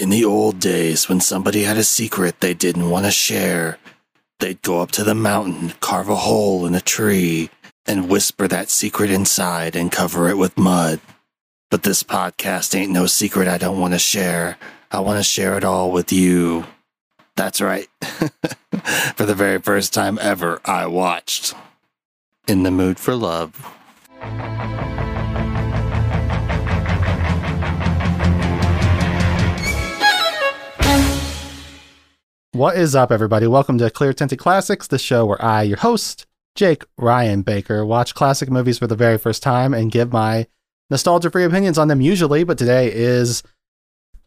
In the old days, when somebody had a secret they didn't want to share, they'd go up to the mountain, carve a hole in a tree, and whisper that secret inside and cover it with mud. But this podcast ain't no secret I don't want to share. I want to share it all with you. That's right. for the very first time ever, I watched In the Mood for Love. What is up, everybody? Welcome to Clear Tinted Classics, the show where I, your host, Jake Ryan Baker, watch classic movies for the very first time and give my nostalgia free opinions on them usually. But today is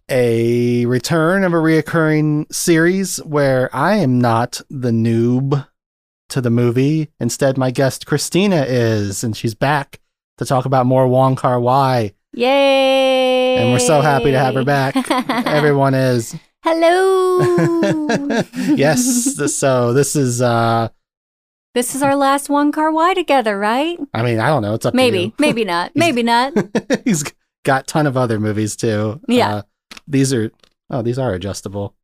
a return of a reoccurring series where I am not the noob to the movie. Instead, my guest Christina is, and she's back to talk about more Wong Kar Wai. Yay! And we're so happy to have her back. Everyone is. Hello. yes. So this is uh this is our last Wong Kar Wai together, right? I mean, I don't know. It's up Maybe, to you. maybe not. Maybe not. He's got ton of other movies too. Yeah. Uh, these are oh, these are adjustable.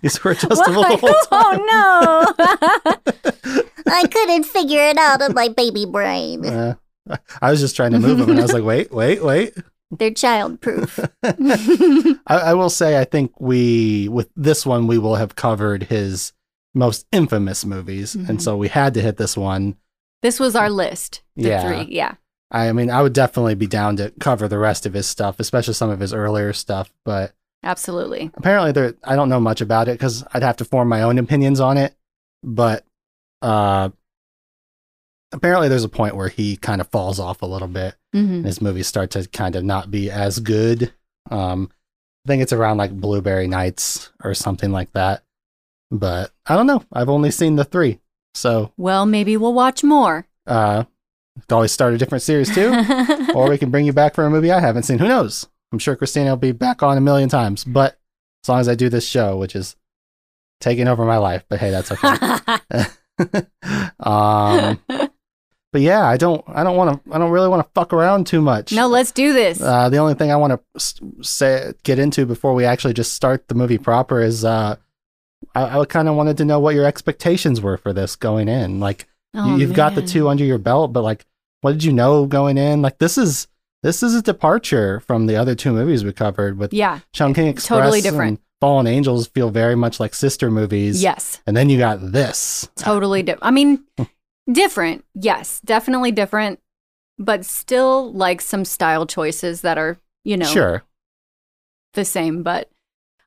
these were adjustable the whole time. Oh no. I couldn't figure it out of my baby brain. Uh, I was just trying to move them, and I was like, wait, wait, wait. They're childproof. I, I will say, I think we with this one we will have covered his most infamous movies, Mhm. and so we had to hit this one. this was our list. The Yeah. three. Yeah. I mean, I would definitely be down to cover the rest of his stuff, especially some of his earlier stuff. But Absolutely. apparently, there I don't know much about it because I'd have to form my own opinions on it. But uh, apparently, there's a point where he kind of falls off a little bit. hmm and his movies start to kind of not be as good. Um, I think it's around like Blueberry Nights or something like that. But I don't know. I've only seen the three, so Well, maybe we'll watch more. uh, could always start a different series too, or we can bring you back for a movie I haven't seen. Who knows? I'm sure Christina will be back on a million times. But as long as I do this show, which is taking over my life, but hey, that's okay. um, but yeah, I don't, I don't want to, I don't really want to fuck around too much. no, let's do this. Uh, the only thing I want to say, get into before we actually just start the movie proper is, uh, I, I kind of wanted to know what your expectations were for this going in. Like, Oh, you, you've got the two under your belt, but like, what did you know going in? Like, this is this is a departure from the other two movies we covered with Yeah. Chungking Express. Totally different. and Fallen Angels feel very much like sister movies. Yes. and then you got this. Totally different. I mean, different. Yes, definitely different, but still like some style choices that are, you know, Sure. the same. But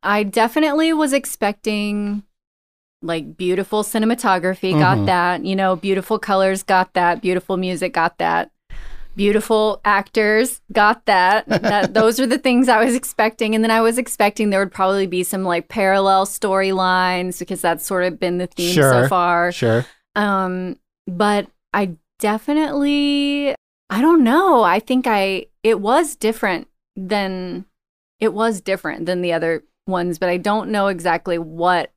I definitely was expecting like beautiful cinematography, Mhm. got that. You know, beautiful colors, got that. Beautiful music, got that. Beautiful actors, got that. that those are the things I was expecting. And then I was expecting there would probably be some like parallel storylines because that's sort of been the theme Sure. so far. Sure. Um, but I definitely, I don't know. I think I, it was different than, it was different than the other ones, but I don't know exactly what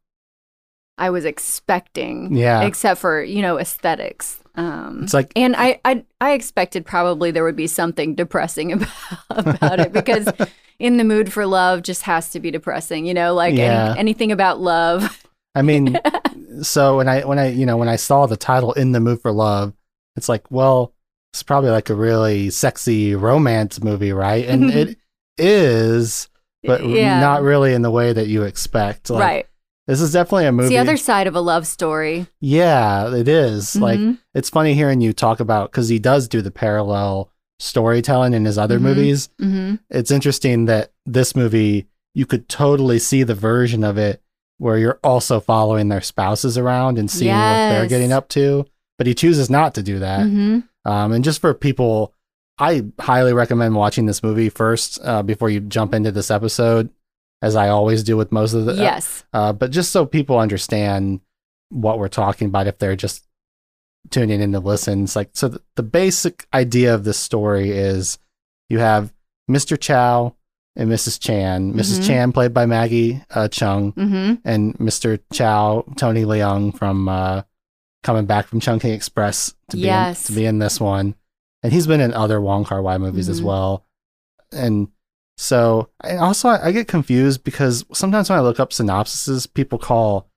I was expecting. Yeah. Except for, you know, aesthetics. Um, It's like and I, I, I expected probably there would be something depressing about, about it because in the mood for love just has to be depressing, you know, like Yeah. any, anything about love. I mean, so when I when I you know when I saw the title "In the Mood for Love," it's like, well, it's probably like a really sexy romance movie, right? And it is, but Yeah. not really in the way that you expect. Like, right. This is definitely a movie. It's the other side of a love story. yeah, it is. Like Mhm. it's funny hearing you talk about because he does do the parallel storytelling in his other Mhm. movies. Mhm. It's interesting that this movie you could totally see the version of it where you're also following their spouses around and seeing what they're getting up to. But he chooses not to do that. Mhm. Um, and just for people, I highly recommend watching this movie first uh, before you jump into this episode, as I always do with most of the. yes. Uh, but just so people understand what we're talking about, if they're just tuning in to listen, it's like so. The, the basic idea of this story is you have Mr. Chow and Mrs. Chan. missus Mhm. Chan, played by Maggie uh, Cheung, hmm and Mr. Chow, Tony Leung from uh, coming back from Chungking Express to be Yes. in, to be in this one, and he's been in other Wong Kar Wai movies as Mhm. well. And So, and also I, I get confused because sometimes when I look up synopsises, people call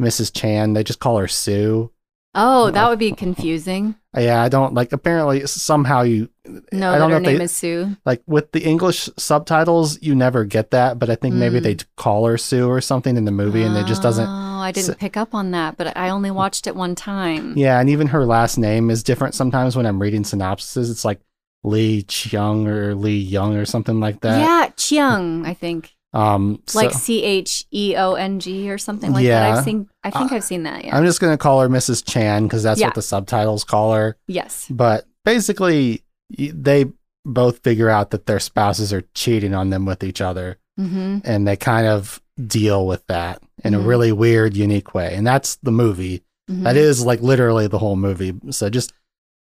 Mrs. Chan, they just call her Sue. Oh, that would be confusing. Yeah, I don't like. Apparently, somehow you No, I don't know her if they- name is Sue. like with the English subtitles, you never get that. But I think maybe Mm. they call her Sue or something in the movie, and it just doesn't. Oh, I didn't s- pick up on that, but I only watched it one time. Yeah, and even her last name is different sometimes when I'm reading synopses. It's like Lee Cheung or Lee Young or something like that. Yeah, Cheong, I think. Um, like C H E O N G or something like that. I've seen I think Uh, I've seen that, yeah. I'm just gonna call her Mrs. Chan because that's Yeah. what the subtitles call her. yes. But basically, they both figure out that their spouses are cheating on them with each other, Mm-hmm. and they kind of deal with that in a Mhm. really weird, unique way. And that's the movie. Mm-hmm. That is like literally the whole movie. So just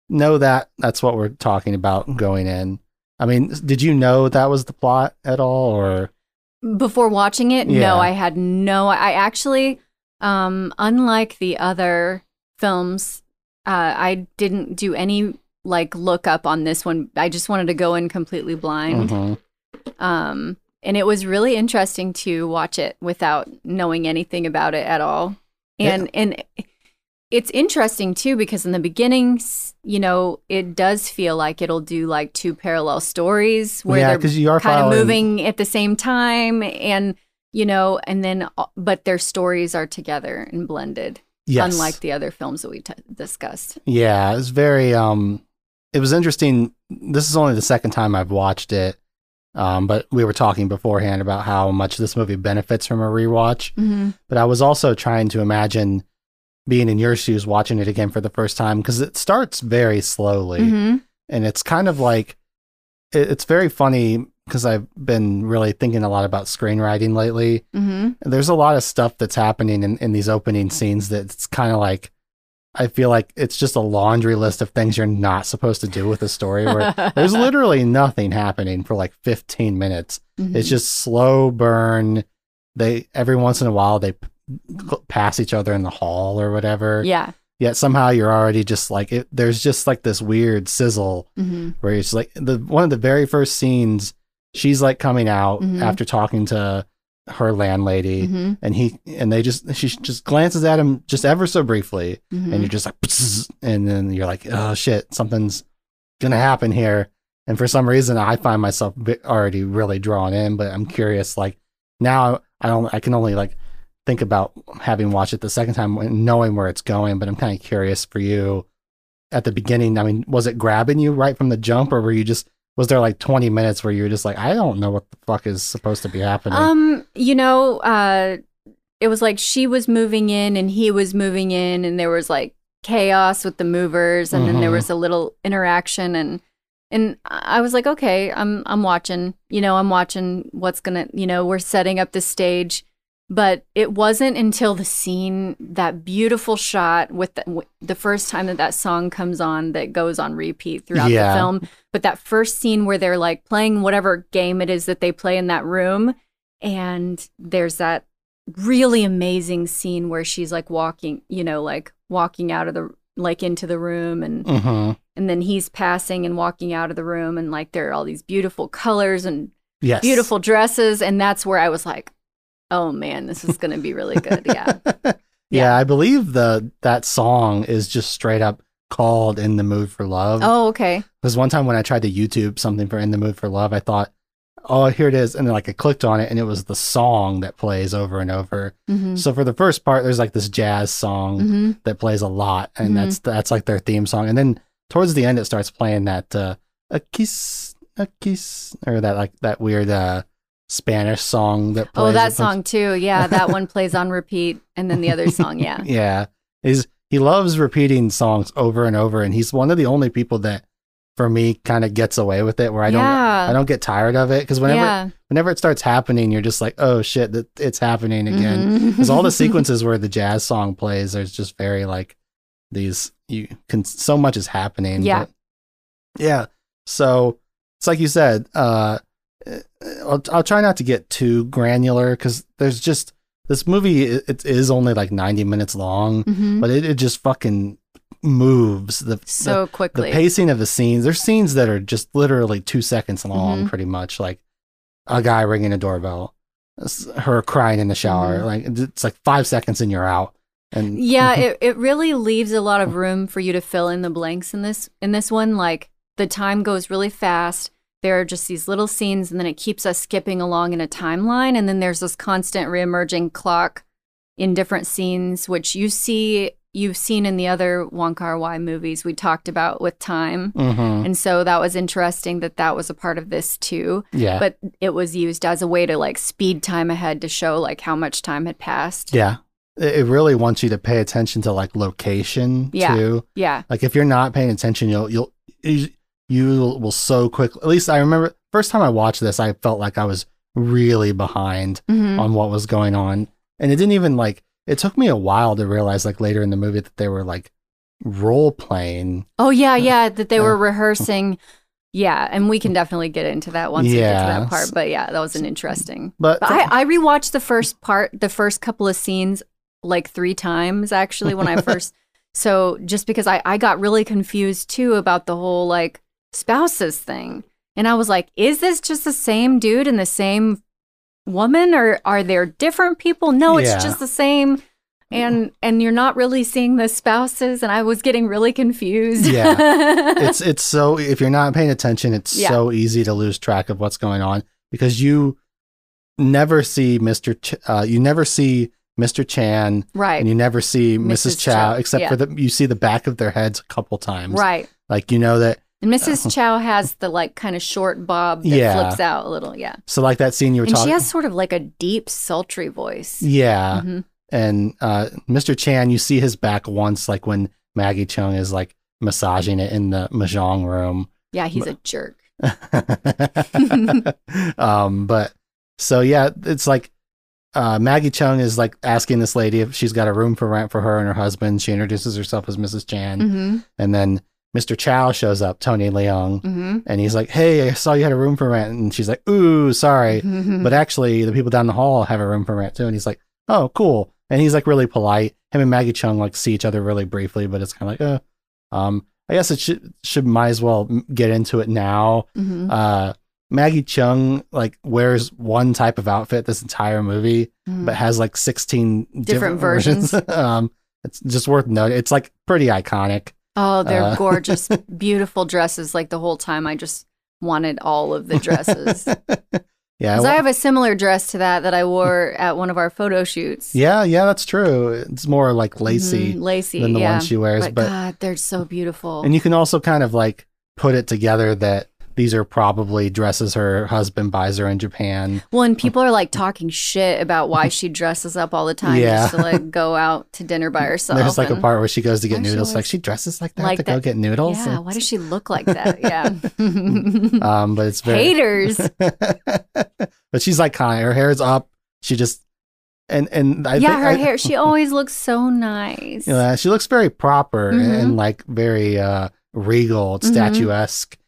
know that that's what we're talking about going in. I mean, did you know that was the plot at all, or Before watching it, Yeah. no, I had no. I actually, um, unlike the other films, uh, I didn't do any like look up on this one. I just wanted to go in completely blind. Mhm. Um, and it was really interesting to watch it without knowing anything about it at all. And and it's interesting too because in the beginning, you know, it does feel like it'll do like two parallel stories where yeah, they're you are kind of moving at the same time and you know, and then uh, but their stories are together and blended, Yes. unlike the other films that we t- discussed. Yeah, it's very um it was interesting. This is only the second time I've watched it. Um, but we were talking beforehand about how much this movie benefits from a rewatch. Mm-hmm. But I was also trying to imagine being in your shoes watching it again for the first time because it starts very slowly Mm-hmm. and it's kind of like it, it's very funny because I've been really thinking a lot about screenwriting lately Mm-hmm. there's a lot of stuff that's happening in, in these opening scenes that's kind of like I feel like it's just a laundry list of things you're not supposed to do with a story where there's literally nothing happening for like 15 minutes. Mm-hmm. It's just slow burn. They every once in a while they pass each other in the hall or whatever. yeah. Yet somehow you're already just like it, there's just like this weird sizzle Mm-hmm. where it's like the one of the very first scenes she's like coming out Mhm. after talking to her landlady Mm-hmm. and he and they just she just glances at him just ever so briefly Mm-hmm. and you're just like and then you're like oh shit something's gonna happen here and for some reason i find myself already really drawn in but i'm curious like now i don't i can only like think about having watched it the second time and knowing where it's going but i'm kind of curious for you at the beginning i mean was it grabbing you right from the jump or were you just was there like 20 minutes where you were just like i don't know what the fuck is supposed to be happening Um, you know, uh, it was like she was moving in and he was moving in, and there was like chaos with the movers, and then there Mhm. was a little interaction, and and I was like, okay, I'm I'm watching. You know, I'm watching what's gonna. You know, we're setting up the stage. But it wasn't until the scene, that beautiful shot with the, w- the first time that that song comes on that goes on repeat throughout Yeah. the film. But that first scene where they're like playing whatever game it is that they play in that room, and there's that really amazing scene where she's like walking, you know, like walking out of the like into the room and hmm and then he's passing and walking out of the room and like there are all these beautiful colors and yes beautiful dresses and that's where I was like, "Oh man, this is going to be really good." Yeah. yeah, Yeah. I believe the that song is just straight up called "In the Mood for Love." Oh, okay. Because one time when I tried to YouTube something for "In the Mood for Love," I thought, "Oh, here it is," and then like I clicked on it, and it was the song that plays over and over. Mhm. So for the first part, there's like this jazz song Mhm. that plays a lot, and Mhm. that's that's like their theme song. And then towards the end, it starts playing that uh, "A Kiss, A Kiss," or that like that weird uh, Spanish song that plays. Oh, that song too. Yeah, that one plays on repeat and then the other song, yeah. yeah is he loves repeating songs over and over and he's one of the only people that for me kind of gets away with it where i don't yeah. i don't get tired of it because whenever yeah. whenever it starts happening you're just like oh shit that it's happening again because all the sequences where the jazz song plays there's just very like these you can so much is happening Yeah. yeah so it's like you said uh I'll, I'll try not to get too granular because there's just this movie it, is only like 90 minutes long Mhm. but it, it just fucking moves the so the, quickly. the pacing of the scenes there's scenes that are just literally two seconds long Mhm. pretty much like a guy ringing a doorbell, her crying in the shower. Mhm. Like it's like five seconds and you're out. And Yeah, it, it really leaves a lot of room for you to fill in the blanks in this in this one. Like the time goes really fast. There are just these little scenes, and then it keeps us skipping along in a timeline. And then there's this constant reemerging clock in different scenes, which you see you've seen in the other Wong Kar Wai movies we talked about with time. Mhm. And so that was interesting that that was a part of this too. yeah, But it was used as a way to like speed time ahead to show like how much time had passed. yeah, it, it really wants you to pay attention to like location Yeah. too. Yeah. Like if you're not paying attention, you'll you'll you, will so quick. At least I remember first time I watched this, I felt like I was really behind Mhm. on what was going on, and it didn't even like. It took me a while to realize, like later in the movie, that they were like role playing. Oh yeah, yeah, that they Uh, were rehearsing. Yeah, and we can definitely get into that once we get to that part. But yeah, that was an interesting. But, But I, I rewatched the first part, the first couple of scenes, like three times actually when I first. so just because I I got really confused too about the whole like spouses thing, and I was like, is this just the same dude and the same woman, or are there different people? No, it's Yeah. just the same. And and you're not really seeing the spouses, and I was getting really confused. Yeah. it's it's so if you're not paying attention, it's Yeah. so easy to lose track of what's going on because you never see Mr. Ch- uh, you never see Mr. Chan right, and you never see Mrs. Mrs. Chow, Chow, except yeah. for the you see the back of their heads a couple times. right. Like you know that And Mrs. Chow has the like kind of short bob that Yeah. flips out a little, yeah. so like that scene you were And talking she has sort of like a deep, sultry voice. Yeah. Mhm. And uh Mr. Chan, you see his back once like when Maggie Cheung is like massaging it in the mahjong room. Yeah, he's a jerk. um, but so yeah, it's like uh, Maggie Cheung is like asking this lady if she's got a room for rent for her and her husband. She introduces herself as Mrs. Chan, Mm-hmm. and then Mr. Chow shows up, Tony Leung, Mm-hmm. and he's like, "Hey, I saw you had a room for rent," and she's like, "Ooh, sorry, Mm-hmm. but actually, the people down the hall have a room for rent too." And he's like, "Oh, cool," and he's like really polite. Him and Maggie Cheung like see each other really briefly, but it's kind of like, uh, um, I guess it should should might as well get into it now Mm-hmm. uh Maggie Cheung like wears one type of outfit this entire movie, Mm-hmm. but has like 16 different, Different versions. versions. um, it's just worth noting. It's like pretty iconic. Oh, they're uh, gorgeous, beautiful dresses. Like the whole time, I just wanted all of the dresses. yeah, 'Cause I well- have a similar dress to that that I wore at one of our photo shoots. yeah, yeah, that's true. It's more like lacy Mhm, lacy, than the yeah. one she wears, But, but God, they're so beautiful. and you can also kind of like put it together that these are probably dresses her husband buys her in Japan. Well, and people are like talking shit about why she dresses up all the time Yeah. just to like go out to dinner by herself. There's like a part where she goes to get noodles. Like she dresses like that like to go get noodles. Yeah, And- why does she look like that? Yeah. um, but it's very Haters. but she's like iconic. Her hair's up. She just and and I yeah, think her I- hair. She always looks so nice. Yeah, she looks very proper Mhm. and like very uh regal, Mhm.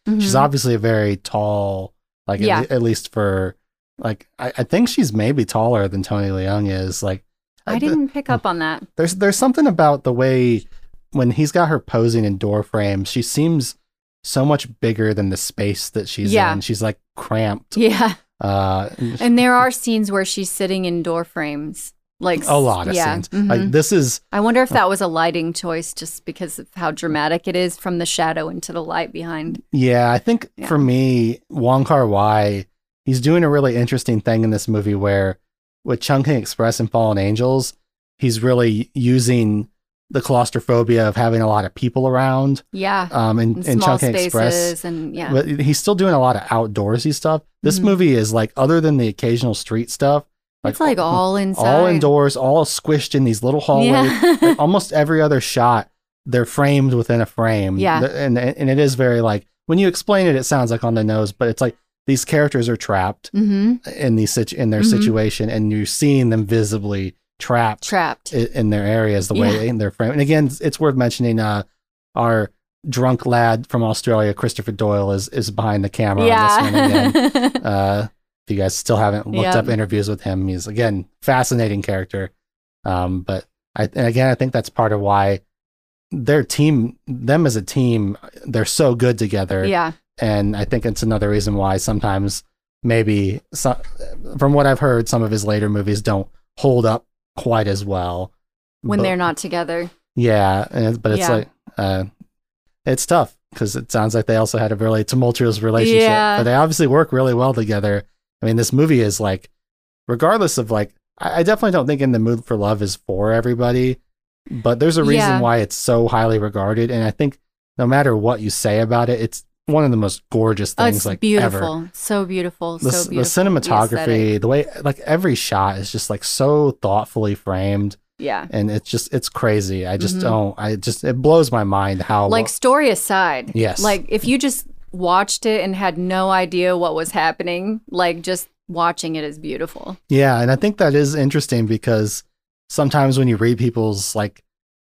Statuesque. She's obviously a very tall, like Yeah. at, at least for like I, I think she's maybe taller than Tony Leung is. Like I didn't pick up on that. there's there's something about the way when he's got her posing in door frames, she seems so much bigger than the space that she's Yeah. in. She's like cramped. Yeah. Uh, And there are scenes where she's sitting in door frames. Like a lot of yeah. scenes. mhm. Like this is I wonder if that was a lighting choice just because of how dramatic it is from the shadow into the light behind. Yeah, I think Yeah. for me, Wong Kar Wai, he's doing a really interesting thing in this movie where with Chungking Express and Fallen Angels, he's really using the claustrophobia of having a lot of people around. Yeah. Um, in, And in small Chungking spaces Express, and yeah. but he's still doing a lot of outdoorsy stuff. This Mhm. movie is like, other than the occasional street stuff, it's like all inside. all indoors, all squished in these little hallways. Yeah. Like, almost every other shot, they're framed within a frame. Yeah. And and it is very like when you explain it, it sounds like on the nose, but it's like these characters are trapped hmm in these situ- in their Mhm. situation, and you're seeing them visibly trapped Trapped. i- in their areas, the way in their frame. And again, it's- worth mentioning. Uh, our drunk lad from Australia, Christopher Doyle, is is behind the camera on this one again. Yeah. Uh, if you guys still haven't looked Yep. up interviews with him, he's again fascinating character. Um, but I and again, I think that's part of why their team, them as a team, they're so good together. yeah. And I think it's another reason why sometimes maybe some, from what I've heard, some of his later movies don't hold up quite as well when But- they're not together. Yeah, but it's Yeah. like uh, it's tough because it sounds like they also had a really tumultuous relationship. Yeah. But they obviously work really well together. I mean, this movie is like, regardless of like, I, I definitely don't think In the Mood for Love is for everybody, but there's a reason Yeah. why it's so highly regarded, and I think no matter what you say about it, it's one of the most gorgeous Oh, things it's like beautiful. ever. So beautiful. The, so beautiful. the cinematography, aesthetic. the way like every shot is just like so thoughtfully framed Yeah. and it's just it's crazy. I just Mhm. don't. I just it blows my mind how Like story aside. Yes. Like if you just watched it and had no idea what was happening, like just watching it is beautiful. yeah, and I think that is interesting because sometimes when you read people's like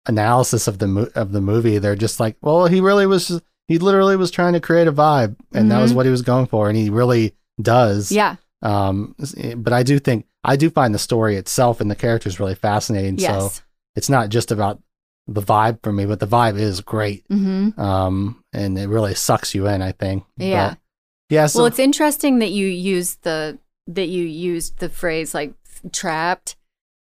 analysis of the mo- of the movie, they're just like, well, he really was. He literally was trying to create a vibe, and that was Mhm. what he was going for, and he really does. Yeah. Um, but I do think I do find the story itself and the characters really fascinating. So it's not just about the vibe for me, but the vibe is great. mm-hmm. Um, and it really sucks you in. I think. Yeah. But, yeah. So well, it's interesting that you used the that you used the phrase like trapped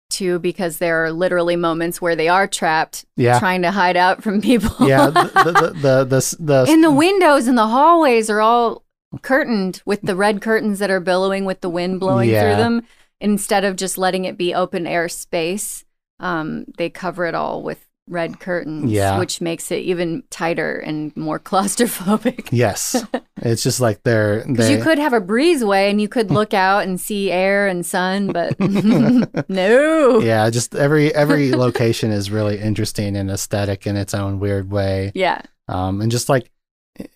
too, because there are literally moments where they are trapped, yeah. trying to hide out from people. yeah. The the the the, the, the and the windows and the hallways are all curtained with the red curtains that are billowing with the wind blowing Yeah. through them. Instead of just letting it be open air space, um, they cover it all with red curtains, Yeah. which makes it even tighter and more claustrophobic. yes. It's just like they're Because they. you could have a breezeway and you could look out and see air and sun, but no. yeah, just every every location is really interesting and aesthetic in its own weird way. Yeah. Um, and just like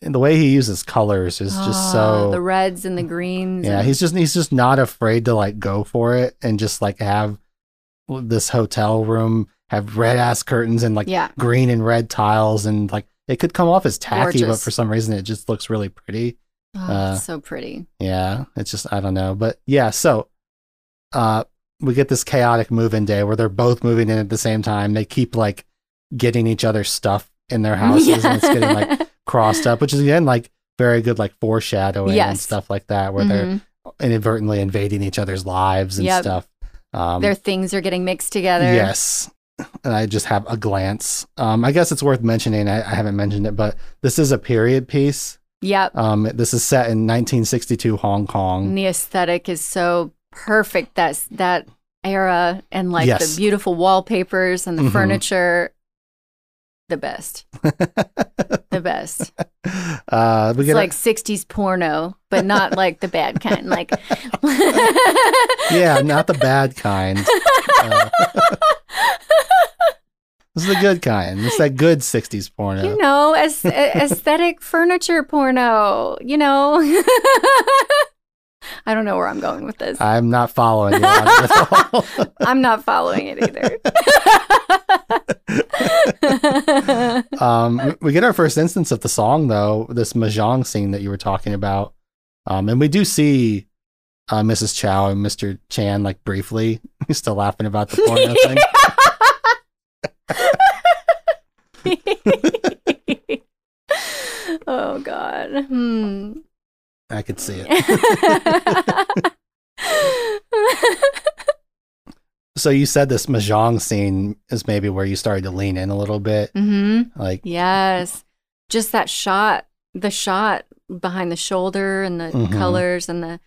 the way he uses colors is just Ah, so the reds and the greens. Yeah, and- he's just he's just not afraid to like go for it and just like have this hotel room have red ass curtains and like yeah. green and red tiles and like it could come off as tacky, but for some reason it just looks really pretty. Oh, uh, so pretty. Yeah, it's just I don't know, but yeah. So, uh, we get this chaotic move-in day where they're both moving in at the same time. They keep like getting each other's stuff in their houses, and it's getting like crossed up, which is again like very good like foreshadowing and stuff like that, where they're Mhm. inadvertently invading each other's lives and Yep. stuff. Um, Their things are getting mixed together. Yes. And I just have a glance. Um, I guess it's worth mentioning. I, I haven't mentioned it, but this is a period piece. Yep. Um, this is set in 1962 Hong Kong. And the aesthetic is so perfect. That's that era and like Yes. the beautiful wallpapers and the Mhm. furniture. The best. Best. uh, we It's like 60s porno, but not like the bad kind. Like, yeah, not the bad kind. Uh, this is the good kind. It's that good 60s porno. you know, as, aesthetic furniture porno, you know. I don't know where I'm going with this. I'm not following you on it at all. I'm not following it either. um, we get our first instance of the song though, this mahjong scene that you were talking about, um, and we do see uh, Mrs. Chow and Mr. Chan like briefly. He's still laughing about the porno thing. oh God. Hmm. I could see it. So you said this mahjong scene is maybe where you started to lean in a little bit, hmm like Yes. Just that shot, the shot behind the shoulder and the Mhm. colors and the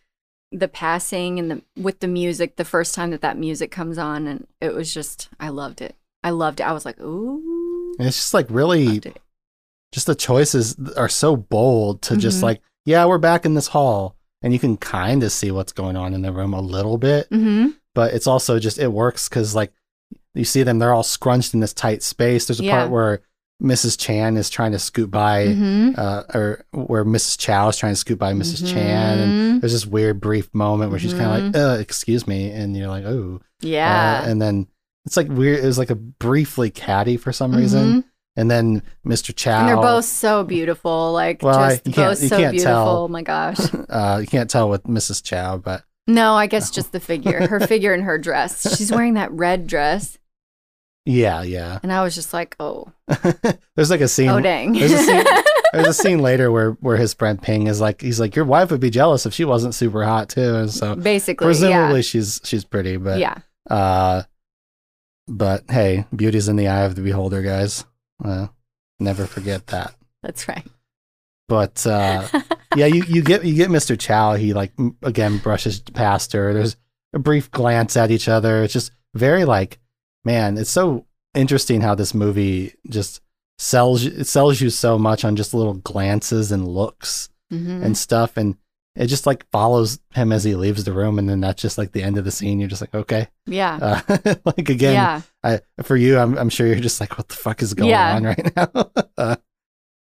the passing and the with the music the first time that that music comes on and it was just I loved it. I loved it. I was like, "Ooh." and it's just like really just the choices are so bold to just Mhm. like yeah we're back in this hall and you can kind of see what's going on in the room a little bit Mhm. but it's also just it works because like you see them they're all scrunched in this tight space there's a Yeah. part where mrs chan is trying to scoot by Mhm. uh, or where mrs chow is trying to scoot by mrs chan and there's this weird brief moment where she's kind of like uh, excuse me and you're like oh Yeah. Uh, and then it's like weird it was like a briefly catty for some reason Mhm. And then mr chow And they're both so beautiful. Like Well, I- just can't- both so beautiful. tell. Oh my gosh. uh, you can't tell with Mrs. Chow, but No, I guess just the figure. Her figure and her dress. She's wearing that red dress. yeah, yeah. And I was just like, oh, there's like a scene. oh dang. there's a scene- There's a scene later where where his friend Ping is like, he's like, your wife would be jealous if she wasn't super hot too, and so Basically, presumably she's she's pretty, but yeah. uh, but hey, beauty's in the eye of the beholder, guys. Uh, never forget that. That's right. But uh, yeah, you, you get you get Mr. Chow. He like again brushes past her. There's a brief glance at each other. It's just very like, man, it's so interesting how this movie just sells you- it sells you so much on just little glances and looks Mhm. and stuff, and it just like follows him as he leaves the room, and then that's just like the end of the scene. You're just like, okay, yeah. uh, like again, yeah. I, for you, I'm, I'm sure you're just like, what the fuck is going Yeah. on right now? uh,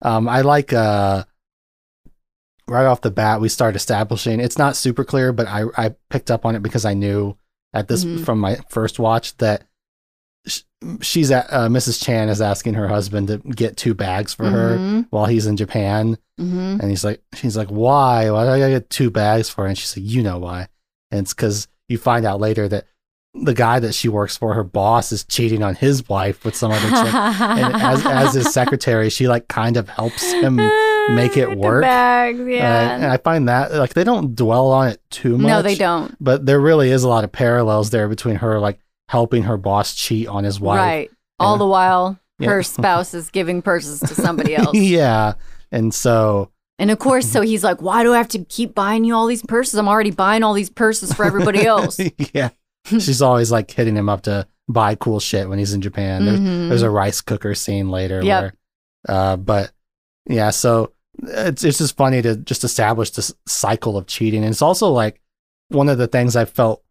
um, I like, uh, right off the bat, we start establishing, it's not super clear, but I, I picked up on it because I knew at this, Mhm. from my first watch that she's at, uh, Mrs. Chan is asking her husband to get two bags for her Mhm. while he's in Japan. Mhm. And he's like, she's like, why? Why do I gotta get two bags for? her? And she's like, you know why? And it's because you find out later that the guy that she works for, her boss, is cheating on his wife with some other chick. And as as his secretary, she like kind of helps him. make it work. bags, Uh, yeah. and I find that like they don't dwell on it too much. no, they don't. But there really is a lot of parallels there between her like helping her boss cheat on his wife. Right. All And- the while, Yeah. her spouse is giving purses to somebody else. yeah. And so And of course, so he's like, why do I have to keep buying you all these purses? I'm already buying all these purses for everybody else. yeah. She's always like hitting him up to buy cool shit when he's in Japan. There's, Mhm. there's a rice cooker scene later Yep. where uh but yeah, so it's it's just funny to just establish this cycle of cheating. And it's also like one of the things I felt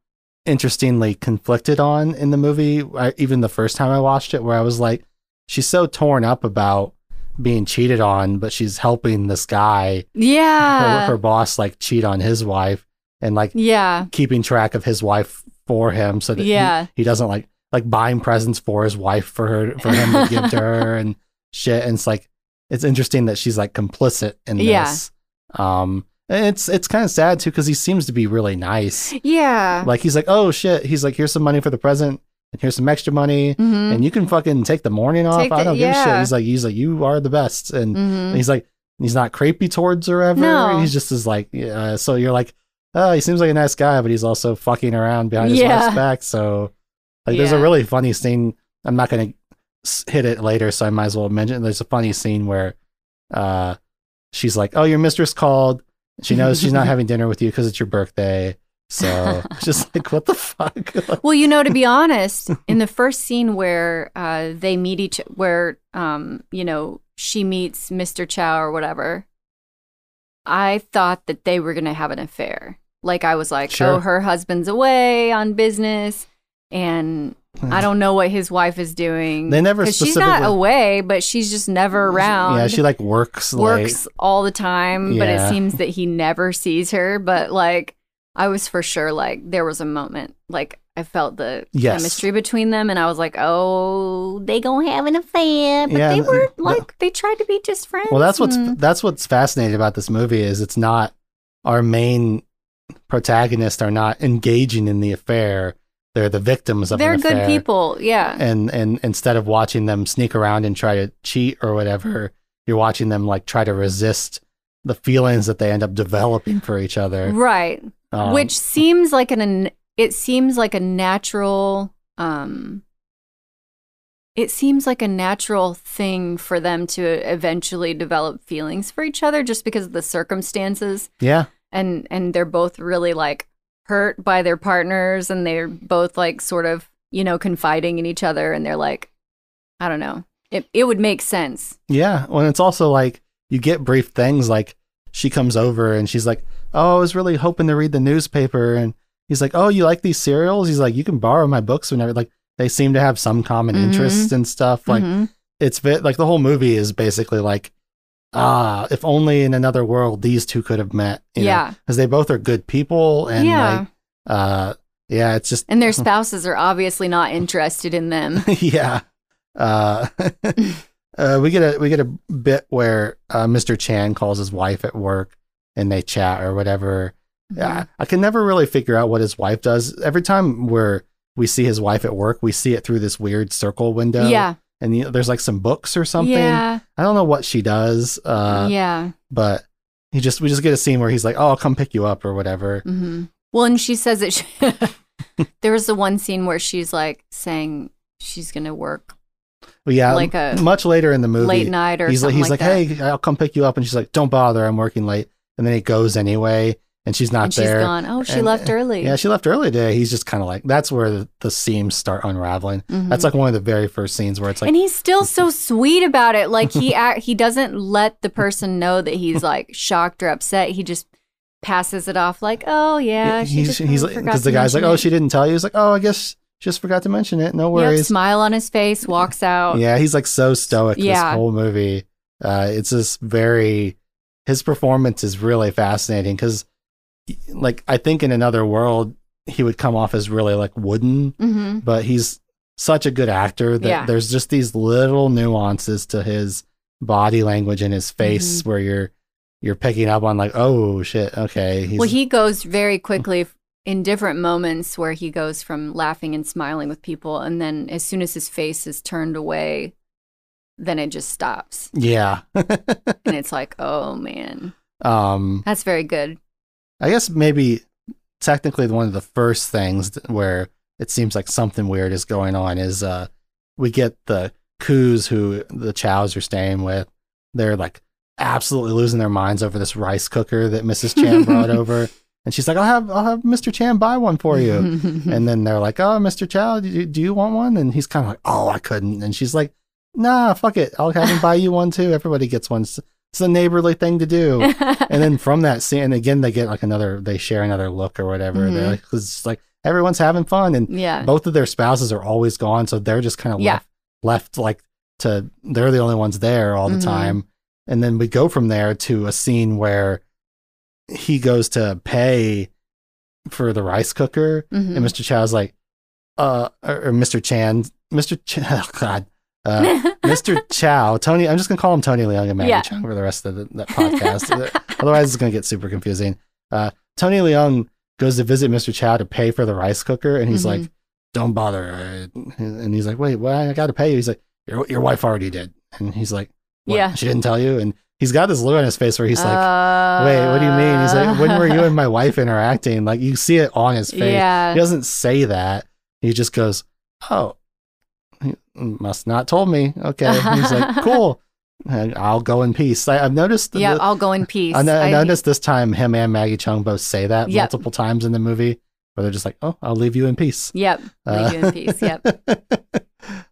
interestingly conflicted on in the movie, I, even the first time I watched it, where I was like, she's so torn up about being cheated on, but she's helping this guy, yeah. her boss, like cheat on his wife and like yeah. keeping track of his wife for him so that Yeah. he, doesn't like like buying presents for his wife for her for him to give to her and shit and it's like it's interesting that she's like complicit in Yeah. this um it's it's kind of sad too because he seems to be really nice. Yeah. like he's like oh shit. He's like here's some money for the present and here's some extra money Mhm. and you can fucking take the morning off. Take i don't give a shit. he's like he's like you are the best. And Mhm. he's like he's not creepy towards her ever. No. he's just as like uh, so you're like oh he seems like a nice guy but he's also fucking around behind his Yeah. wife's back. So like there's a really funny scene. I'm not gonna hit it later so i might as well mention there's a funny scene where uh she's like oh your mistress called she knows she's not having dinner with you because it's your birthday so just like what the fuck Well, you know, to be honest, in the first scene where uh, they meet each, where um, you know, she meets Mr. Chow or whatever, I thought that they were gonna have an affair. Like I was like, Sure. oh, her husband's away on business, and I don't know what his wife is doing. They never she's not away, but she's just never around. yeah she like works late. works all the time, but it seems that he never sees her. But like, I was for sure like there was a moment like I felt the Yes. chemistry between them, and I was like, oh, they gonna have an affair. But Yeah, they were no. like they tried to be just friends. Well, that's what's and- that's what's fascinating about this movie is it's not our main protagonists are not engaging in the affair; they're the victims of they're good affair. people. Yeah, And and instead of watching them sneak around and try to cheat or whatever, you're watching them like try to resist the feelings that they end up developing for each other. right. Um, Which seems like an, an it seems like a natural um it seems like a natural thing for them to eventually develop feelings for each other just because of the circumstances yeah, and and they're both really like hurt by their partners and they're both like sort of you know confiding in each other and they're like i don't know it, it would make sense Yeah. Well, it's also like you get brief things like she comes over and she's like, Oh, I was really hoping to read the newspaper. And he's like, Oh, you like these cereals? He's like, You can borrow my books whenever. Like, they seem to have some common Mhm. interests and stuff. Like, Mhm. it's bit like the whole movie is basically like, Ah, if only in another world these two could have met. yeah Because they both are good people. And yeah like, uh, yeah, it's just, and their spouses are obviously not interested in them yeah. Uh, uh, we get a we get a bit where uh, Mr. Chan calls his wife at work and they chat or whatever. Yeah, I can never really figure out what his wife does. Every time where we see his wife at work, we see it through this weird circle window. yeah and you know, there's like some books or something. Yeah. I don't know what she does, uh, yeah. but he just we just get a scene where he's like, "Oh, I'll come pick you up" or whatever. hmm Well, and she says that she, there was the one scene where she's like saying she's gonna work But yeah, Like a much later in the movie, late night or he's like, he's like, that. "Hey, I'll come pick you up," and she's like, "Don't bother, I'm working late." And then he goes anyway, and she's not and she's there. gone. Oh, she And- left early. Yeah, she left early today. He's just kind of like that's where the, the seams start unraveling. Mhm. That's like one of the very first scenes where it's like, and he's still so sweet about it. Like he act, he doesn't let the person know that he's like shocked or upset. He just passes it off like, "Oh yeah, she he's just he's because the guy's like, "Oh, she didn't tell you." He's like, "Oh, I guess just forgot to mention it. No Yep, worries." smile on his face, walks out. Yeah, he's like so stoic Yeah. this whole movie. Uh, it's just very his performance is really fascinating because, like, I think in another world he would come off as really like wooden, hmm but he's such a good actor that Yeah. there's just these little nuances to his body language and his face Mm-hmm. where you're you're picking up on like, oh shit, okay, he's Well, he goes very quickly in different moments where he goes from laughing and smiling with people, and then as soon as his face is turned away, then it just stops, yeah. and it's like, oh man, um, that's very good. I guess maybe technically one of the first things where it seems like something weird is going on is uh we get the Koos who the Chows are staying with. They're like absolutely losing their minds over this rice cooker that Mrs. Chan brought over. And she's like, I'll have I'll have Mr. Chan buy one for you. and then they're like, Oh, Mr. Chow, do you, do you want one? And he's kind of like, Oh, I couldn't. And she's like, Nah, fuck it. I'll have him buy you one too. Everybody gets one. It's, a neighborly thing to do and then from that scene, and again, they get like another, they share another look or whatever. Mhm. They're like, it's like everyone's having fun, and yeah, both of their spouses are always gone, so they're just kind of Yeah. left, left like to, they're the only ones there all the Mhm. time. And then we go from there to a scene where he goes to pay for the rice cooker, Mhm. and Mr. Chow's like, uh, or, or Mr. Chan, Mr. Ch- oh God, uh, Mr. Chow, Tony, I'm just gonna call him Tony Leung and Maggie Yeah. Cheung for the rest of the, that podcast. Otherwise, it's gonna get super confusing. Uh, Tony Leung goes to visit Mr. Chow to pay for the rice cooker, and he's Mhm. like, "Don't bother." And he's like, "Wait, what? I got to pay you." He's like, "Your your wife already did," and he's like, what? Yeah. she didn't tell you." And he's got this look on his face where he's like, Uh, "Wait, what do you mean?" He's like, "When were you and my wife interacting?" Like you see it on his face. Yeah, He doesn't say that. He just goes, "Oh, must not told me." Okay. He's like, "Cool, and I'll go in peace." I, I've noticed. yeah. the- I'll go in peace. I, no- I I- noticed this time him and Maggie Cheung both say that Yep. multiple times in the movie, where they're just like, "Oh, I'll leave you in peace." Yep, leave you in peace. Yep.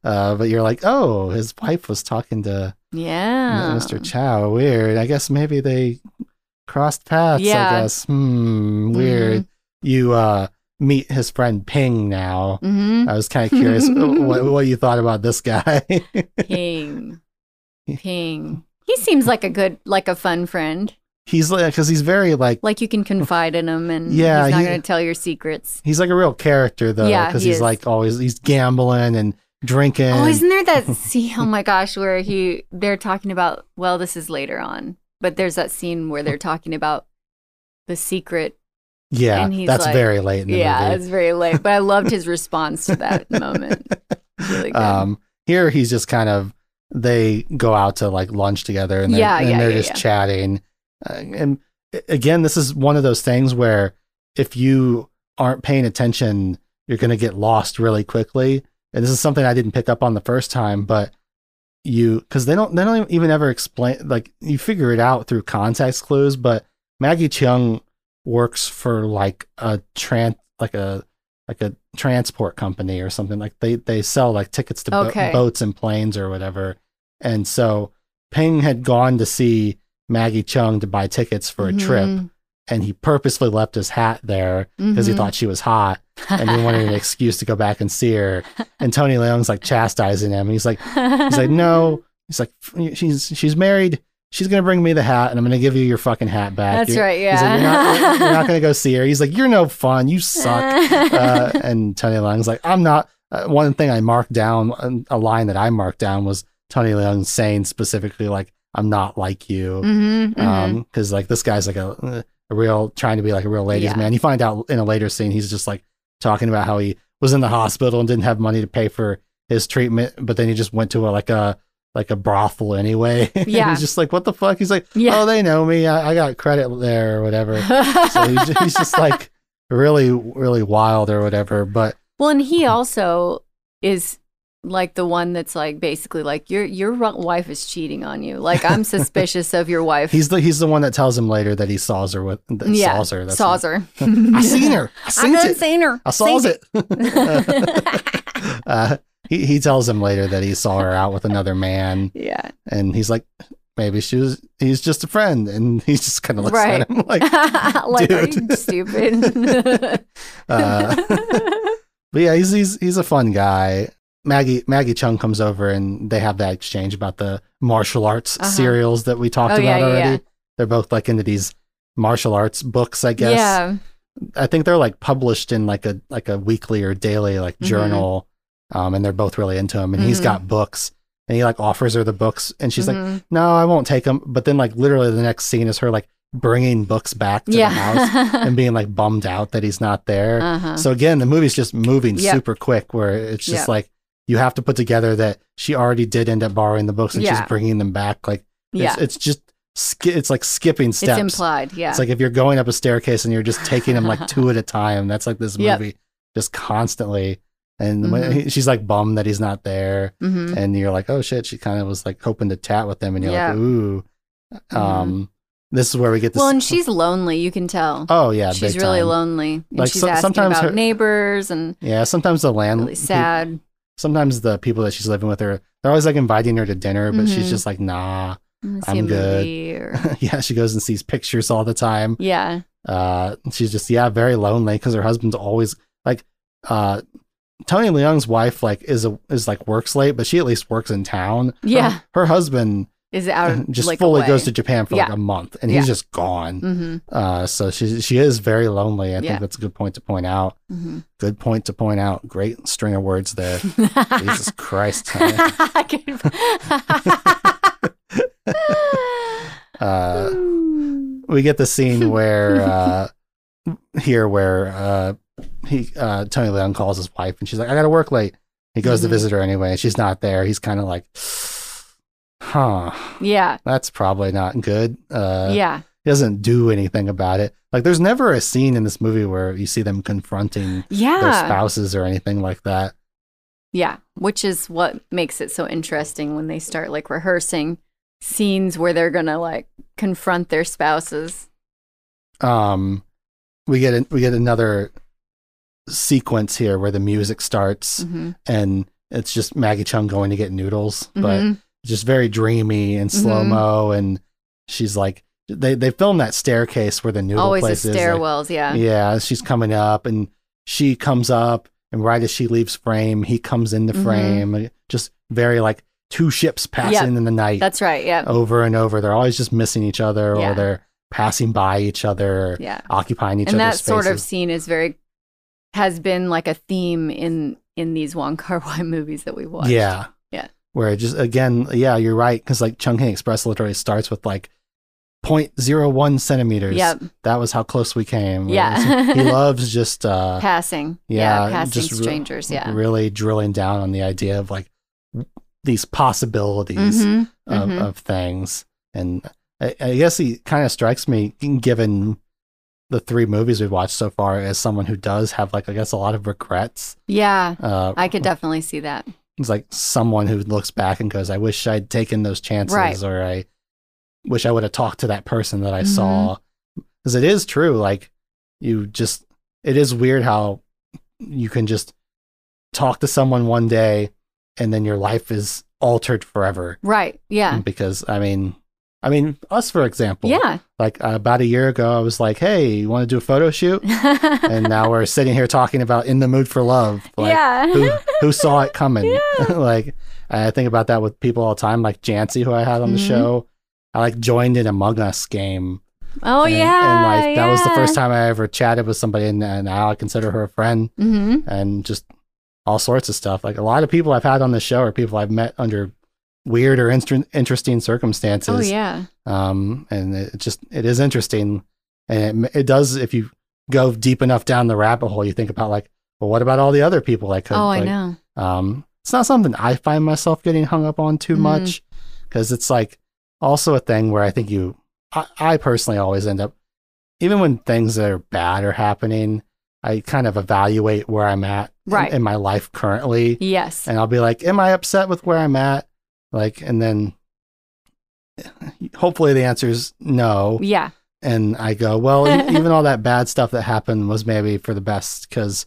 uh, but you're like, "Oh, his wife was talking to Yeah, Mr. Chow. Weird. I guess maybe they crossed paths. Yeah. I guess. Hmm. Weird. You uh meet his friend Ping now. Mm-hmm. I was kind of curious what, what you thought about this guy. Ping, ping. He seems like a good, like a fun friend. he's like, because he's very like, Like you can confide in him, and Yeah, he's not he- going to tell your secrets. he's like a real character though, Yeah, because he he's is. like always he's gambling and drinking. Oh, isn't there that scene? Oh my gosh, where he they're talking about. Well, this is later on, but there's that scene where they're talking about the secret. Yeah, that's like- very late in the Yeah, movie. it's very late, but I loved his response to that moment. Really good. Um, here he's just kind of they go out to like lunch together and they're, Yeah, and yeah, they're yeah, just chatting. Uh, and again, this is one of those things where if you aren't paying attention, you're going to get lost really quickly. And this is something I didn't pick up on the first time, but you because they don't they don't even ever explain like you figure it out through context clues. But Maggie Cheung works for like a tran like a like a transport company or something like they they sell like tickets to bo- boats and planes or whatever. And so ping had gone to see maggie cheung to buy tickets for a trip Mhm, and he purposely left his hat there because he mhm. thought she was hot and he wanted an excuse to go back and see her. And tony leung's like chastising him. He's like he's like no. He's like she's she's married she's gonna bring me the hat and i'm gonna give you your fucking hat back That's You're- right. He's like, you're, Yeah. not, you're not gonna go see her. He's like, you're no fun. You suck. Uh, and Tony Leung's like, I'm not. Uh, one thing I marked down, um, a line that I marked down was Tony Leung saying specifically, like, I'm not like you. Mhm, mhm. Um, cause like this guy's like a, a real, trying to be like a real ladies Yeah. man. You find out in a later scene, he's just like talking about how he was in the hospital and didn't have money to pay for his treatment, but then he just went to a, like a like a brothel anyway. Yeah. he's just like, what the fuck? He's like, Yeah. oh, they know me. I, I got credit there or whatever. so he's, he's just like really, really wild or whatever. But well, and he also is like the one that's like basically like your your wife is cheating on you. Like I'm suspicious of your wife. he's the he's the one that tells him later that he saws her with that yeah, saws her. That's saws her. I seen her. I I seen done it. seen her. I saws Seen it. uh, he he tells him later that he saw her out with another man, yeah. and he's like, maybe she was. He's just a friend, and he just kind of looks Right. at him like, like, dude. you stupid? Uh, But yeah, he's he's he's a fun guy. Maggie Maggie Cheung comes over and they have that exchange about the martial arts Uh-huh. serials that we talked Oh, about yeah, already. yeah. They're both like into these martial arts books, I guess. Yeah. I think they're like published in like a like a weekly or daily like Mhm. journal. Um, and they're both really into him. And he's Mhm. got books, and he like offers her the books, and she's like, Mhm. "No, I won't take them." But then like literally the next scene is her like bringing books back to yeah. the house and being like bummed out that he's not there. uh-huh. So again, the movie's just moving Yep. super quick, where it's just Yep. like you have to put together that she already did end up borrowing the books and Yeah. she's bringing them back. Like yeah. it's, it's just it's like skipping steps. It's implied. Yeah. It's like if you're going up a staircase and you're just taking them like two at a time. That's like this Yep. movie, just constantly. And when Mhm. he, she's like bummed that he's not there, Mhm. and you're like, oh shit, she kind of was like hoping to chat with him, and you're Yeah. like, ooh. Um, this is where we get this. Well, and she's lonely. You can tell. oh yeah, she's really time. lonely. And Like, she's so- asking sometimes about her- neighbors and Yeah, sometimes the land really sad. sometimes the people that she's living with her they're always like inviting her to dinner but she's Mhm. just like nah I'm, I'm good. Or, yeah she goes and sees pictures all the time yeah. uh she's just yeah very lonely because her husband's always like uh tony leung's wife like is a is like works late but she at least works in town Yeah. her, husband Is out just like fully away. goes to japan for like a month and he's Yeah. just gone Mm-hmm. uh so she she is very lonely i Yeah. think that's a good point to point out Mm-hmm. good point to point out great string of words there jesus christ uh we get the scene where uh here where uh he uh Tony Leung calls his wife and she's like, I gotta work late. He goes Mhm. to visit her anyway, and she's not there. He's kinda like Huh. yeah. That's probably not good. Uh yeah. he doesn't do anything about it. Like there's never a scene in this movie where you see them confronting their Yeah. spouses or anything like that. Yeah. Which is what makes it so interesting when they start like rehearsing scenes where they're going to like confront their spouses. Um we get a, we get another sequence here where the music starts Mhm. and it's just Maggie Cheung going to get noodles, but Mhm. just very dreamy and slow mo. And she's like, they they film that staircase where the noodle Always the place is. like- stairwells. yeah. yeah, she's coming up, and she comes up, and right as she leaves frame, he comes into Mhm. frame. Just very like two ships passing in the night That's right. Yeah. over and over. They're always just missing each other, Yeah. or they're passing by each other, Yeah. occupying each other. and that sort of scene is very has been like a theme in in these Wong Kar Wai movies that we've watched. Yeah. Yeah. Where it just again, yeah, you're right because like Chungking Express literally starts with like 0.01 centimeters. Yep. That was how close we came. Yeah. he loves just uh Passing. yeah, Yeah. passing just re- strangers. yeah. really drilling down on the idea of like these possibilities Mhm, of, mhm. of things. And I, I guess he kind of strikes me, given the three movies we've watched so far, as someone who does have like I guess a lot of regrets. Yeah. Uh, I could definitely see that. It's like someone who looks back and goes, I wish I'd taken those chances, Right. or I wish I would have talked to that person that I Mhm. saw. Because it is true. Like, you just, it is weird how you can just talk to someone one day and then your life is altered forever. Right. Yeah. Because, I mean, I mean, us, for example, Yeah. like uh, about a year ago, I was like, hey, you want to do a photo shoot? and now we're sitting here talking about In the Mood for Love. Like, yeah. who who saw it coming. Yeah. like I think about that with people all the time, like Jancy, who I had on the Mhm. show. I like joined an Among Us game. oh and, yeah. and like that was the first time I ever chatted with somebody, and, and now I consider her a friend, Mhm. and just all sorts of stuff. Like a lot of people I've had on the show are people I've met under weird or inter- interesting circumstances. Oh yeah. Um, and it just it is interesting, and it, it does if you go deep enough down the rabbit hole, you think about like, well, what about all the other people I could? Oh, I know. um, it's not something I find myself getting hung up on too Mhm. much because it's like also a thing where I think you, I, I personally always end up, even when things that are bad are happening, I kind of evaluate where I'm at in- Right. in, my life currently. Yes. And I'll be like, am I upset with where I'm at? Like, and then hopefully the answer is no. yeah. And I go, well, even all that bad stuff that happened was maybe for the best because,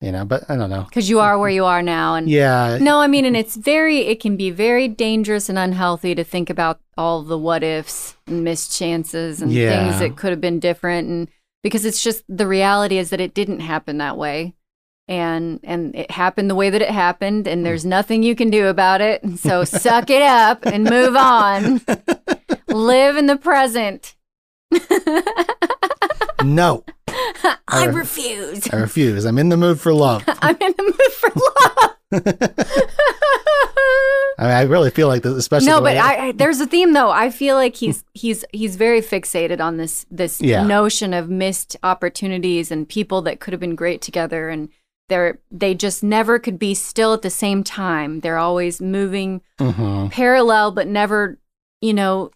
you know, but I don't know. Because you are where you are now. And Yeah. no, I mean, and it's very, it can be very dangerous and unhealthy to think about all the what ifs and missed chances and Yeah. things that could have been different. And because it's just the reality is that it didn't happen that way. And and it happened the way that it happened, and there's nothing you can do about it. So suck it up and move on. Live in the present. no, I Uh, refuse. I refuse. I'm in the mood for love. I'm in the mood for love. I, mean, I really feel like this, especially no, but I, I there's a theme though. I feel like he's he's he's very fixated on this this Yeah. notion of missed opportunities and people that could have been great together and they're they just never could be still at the same time. They're always moving Mhm. parallel but never, you know,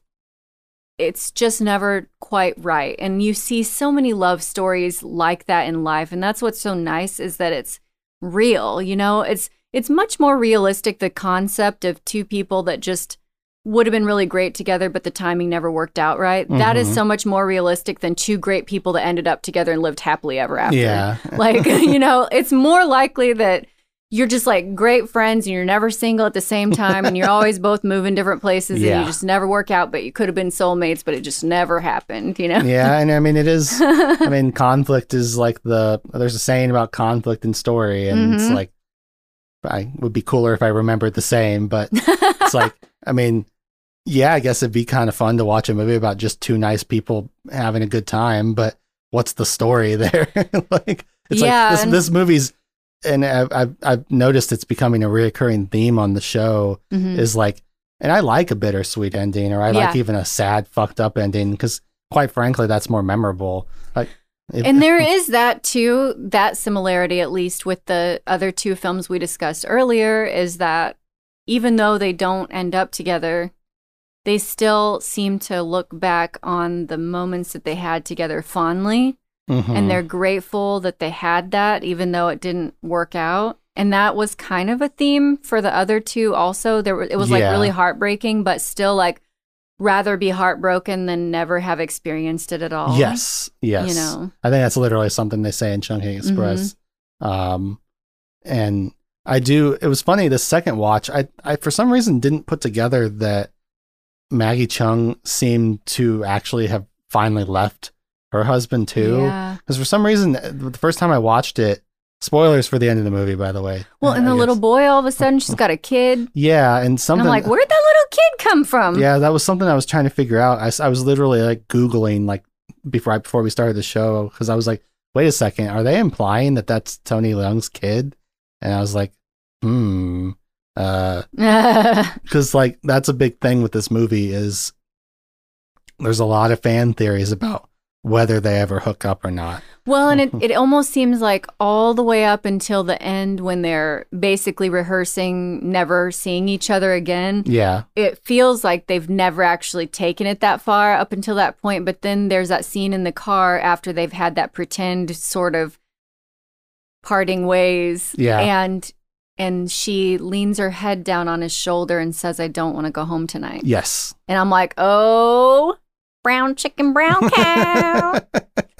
it's just never quite right. And you see so many love stories like that in life and that's what's so nice is that it's real, you know? It's it's much more realistic the concept of two people that just would have been really great together but the timing never worked out right. That is Mhm. so much more realistic than two great people that ended up together and lived happily ever after. Yeah. Like, you know, it's more likely that you're just like great friends and you're never single at the same time and you're always both moving different places and you just never work out, but you could have been soulmates, but it just never happened, you know? yeah, and I mean it is. I mean, conflict is like the there's a saying about conflict in story, and it's Mhm. like I would be cooler if I remembered the same, but it's like I mean, yeah, I guess it'd be kind of fun to watch a movie about just two nice people having a good time, but what's the story there? like it's Yeah, like this and- this movie's and I've, I've I've noticed it's becoming a reoccurring theme on the show Mhm. is like, and I like a bittersweet ending, or I like even a sad, fucked up ending, because quite frankly, that's more memorable. Like, if- And there is that too, that similarity, at least with the other two films we discussed earlier, is that even though they don't end up together, they still seem to look back on the moments that they had together fondly. Mhm. and they're grateful that they had that even though it didn't work out and that was kind of a theme for the other two also there it was like really heartbreaking but still like rather be heartbroken than never have experienced it at all yes, yes. you know I think that's literally something they say in Chungking Express. Mm-hmm. Um, and I do. It was funny. The second watch, I, I for some reason didn't put together that Maggie Cheung seemed to actually have finally left her husband too. yeah Because for some reason, the first time I watched it, spoilers for the end of the movie, by the way. well I- and the I little boy all of a sudden she's got a kid Yeah, and and something. i'm like where'd that little kid come from Yeah, that was something I was trying to figure out. I was literally like Googling like before, right before we started the show because I was like, wait a second, are they implying that that's Tony Leung's kid? And I was like, hmm. Uh, because like that's a big thing with this movie is there's a lot of fan theories about whether they ever hook up or not. Well, and it, it almost seems like all the way up until the end when they're basically rehearsing never seeing each other again, Yeah, it feels like they've never actually taken it that far up until that point. But then there's that scene in the car after they've had that pretend sort of parting ways. Yeah. And and she leans her head down on his shoulder and says, I don't want to go home tonight. yes. And I'm like, oh, brown chicken, brown cow.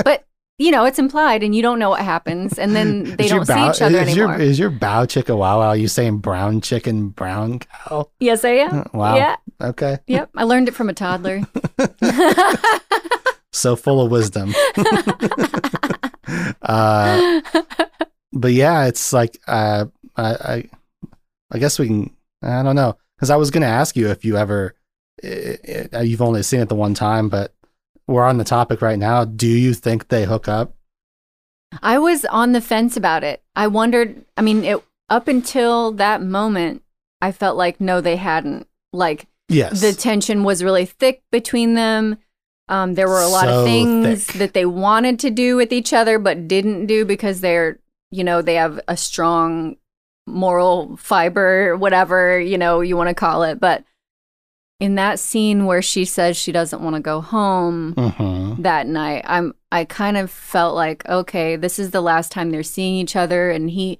but you know, it's implied, and you don't know what happens, and then they Is don't see each other is anymore. Your, is your bow chicka wow wow? You saying brown chicken, brown cow? yes, I am. Wow. Yeah. Okay. Yep. I learned it from a toddler. So full of wisdom. uh, but yeah, it's like uh, I, I, I guess we can. I don't know because I was going to ask you if you ever, i i you've only seen it the one time, but we're on the topic right now. Do you think they hook up? I was on the fence about it. I wondered. I mean, it up until that moment, I felt like no, they hadn't. Like Yes. the tension was really thick between them. Um, there were a lot So of things thick. that they wanted to do with each other, but didn't do because they're, you know, they have a strong moral fiber, whatever, you know, you want to call it. But in that scene where she says she doesn't want to go home hmm that night, I'm I kind of felt like, okay, this is the last time they're seeing each other and he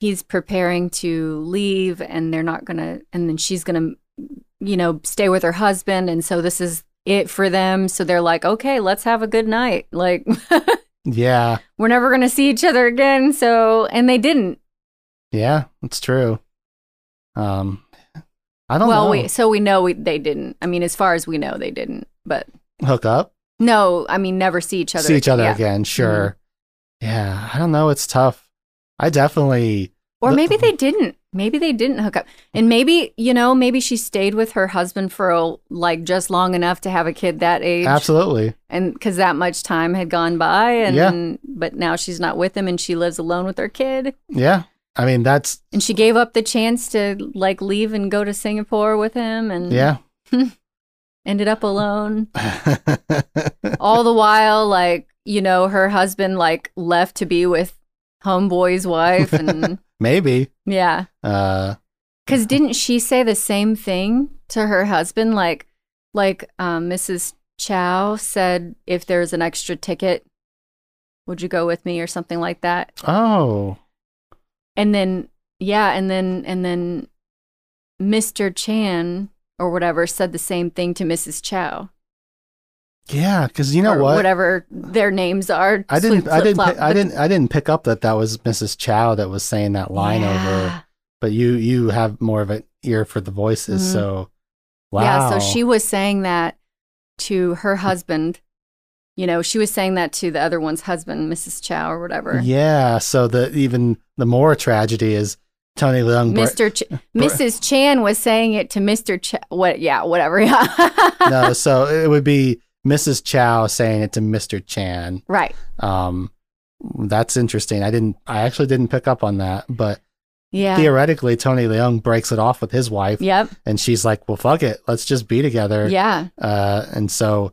he's preparing to leave and they're not gonna and then she's gonna you know, stay with her husband and so this is it for them. So they're like, okay, let's have a good night. Like Yeah. we're never gonna see each other again. So and they didn't. Yeah. It's true. Um, I don't well, know. we so we know we, they didn't. I mean, as far as we know, they didn't. But Hook up, no, I mean, never see each other. see each other Yeah. Mm-hmm. again. Sure. Yeah. I don't know. It's tough. I definitely. Or The- maybe they didn't. Maybe they didn't hook up. And maybe, you know, maybe she stayed with her husband for a, like just long enough to have a kid that age. Absolutely. And because that much time had gone by. And, Yeah. but now she's not with him and she lives alone with her kid. Yeah. I mean, that's. And she gave up the chance to like leave and go to Singapore with him and Yeah. ended up alone. All the while, like, you know, her husband like left to be with homeboy's wife. And maybe. yeah. Uh, Because didn't she say the same thing to her husband? Like, like um, Mrs. Chow said, if there's an extra ticket, would you go with me or something like that? oh. And then, yeah, and then, and then Mr. Chan or whatever said the same thing to Mrs. Chow. Yeah. Because you know what? Whatever their names are. I didn't. I didn't. I didn't. I didn't pick up that that was Mrs. Chow that was saying that line over. But you you have more of an ear for the voices, Mhm. so wow. Yeah, so she was saying that to her husband. You know, she was saying that to the other one's husband, Mrs. Chow or whatever. Yeah. So the even the more tragedy is Tony Leung. Mr. Ch- Mrs. Chan was saying it to Mr. Ch- what? Yeah, whatever. Yeah. no, so it would be Mrs. Chow saying it to Mr. Chan. right. Um, that's interesting. I didn't. I actually didn't pick up on that, but Yeah. theoretically, Tony Leung breaks it off with his wife, Yep. and she's like, "Well, fuck it, let's just be together." Yeah. Uh, and so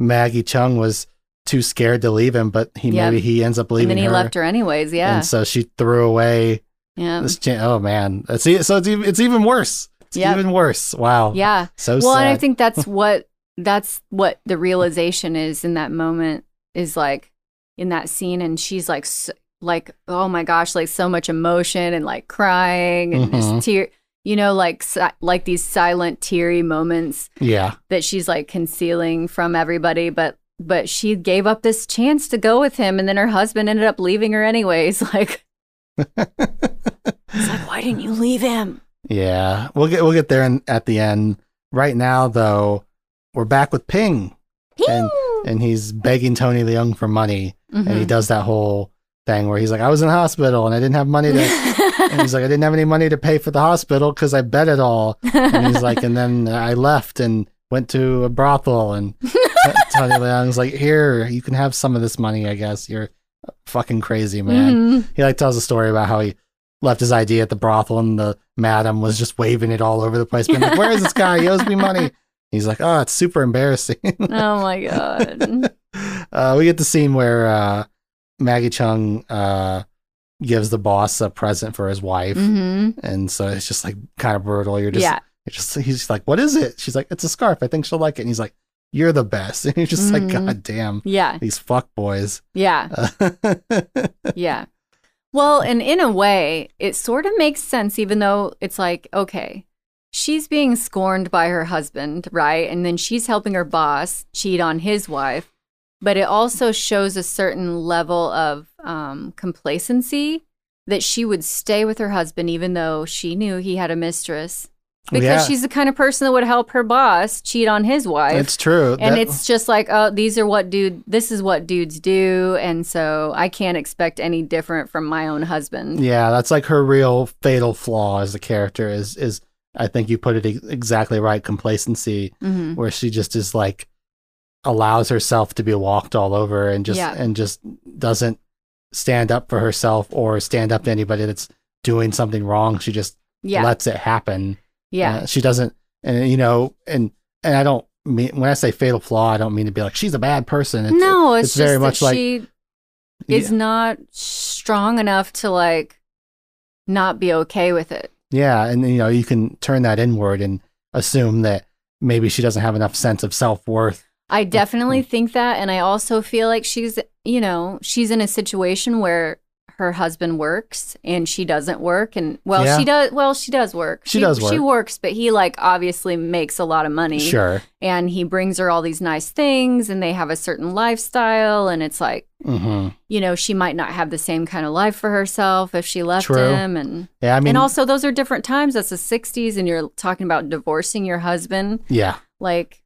Maggie Cheung was too scared to leave him, but he Yep. maybe he ends up leaving. And then he her. left her anyways. Yeah. And so she threw away Yeah. this. Oh man, so it's even it's even worse. It's Yep. even worse. Wow. Yeah. So well, sad. and I think that's what that's what the realization is in that moment is like in that scene, and she's like, s like, oh my gosh, like so much emotion and like crying and Mhm. just tear, you know, like si- like these silent teary moments yeah. that she's like concealing from everybody, but but she gave up this chance to go with him, and then her husband ended up leaving her anyways. Like, it's like, why didn't you leave him? Yeah, we'll get we'll get there in, at the end. Right now, though, we're back with Ping, and and he's begging Tony Leung for money, and he Mhm. does that whole thing where he's like, "I was in the hospital and I didn't have money to," and he's like, "I didn't have any money to pay for the hospital because I bet it all," and he's like, "And then I left and went to a brothel," and Tony Leung's like, "Here, you can have some of this money, I guess. You're fucking crazy, man." Mhm. He like tells a story about how he left his ID at the brothel and the madam was just waving it all over the place, being like, "Where is this guy? He owes me money." He's like, "Oh, it's super embarrassing." oh my god. uh, we get the scene where uh, Maggie Cheung uh, gives the boss a present for his wife, hmm and so it's just like kind of brutal. You're just, yeah. you're just, he's like, "What is it?" She's like, "It's a scarf. I think she'll like it." And he's like, "You're the best." And you're just like, Mhm. "God damn, Yeah. these fuck boys." Yeah. Yeah. Well, and in a way, it sort of makes sense, even though it's like, okay, she's being scorned by her husband, right? And then she's helping her boss cheat on his wife. But it also shows a certain level of um, complacency that she would stay with her husband, even though she knew he had a mistress. Because Yeah. she's the kind of person that would help her boss cheat on his wife it's true. and That- it's just like oh these are what dude this is what dudes do and so i can't expect any different from my own husband Yeah, that's like her real fatal flaw as a character is is I think you put it ex- exactly right complacency hmm where she just is like allows herself to be walked all over and just Yeah. and just doesn't stand up for herself or stand up to anybody that's doing something wrong. She just yeah lets it happen. yeah Uh, she doesn't and you know and and I don't mean when I say fatal flaw I don't mean to be like she's a bad person. It's, no it's, it's very much like- she is not strong enough to like not be okay with it. Yeah, and you know, you can turn that inward and assume that maybe she doesn't have enough sense of self-worth. I definitely think that. And I also feel like she's, you know, she's in a situation where her husband works and she doesn't work. And well, Yeah. she does, well, she does work. She does She works, but he like obviously makes a lot of money. Sure. And he brings her all these nice things and they have a certain lifestyle. And it's like, hmm you know, she might not have the same kind of life for herself if she left True. him. And, Yeah, I mean, and also, those are different times. That's the 60s. And you're talking about divorcing your husband. yeah, Like,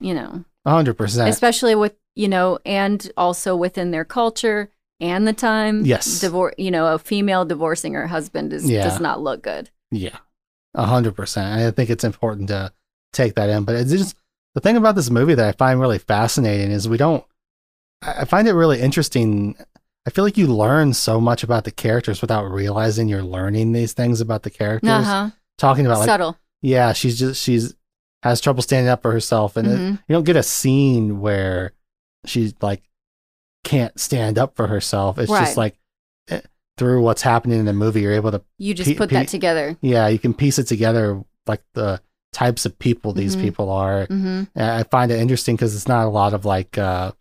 you know, hundred percent. especially with you know and also within their culture and the time Yes. divorce you know a female divorcing her husband is Yeah. does not look good Yeah, a hundred percent. I think it's important to take that in. But it's just the thing about this movie that I find really fascinating is we don't. I I find it really interesting. I feel like you learn so much about the characters without realizing you're learning these things about the characters. uh-huh Talking about like, subtle yeah, she's just she's has trouble standing up for herself, and it- Mhm. you don't get a scene where she like can't stand up for herself. It's Right. just like eh, through what's happening in the movie, you're able to you just Pe- put pe- that together yeah, you can piece it together like the types of people these Mhm. people are. hmm And I find it interesting because it's not a lot of like, uh,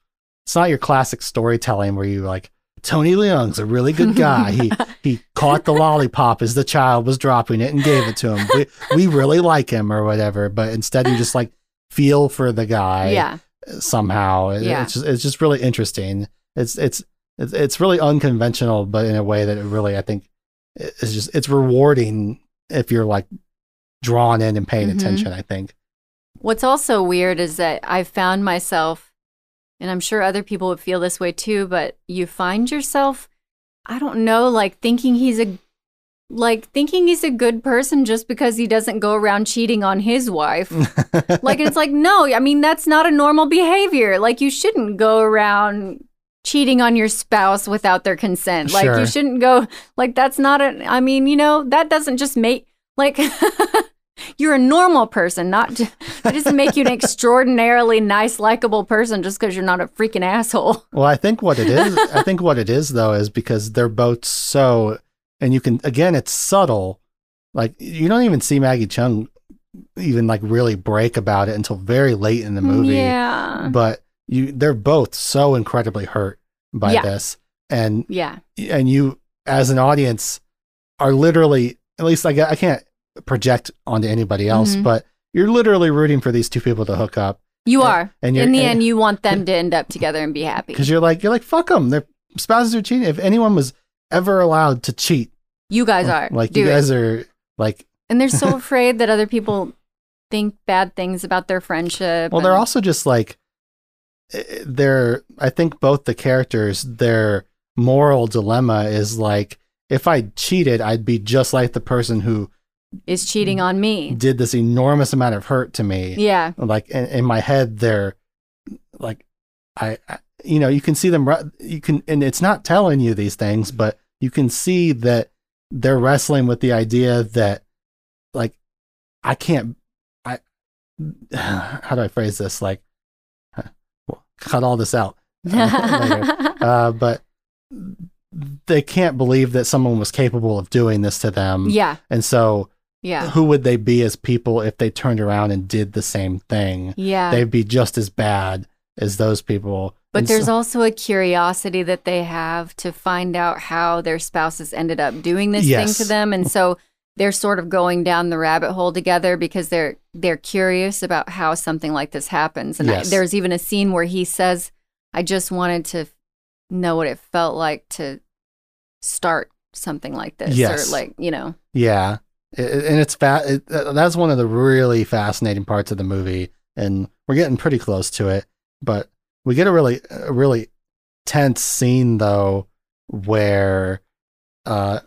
it's not your classic storytelling where you like, Tony Leung's a really good guy. he he caught the lollipop as the child was dropping it and gave it to him. We, we really like him or whatever. But instead, you just like feel for the guy yeah somehow. It- Yeah. It's just it's just really interesting. It's it's it's really unconventional, but in a way that it really I think is just it's rewarding if you're like drawn in and paying Mhm. attention. I think. what's also weird is that i found myself and i'm sure other people would feel this way too but you find yourself i don't know like thinking he's a like thinking he's a good person just because he doesn't go around cheating on his wife. Like it's like no i mean that's not a normal behavior. Like you shouldn't go around cheating on your spouse without their consent. Like Sure. you shouldn't go like that's not a i mean you know that doesn't just make like you're a normal person not ju- that doesn't make you an extraordinarily nice likable person just because you're not a freaking asshole Well, I think what it is, I think what it is though, is because they're both so, and you can again, it's subtle. Like you don't even see Maggie Cheung even like really break about it until very late in the mm, movie. yeah But you, they're both so incredibly hurt by Yeah. this, and yeah and you as an audience are literally, at least I, I can't project onto anybody else, Mhm. but you're literally rooting for these two people to hook up. you And- are and you're, in the and- end you want them to end up together and be happy because you're like you're like fuck them their spouses are cheating if anyone was ever allowed to cheat you guys are like Do you it. guys are like And they're so afraid that other people think bad things about their friendship. well they're also just like eh, they're i think both the characters their moral dilemma is like if i cheated i'd be just like the person who is cheating on me. did this enormous amount of hurt to me Yeah. like in, in my head they're like I, I you know you can see them you can and it's not telling you these things but you can see that they're wrestling with the idea that like i can't i how do i phrase this like well, cut all this out later. uh, but they can't believe that someone was capable of doing this to them yeah. and so Yeah. who would they be as people if they turned around and did the same thing Yeah. they'd be just as bad as those people. But And there's so- also a curiosity that they have to find out how their spouses ended up doing this Yes. thing to them. And so they're sort of going down the rabbit hole together because they're they're curious about how something like this happens. And I- there's even a scene where he says, "I just wanted to know what it felt like to start something like this Yes. or like, you know." yeah, I- I- and it's fa- it, that's one of the really fascinating parts of the movie, and we're getting pretty close to it. But we get a really a really tense scene though, where uh,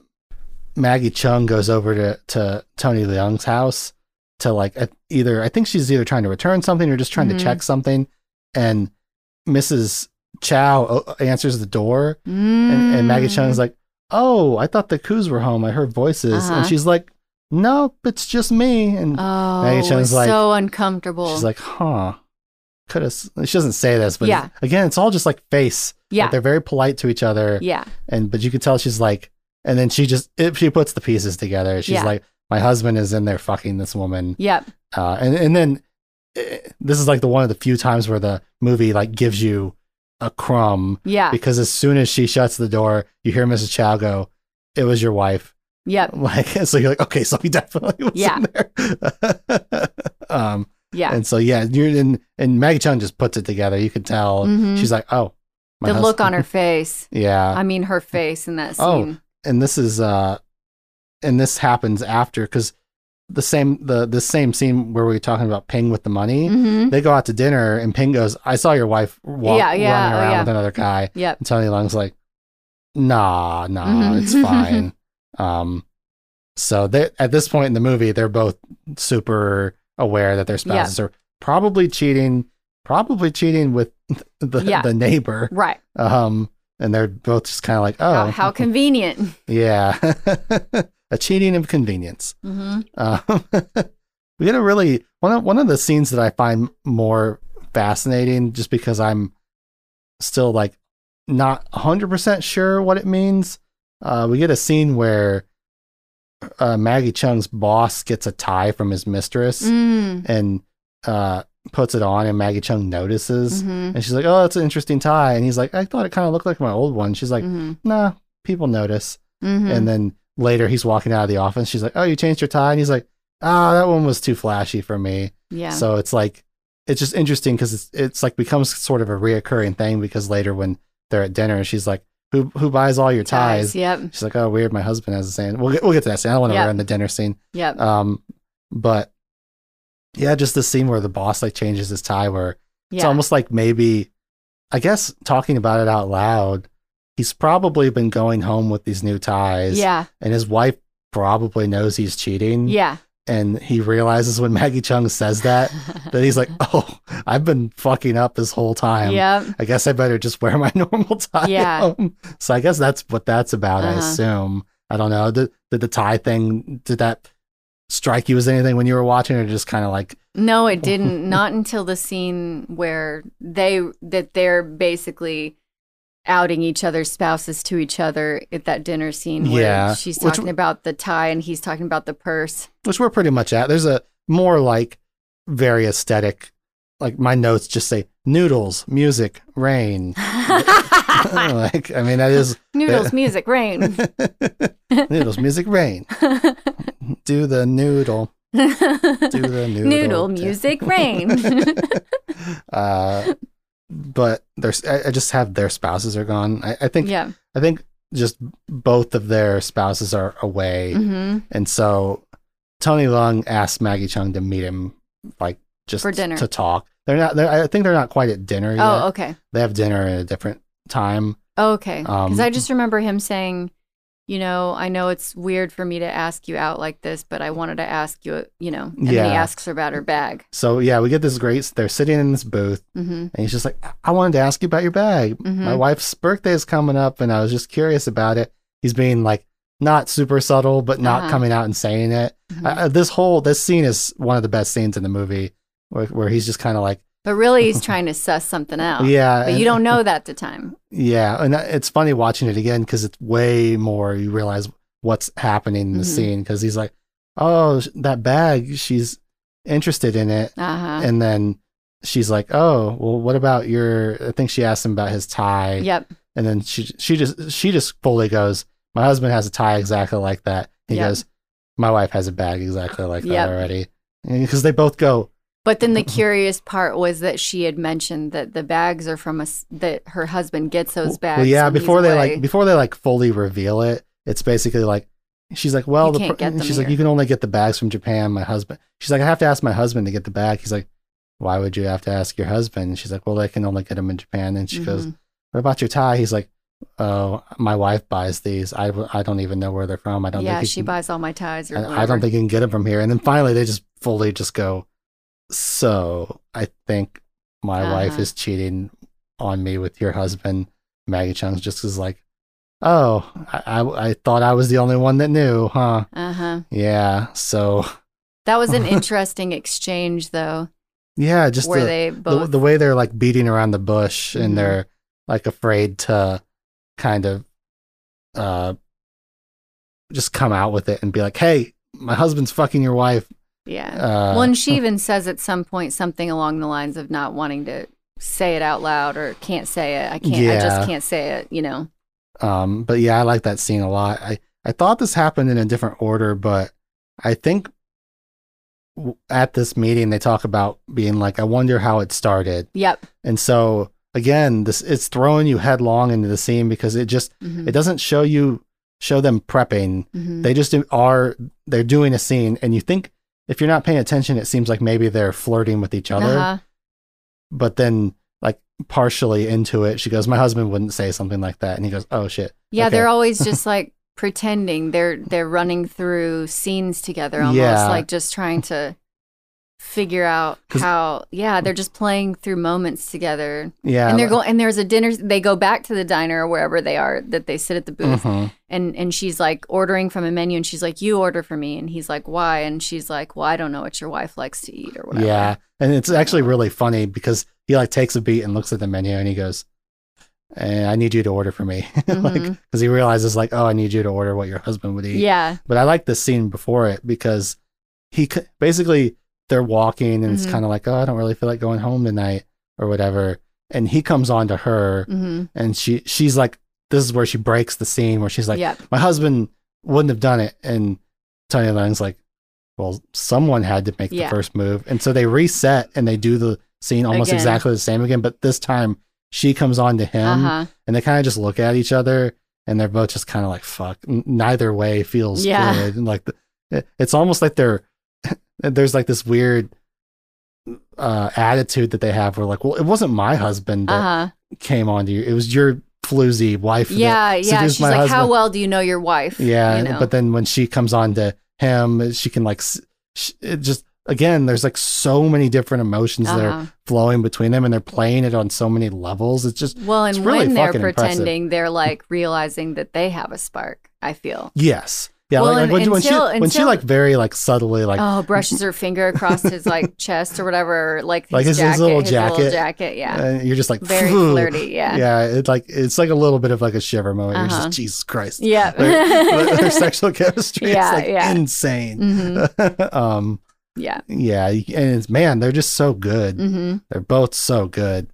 Maggie Cheung goes over to to Tony Leung's house to like either I think she's either trying to return something or just trying Mhm. to check something, and Mrs. Chow uh, answers the door, and, and Maggie Cheung's like, "Oh, I thought the Koos were home. I heard voices." Uh-huh. And she's like, "Nope, it's just me." And Oh, Maggie Cheung's like- so uncomfortable. she's like, "Huh." Could have. She doesn't say this, but Yeah. again, it's all just like face. Like, yeah. they're very polite to each other, Yeah. and but you could tell she's like, and then she just if she puts the pieces together. She's Yeah. like, my husband is in there fucking this woman, Yep. uh, and and then eh, this is like the one of the few times where the movie like gives you a crumb Yeah. because as soon as she shuts the door, you hear Mrs. Chow go, "It was your wife." Yep. Like so, you're like, okay, so he definitely was Yeah. in there. um, Yeah. and so yeah, you're in, and Maggie Cheung just puts it together. You can tell Mhm. she's like, oh, my the look on her face. yeah. I mean, her face in that scene. Oh, and this is uh, and this happens after because the same the the same scene where we were talking about Ping with the money. hmm They go out to dinner, and Ping goes, "I saw your wife walk, Yeah, yeah, running oh, around yeah. with another guy." Yep. And Tony Leung's like, nah, nah, Mhm. it's fine. Um, so they at this point in the movie, they're both super aware that their Yeah. spouses are probably cheating, probably cheating with the Yeah. the neighbor. Right. Um, and they're both just kind of like, oh, How, how convenient. yeah, a cheating of convenience. hmm Um, we get a really one of one of the scenes that I find more fascinating, just because I'm still like not 100 percent sure what it means. Uh, we get a scene where uh, Maggie Cheung's boss gets a tie from his mistress Mm. and uh, puts it on, and Maggie Cheung notices, hmm and she's like, "Oh, that's an interesting tie," and he's like, "I thought it kind of looked like my old one." She's like, hmm "Nah, people notice." hmm And then later he's walking out of the office. She's like, "Oh, you changed your tie," and he's like, "Ah, that one was too flashy for me." yeah. So it's like it's just interesting because it's it's like becomes sort of a reoccurring thing because later when they're at dinner, she's like, "Who who buys all your ties?" Yep. She's like, "Oh, weird. My husband has the same." We'll get we'll get to that scene. I don't want to Yeah. run the dinner scene. Yep. Um, but yeah, just the scene where the boss like changes his tie, where it's almost like maybe, I guess, talking about it out loud. He's probably been going home with these new ties yeah. and his wife probably knows he's cheating. Yeah. And he realizes when Maggie Cheung says that, that he's like, oh, I've been fucking up this whole time. Yep. I guess I better just wear my normal tie. Yeah. home." So I guess that's what that's about, I Uh-huh. assume. I don't know. Did, did the tie thing, did that strike you as anything when you were watching or just kind of like, No, it didn't. Not until the scene where they that they're basically outing each other's spouses to each other at that dinner scene where Yeah, she's which- talking about the tie and he's talking about the purse. which we're pretty much at. There's a more like very aesthetic, like my notes just say noodles, music, rain. like, I mean, that is Noodles, music, rain. noodles, music, rain. Do the noodle. Do the noodle. Noodle, music, rain. uh, but there's, I, I just have their spouses are gone. I, I think, yeah. I think just both of their spouses are away. hmm And so Tony Leung asked Maggie Cheung to meet him, like just For dinner. to talk. They're not. They're, I think they're not quite at dinner yet. Oh, okay. They have dinner at a different time. Oh, okay. Because Um, I just remember him saying, you know, I know it's weird for me to ask you out like this, but I wanted to ask you, you know, and then Yeah. he asks her about her bag. So yeah, we get this great. They're sitting in this booth, hmm and he's just like, "I wanted to ask you about your bag. hmm My wife's birthday is coming up, and I was just curious about it." He's being like not super subtle, but not Uh-huh. coming out and saying it. Mhm. Uh, this whole this scene is one of the best scenes in the movie, where, where he's just kind of like, But really, he's trying to suss something out. "Yeah,". But and- you don't know that at the time. Yeah, and that- it's funny watching it again because it's way more. You realize what's happening in the Mhm. scene because he's like, "Oh, that bag, she's interested in it," Uh huh. and then she's like, "Oh, well, what about your?" I think she asked him about his tie, Yep. and then she she just she just fully goes, "My husband has a tie exactly like that." He Yep. goes, "My wife has a bag exactly like that Yep. already," because they both go, But then the curious part was that she had mentioned that the bags are from us, that her husband gets those bags. Well, yeah, before they away. like before they like fully reveal it, it's basically like she's like, well, You the pr- she's like, you can only get the bags from Japan. My husband, she's like, I have to ask my husband to get the bag. He's like, why would you have to ask your husband? And she's like, well, they can only get them in Japan. And she goes, Mhm. what about your tie? He's like, oh, my wife buys these. I, I don't even know where they're from. I don't. yeah, think she can- buys all my ties. Or I, I don't think you can get them from here. And then finally, they just fully just go. So I think my wife Uh-huh. is cheating on me with your husband. Maggie Cheung's just is like, oh, I, I I thought I was the only one that knew, huh? Uh huh. Yeah. So That was an interesting exchange, though, yeah, just where the, they the both. the way they're like beating around the bush Mhm. and they're like afraid to kind of uh just come out with it and be like, "Hey, my husband's fucking your wife." Yeah. Uh, well, and she even says at some point something along the lines of not wanting to say it out loud or can't say it. I can't. I just can't say it. You know. Um, but yeah, I like that scene a lot. I, I thought this happened in a different order, but I think at this meeting they talk about being like, I wonder how it started. Yep. And so again, this it's throwing you headlong into the scene because it just Mhm. it doesn't show you show them prepping. Mhm. They just are they're doing a scene and you think if you're not paying attention, it seems like maybe they're flirting with each other. Uh-huh. But then like partially into it, she goes, My husband wouldn't say something like that. And he goes, Oh shit. Yeah, Okay. they're always just like pretending they're they're running through scenes together almost Yeah. like just trying to figure out how yeah, they're just playing through moments together. Yeah. and they're going and there's a dinner they go back to the diner or wherever they are that they sit at the booth Mhm. and and she's like ordering from a menu and she's like you order for me and he's like why and she's like well I don't know what your wife likes to eat or whatever. Yeah. And it's actually really funny because he like takes a beat and looks at the menu and he goes, and I need you to order for me. like, Mhm. because he realizes, like, oh, I need you to order what your husband would eat. Yeah. But I like the scene before it because he basically they're walking and it's Mhm. kind of like, oh, I don't really feel like going home tonight or whatever. And he comes on to her hmm and she she's like, this is where she breaks the scene where she's like, yeah. my husband wouldn't have done it. And Tony Leung's like, well, someone had to make Yeah. the first move. And so they reset and they do the scene almost Again. exactly the same again. But this time she comes on to him Uh-huh. and they kind of just look at each other and they're both just kind of like, fuck, neither way feels Yeah. good. And like, the, it's almost like they're, there's like this weird uh, attitude that they have where like, well, it wasn't my husband that Uh-huh. came on to you. It was your floozy wife. that Yeah, yeah. She's my like, how well do you know your wife? Yeah, You know? but then when she comes on to him, she can like s- sh- it just again. There's like so many different emotions that Uh-huh. are flowing between them, and they're playing it on so many levels. It's just Well, and It's really when they're fucking impressive. pretending, they're like realizing that they have a spark. I feel. yes, yeah. Well, like, and like when, when she until- when she like very like subtly like oh, brushes her finger across his like chest or whatever, or, like his, Like his- his jacket, little little jacket. jacket. Yeah, uh, you're just like very "Phew." flirty. Yeah, Yeah, it's like it's like a little bit of like a shiver moment. You're Uh-huh. just Jesus Christ. yeah, their, their sexual chemistry Yeah, is like yeah. insane. Mhm. um, yeah. yeah, and it's man, they're just so good. hmm They're both so good.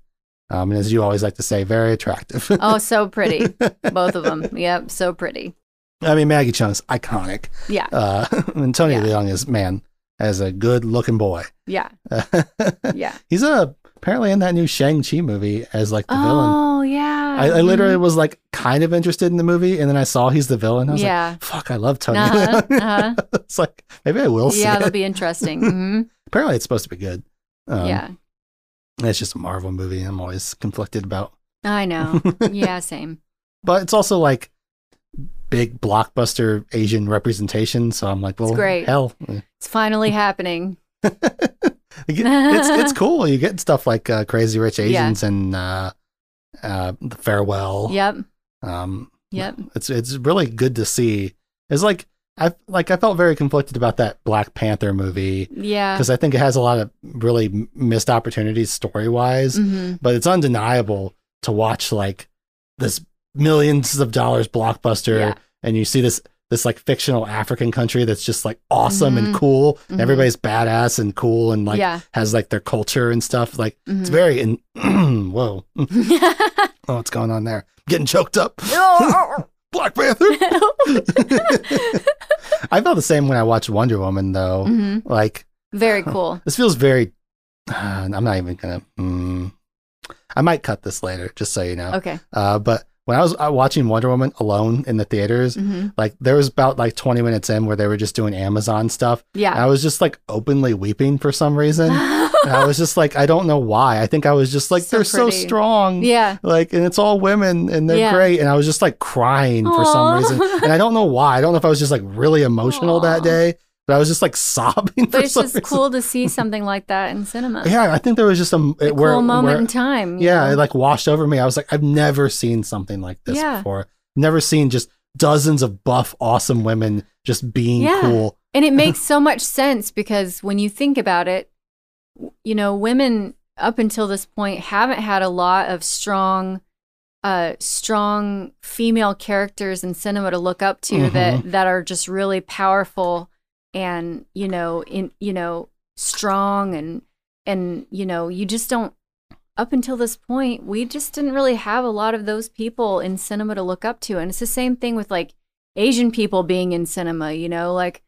Um, and as you always like to say, very attractive. Oh, so pretty, both of them. Yep, so pretty. I mean, Maggie Cheung's iconic. Yeah, Uh, and Tony Yeah. Leung is man as a good looking boy. yeah, yeah. He's uh, apparently in that new Shang Chi movie as like the villain. Oh, yeah. I, I literally Mhm. was like kind of interested in the movie, and then I saw he's the villain. I was yeah. like, "Fuck, I love Tony Uh-huh, uh-huh. it's like maybe I will see yeah, it. that'll be interesting. hmm Apparently, it's supposed to be good. Um, yeah, it's just a Marvel movie. I'm always conflicted about, I know. Yeah, same. but it's also like big blockbuster Asian representation. So I'm like, well, great. hell, It's finally happening. It's it's cool. You get stuff like uh, Crazy Rich Yeah. Asians and uh, uh, The Farewell. Yep, Um, yep. it's it's really good to see. It's like I like I felt very conflicted about that Black Panther movie Yeah. because I think it has a lot of really missed opportunities story wise, hmm but it's undeniable to watch like this millions of dollars blockbuster Yeah. and you see this this like fictional African country that's just like awesome and Mhm. cool. and Mhm. Everybody's badass and cool and like yeah. has like their culture and stuff. Like it's Mhm. very in whoa. Oh, what's going on there? getting choked up. Black Panther. I felt the same when I watched Wonder Woman though. hmm Like Very cool. this feels very uh, I'm not even gonna mm, I might cut this later, just so you know. Okay. Uh, but when I was uh, watching Wonder Woman alone in the theaters, hmm like there was about like 20 minutes in where they were just doing Amazon stuff. And Yeah. I was just like openly weeping for some reason. And I was just like, I don't know why. I think I was just like, So they're so strong. yeah. Like, and it's all women and they're Yeah. great. And I was just like crying for some reason. And I don't know why. I don't know if I was just like really emotional that day, but I was just like sobbing But it's just reason. cool to see something like that in cinema. Yeah, I think there was just a, A it, cool moment where- in time. yeah, know? it like washed over me. I was like, I've never seen something like this Yeah. before. Never seen just dozens of buff, awesome women just being Yeah. cool. And it makes so much sense because when you think about it, you know, women up until this point haven't had a lot of strong uh, strong female characters in cinema to look up to that that are just really powerful and you know in you know strong and and you know you just don't up until this point we just didn't really have a lot of those people in cinema to look up to and it's the same thing with like asian people being in cinema you know like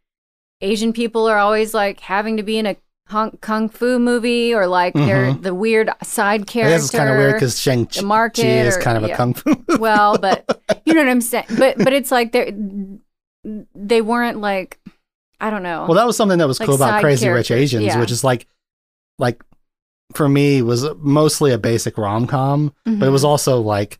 asian people are always like having to be in a hung, kung fu movie or like they're Mhm. the weird side character guess it's kind of weird because Shang Chi is or- kind of a kung fu. movie. well, but you know what I'm saying. But but it's like they they weren't like I don't know. Well, that was something that was Like cool about Crazy Rich Asians, yeah. which is like, like for me was mostly a basic rom com, but it was Mhm. also like,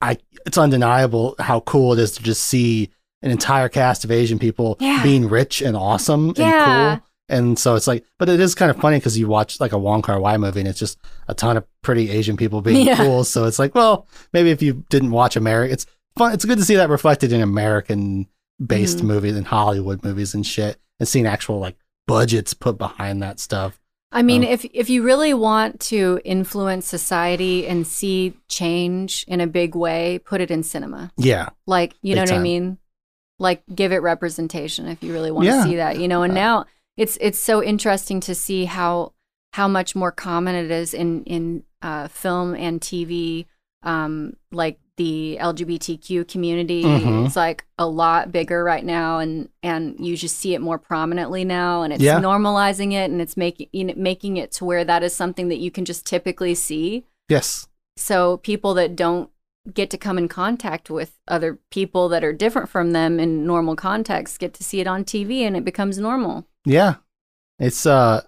I it's undeniable how cool it is to just see an entire cast of Asian people Yeah. being rich and awesome Yeah. and cool. And so it's like, but it is kind of funny because you watch like a Wong Kar Wai movie and it's just a ton of pretty Asian people being cool. So it's like, well, maybe if you didn't watch America, it's fun. It's good to see that reflected in American based Mhm. movies and Hollywood movies and shit, and seeing actual like budgets put behind that stuff. I mean, um, if if you really want to influence society and see change in a big way, put it in cinema. Yeah, Like, you know what I mean? Like give it representation if you really want Yeah. to see that, you know. And Uh, now it's it's so interesting to see how how much more common it is in in uh, film and TV um like the LGBTQ community Mhm. it's like a lot bigger right now and and you just see it more prominently now and it's Yeah. normalizing it and it's making you know, making it to where that is something that you can just typically see yes, so people that don't get to come in contact with other people that are different from them in normal contexts get to see it on TV and it becomes normal. yeah. It's uh,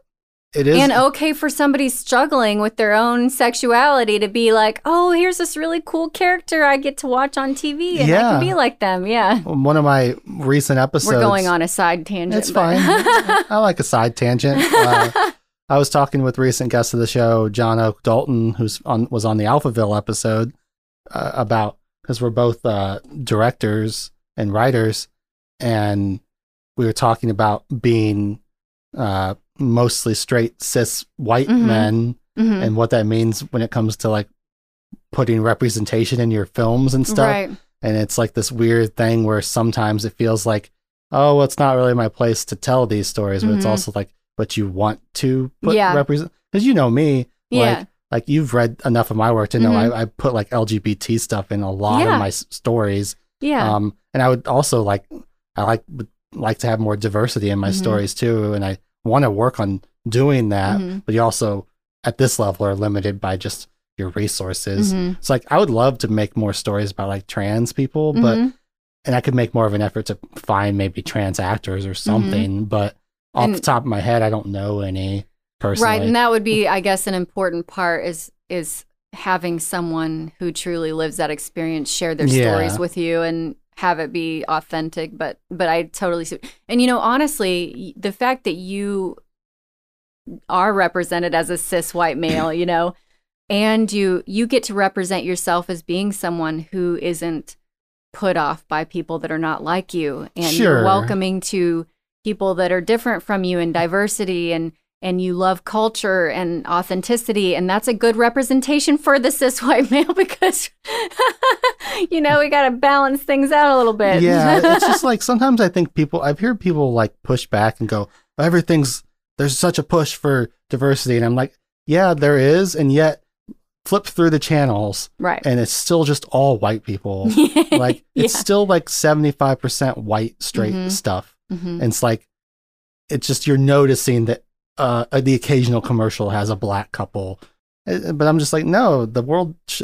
it is. and okay for somebody struggling with their own sexuality to be like, "Oh, here's this really cool character I get to watch on TV and I can be like them." Yeah. one of my recent episodes. We're going on a side tangent. It's but- fine. I like a side tangent. Uh, I was talking with recent guest of the show, John Oak Dalton, who's on was on the Alphaville episode uh, about because we're both uh, directors and writers, and we were talking about being uh, mostly straight cis white Mhm. men Mhm. and what that means when it comes to like putting representation in your films and stuff Right. and it's like this weird thing where sometimes it feels like oh well, it's not really my place to tell these stories but it's Mhm. also like but you want to put Yeah. represent because you know me Yeah. like like you've read enough of my work to know Mhm. I, I put like lgbt stuff in a lot Yeah. of my s- stories yeah. um and i would also like i like would like to have more diversity in my Mhm. stories too and i want to work on doing that Mhm. but you also at this level are limited by just your resources Mhm. it's like I would love to make more stories about like trans people, but Mhm. and I could make more of an effort to find maybe trans actors or something. But off Mm-hmm. And- the top of my head, I don't know any personally. Right, and that would be, I guess, an important part is is having someone who truly lives that experience share their Yeah. stories with you and have it be authentic. But but I totally see, and you know, honestly, the fact that you are represented as a cis white male, you know, and you you get to represent yourself as being someone who isn't put off by people that are not like you, and Sure. you're welcoming to people that are different from you and diversity and and you love culture and authenticity and that's a good representation for the cis white male because you know we got to balance things out a little bit yeah, it's just like sometimes I think people I've heard people like push back and go, everything's there's such a push for diversity, and I'm like, yeah, there is, and yet flip through the channels right and it's still just all white people. like it's Yeah. still like 75% white straight Mhm. stuff. Mhm. And it's like it's just you're noticing that uh, the occasional commercial has a black couple, Uh, but I'm just like, no, the world. Sh-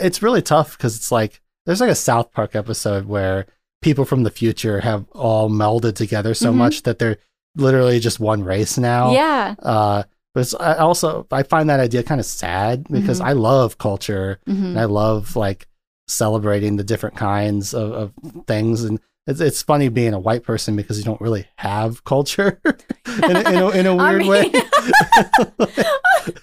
it's really tough because it's like there's like a South Park episode where people from the future have all melded together so Mhm. much that they're literally just one race now. yeah Uh, but it's, I also I find that idea kind of sad because Mhm. I love culture Mhm. and I love like celebrating the different kinds of, of things. And it's it's funny being a white person because you don't really have culture in, a, in, a, in a I weird way. mean-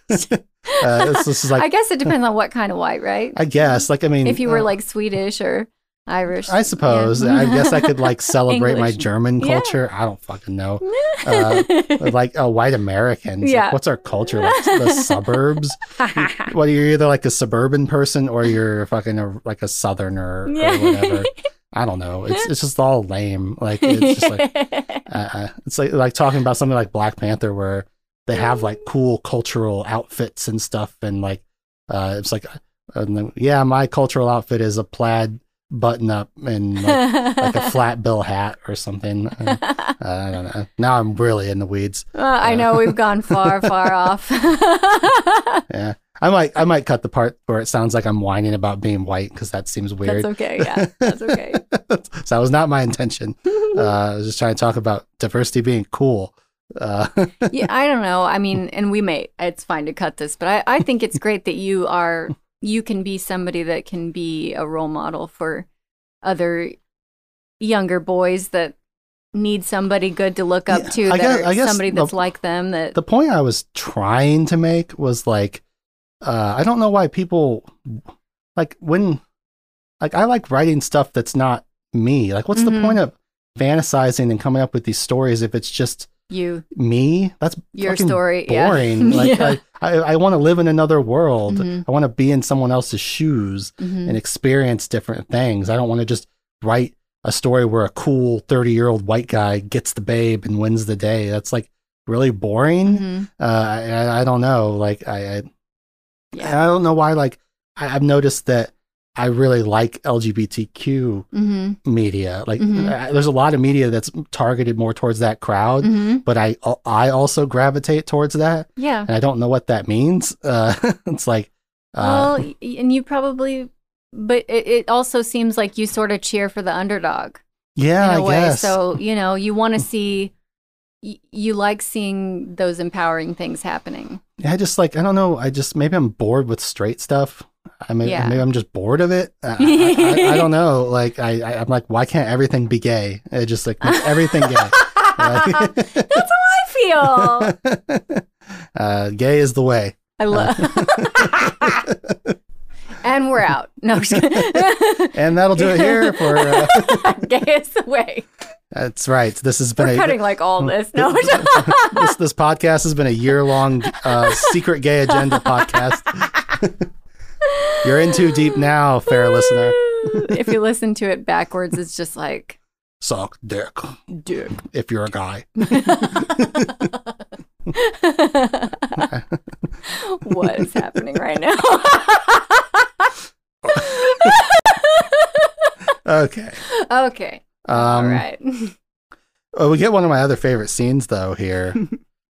uh, it's like I guess it depends on what kind of white, right? I guess like I mean if you were uh, like Swedish or Irish. I suppose. Yeah. I guess I could like celebrate my German culture. I don't fucking know. Like my Yeah. I don't fucking know. Uh, like uh, white Americans. Like, Yeah. what's our culture? Like the suburbs. What Well, you're either like a suburban person or you're fucking a, like a southerner or whatever. I don't know. It's it's just all lame. Like it's just like uh, it's like like talking about something like Black Panther where they have like cool cultural outfits and stuff and like uh it's like uh, yeah my cultural outfit is a plaid button up and like, like a flat bill hat or something uh, I don't know now I'm really in the weeds Well, I know we've gone far, far off. yeah I might I might cut the part where it sounds like I'm whining about being white because that seems weird That's okay. Yeah, that's okay. so that was not my intention uh, I was just trying to talk about diversity being cool uh, yeah, I don't know. I mean, and we may, it's fine to cut this, but I, I think it's great that you are, you can be somebody that can be a role model for other younger boys that need somebody good to look up Yeah, to, I that guess- I guess somebody the- that's like them. That the point I was trying to make was like, uh, I don't know why people like when, like, I like writing stuff that's not me. Like, what's the Mhm. point of fantasizing and coming up with these stories if it's just you, me? That's your story, boring. yeah, Like, yeah. I, I, I want to live in another world. Mhm. I want to be in someone else's shoes Mhm. and experience different things. I don't want to just write a story where a cool 30 year old white guy gets the babe and wins the day. That's like really boring. Mhm. Uh, I, I- I don't know. Like, I, I, Yeah. I don't know why. Like, I, I've noticed that I really like LGBTQ Mhm. media. Like, Mhm. uh, there's a lot of media that's targeted more towards that crowd, Mhm. but I, I also gravitate towards that, Yeah. and I don't know what that means. Uh, it's like, uh, well, and you probably, but it, it also seems like you sort of cheer for the underdog. yeah, in a I way. guess. So, you know, you want to see, y- you like seeing those empowering things happening. I just like I don't know. I just maybe I'm bored with straight stuff. I mean, Yeah. maybe I'm just bored of it. I, I, I, I don't know. Like I, I, I'm like, why can't everything be gay? It just like make everything gay. Like- That's how I feel. uh, gay is the way. I love. and we're out. No. And that'll do it here for. Uh, Gay is the way. that's right. This has been We're a cutting like all this. No, this this podcast has been a year long uh, secret gay agenda podcast. You're in too deep now, fair listener. if you listen to it backwards, it's just like, Suck dick dude. if you're a guy. what is happening right now? Okay. okay. Um, All right. Oh, we get one of my other favorite scenes though here,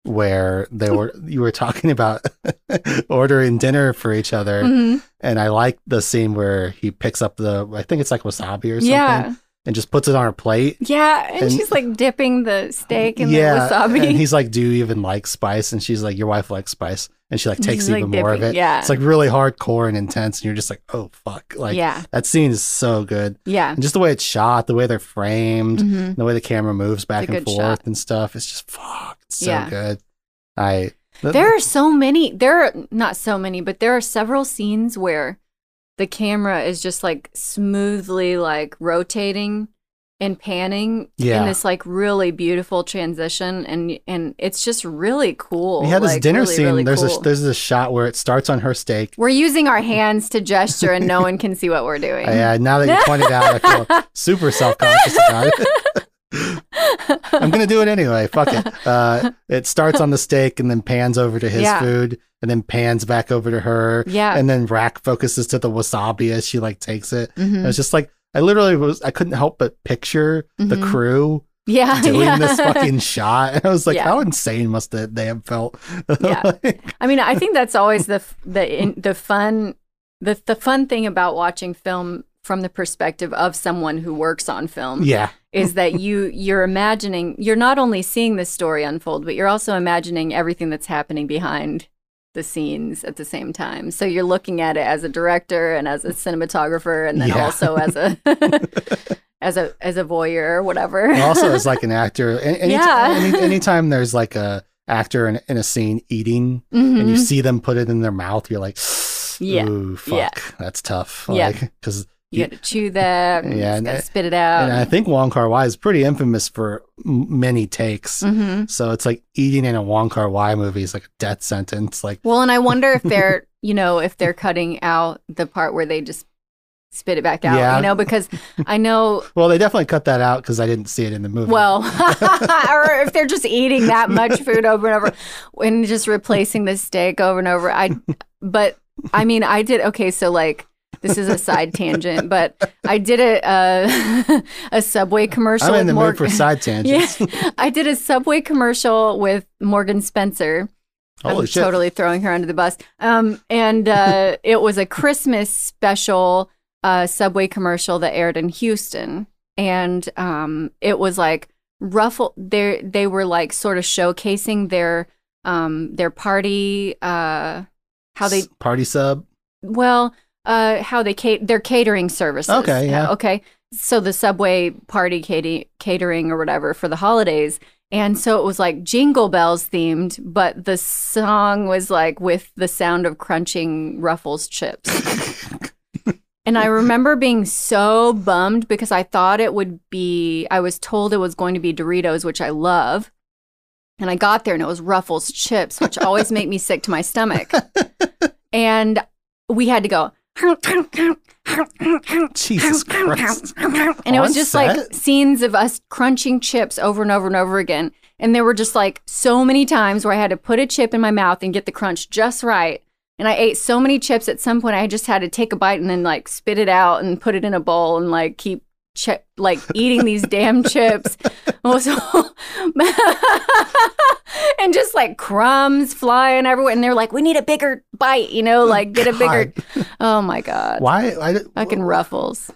where they were you were talking about ordering dinner for each other, Mhm. and I like the scene where he picks up the I think it's like wasabi or something, Yeah. and just puts it on her plate. Yeah. And, And- she's like dipping the steak in yeah, the wasabi. and he's like, "Do you even like spice?" And she's like, "Your wife likes spice," and she like takes like, even more of it. yeah. it's like really hardcore and intense, and you're just like, "Oh fuck!" Like yeah. that scene is so good, Yeah. and just the way it's shot, the way they're framed, Mhm. the way the camera moves back It's and forth shot. and stuff. It's just fuck. It's so Yeah. good. I There are so many, there are not so many, but there are several scenes where the camera is just like smoothly like rotating and panning Yeah. in this like really beautiful transition and and it's just really cool. we had this like, dinner really, scene. really there's cool. a there's this shot where it starts on her steak. We're using our hands to gesture and no one can see what we're doing. Yeah, now that you pointed out, I feel super self conscious about it. I'm gonna do it anyway. Fuck it. Uh, it starts on the steak and then pans over to his Yeah. food and then pans back over to her. Yeah. And then Rack focuses to the wasabi as she like takes it. Mhm. It's just like I literally was I couldn't help but picture the Mhm. crew Yeah. doing yeah. this fucking shot. And I was like, Yeah. how insane must that they have felt? Yeah. Like, I mean, I think that's always the the in, the fun the the fun thing about watching film from the perspective of someone who works on film yeah. Is that you you're imagining you're not only seeing the story unfold, but you're also imagining everything that's happening behind the scenes at the same time. So you're looking at it as a director and as a cinematographer, and then Yeah. also as a as a as a voyeur or whatever. And also as like an actor. Any, any, Yeah. any, anytime there's like a actor in, in a scene eating and you Mhm. see them put it in their mouth, you're like, Yeah. fuck, Yeah. that's tough. Yeah. Like, because You got to chew that. And Yeah, and spit it out. And I think Wong Kar Wai is pretty infamous for many takes. hmm So it's like eating in a Wong Kar Wai movie is like a death sentence. Like, Well, and I wonder if they're, you know, if they're cutting out the part where they just spit it back out, Yeah. you know, because I know, well, they definitely cut that out because I didn't see it in the movie. well, or if they're just eating that much food over and over and just replacing the steak over and over. I, but I mean, I did, okay, so like, this is a side tangent, but I did a uh, a Subway commercial. I'm in the mood for side tangents. Yeah, I did a Subway commercial with Morgan Spencer. Holy I'm shit. totally throwing her under the bus. Um, and uh, it was a Christmas special uh, Subway commercial that aired in Houston, and um, it was like ruffle. They they were like sort of showcasing their um their party uh how they party sub. well, uh, how they cat- their catering services. Okay, yeah. Uh, okay. So the Subway party cate- catering or whatever for the holidays. And so it was like jingle bells themed, but the song was like with the sound of crunching Ruffles chips. and I remember being so bummed because I thought it would be, I was told it was going to be Doritos, which I love. And I got there and it was Ruffles chips, which always make me sick to my stomach. And we had to go. Jesus Christ. And it was just set? like scenes of us crunching chips over and over and over again. And there were just like so many times where I had to put a chip in my mouth and get the crunch just right. And I ate so many chips at some point I just had to take a bite and then like spit it out and put it in a bowl and like keep chip like eating these damn chips. And just like crumbs flying everywhere. And they're like, we need a bigger bite, you know, like get a bigger. God. Oh my God. Why? I, Fucking ruffles.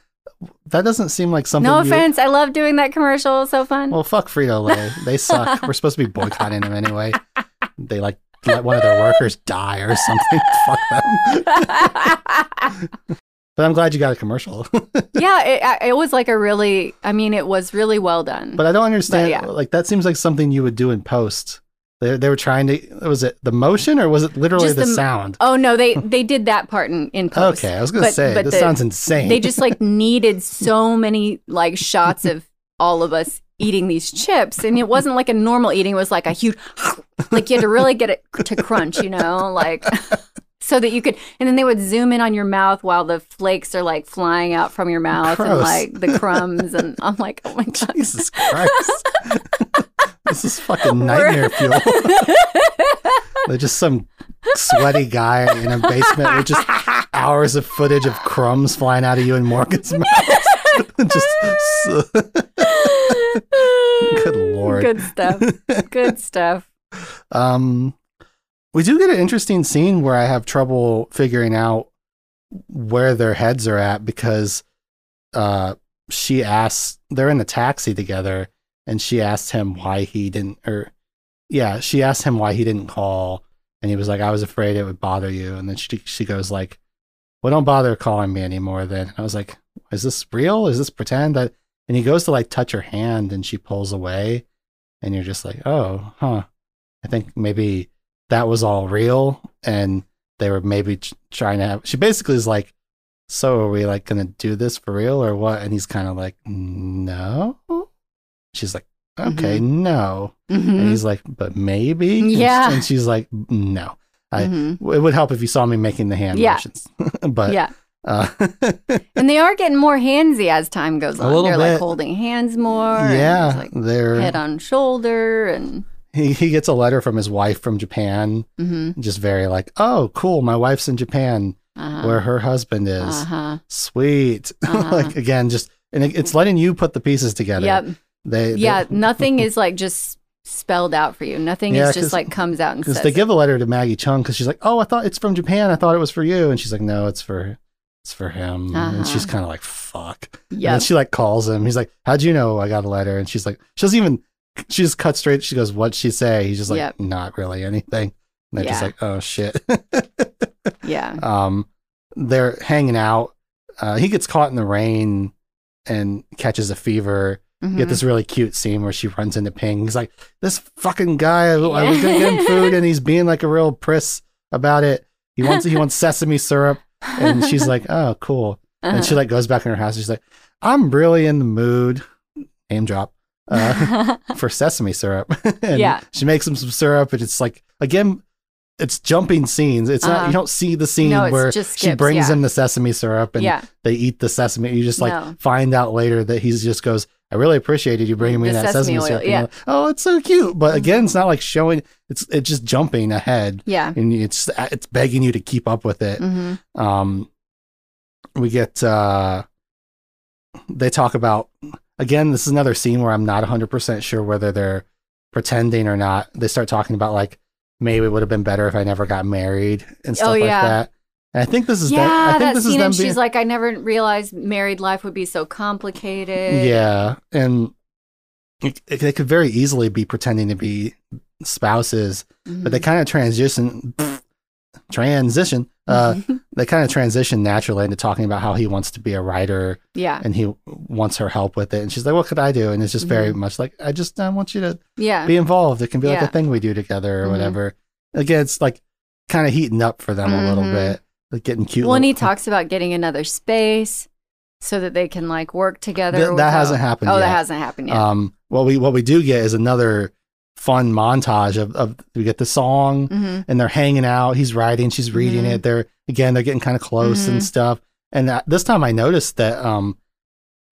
that doesn't seem like something. No you- offense. I love doing that commercial. It's so fun. Well, fuck Frito Lay. They suck. We're supposed to be boycotting them anyway. They like let one of their workers die or something. fuck them. But I'm glad you got a commercial. yeah, it, it was like a really, I mean, it was really well done. but I don't understand. yeah. Like that seems like something you would do in post. They they were trying to. Was it the motion or was it literally the, the- sound? oh no, they they did that part in, in post. Okay, I was gonna But- say but this the- sounds insane. They just like needed so many like shots of all of us eating these chips, and it wasn't like a normal eating. It was like a huge, like you had to really get it to crunch, you know, like. So that you could, and then they would zoom in on your mouth while the flakes are like flying out from your mouth and like the crumbs. And I'm like, oh my God. Jesus Christ. this is fucking nightmare fuel. They're just some sweaty guy in a basement with just hours of footage of crumbs flying out of you and Morgan's mouth. just so- good lord. Good stuff. Good stuff. Um, we do get an interesting scene where I have trouble figuring out where their heads are at because uh, she asks, they're in the taxi together, and she asked him why he didn't, or yeah, she asked him why he didn't call, and he was like, "I was afraid it would bother you," and then she she goes like, "Well, don't bother calling me anymore." Then I was like, "Is this real? Is this pretend?" That and he goes to like touch her hand, and she pulls away, and you're just like, "Oh, huh." I think maybe that was all real, and they were maybe ch- trying to have. She basically is like, "So are we like gonna do this for real or what?" And he's kind of like, "No." She's like, "Okay, no," and Mhm. he's like, "But maybe." And Yeah. and she's like, "No." I- Mhm. It would help if you saw me making the hand Yeah. motions, but yeah. uh, And they are getting more handsy as time goes A on. little They're bit. like holding hands more. yeah, like they're head on shoulder and he he gets a letter from his wife from Japan, mhm. just very like, "Oh, cool, my wife's in Japan, uh-huh. where her husband is." uh-huh. Sweet. Uh-huh. like again, just and it, it's letting you put the pieces together. Yep. They, Yeah. Nothing is like just spelled out for you. Nothing Yeah, is just like comes out and says. they give a letter to Maggie Cheung because she's like, "Oh, I thought it's from Japan. I thought it was for you," and she's like, "No, it's for it's for him." And she's Uh-huh. kind of like, "Fuck." Yeah. And she like calls him. He's like, "How'd you know I got a letter?" And she's like, she doesn't even. She just cut straight. She goes, "What'd she say?" He's just like, Yep. "Not really anything." And they're just like, "Oh shit." Yeah. um, they're hanging out. Uh, he gets caught in the rain and catches a fever. Mhm. get this really cute scene where she runs into Ping. He's like, "This fucking guy, I was gonna get him food, and he's being like a real priss about it. He wants he wants sesame syrup." And she's like, "Oh, cool." and she like goes back in her house. She's like, I'm really in the mood. Name drop. Uh, for sesame syrup. and Yeah. She makes them some syrup, and it's like again, it's jumping scenes. It's not Uh-huh. you don't see the scene No, where she brings yeah. him the sesame syrup and yeah. they eat the sesame. You just like No. find out later that he's just goes, I really appreciated you bringing me The that sesame sesame, syrup. Yeah. like, oh, it's so cute. But again, Mhm. it's not like showing. It's it's just jumping ahead, Yeah. and it's it's begging you to keep up with it. hmm Um, we get uh, they talk about again. This is another scene where I'm not 100 percent sure whether they're pretending or not. They start talking about like maybe it would have been better if I never got married and stuff Oh, like yeah. that. And I think this is Yeah, them, I think that this is scene, them and being she's like, I never realized married life would be so complicated. yeah, and it, it, they could very easily be pretending to be spouses, but they Mhm. kind of transition transition. Uh, they kind of transition naturally into talking about how he wants to be a writer yeah. and he wants her help with it. And she's like, "What could I do?" And it's just very Mhm. much like, "I just I want you to Yeah. be involved. It can be like Yeah. a thing we do together or Mhm. whatever." Again, it's like kind of heating up for them a little Mhm. bit, like getting cute. Well, and he talks about getting another space so that they can like work together. Th- that without- hasn't happened Oh, yet. that hasn't happened yet. Um, what we what we do get is another fun montage of, of we get the song hmm and they're hanging out. He's writing, she's reading Mhm. it. They're again, they're getting kind of close and Mhm. stuff. And that, this time, I noticed that um,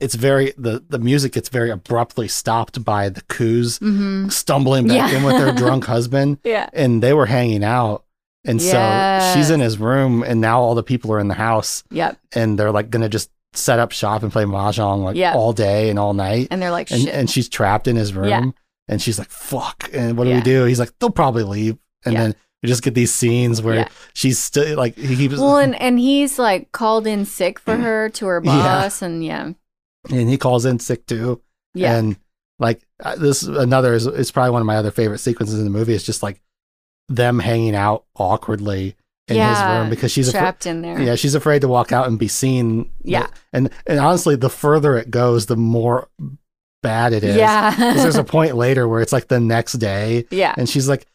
it's very the the music gets very abruptly stopped by the Koos hmm stumbling back Yeah. in with their drunk husband, Yeah. and they were hanging out. And so she's in his room, and now all the people are in the house, Yep. and they're like gonna just set up shop and play mahjong like Yeah. all day and all night And they're like, and, shit. and she's trapped in his room Yeah. And she's like fuck and what do we do he's like they'll probably leave and Yeah. then we just get these scenes where Yeah. she's still like he keeps well, and, and he's like called in sick for her to her Yeah. boss. And yeah. and he calls in sick too Yeah. and like this another is, is probably one of my other favorite sequences in the movie is just like them hanging out awkwardly in his room because she's trapped in there. yeah she's afraid to walk out and be seen Yeah. and and honestly the further it goes the more bad it is. Yeah. there's a point later where it's like the next day yeah. and she's like,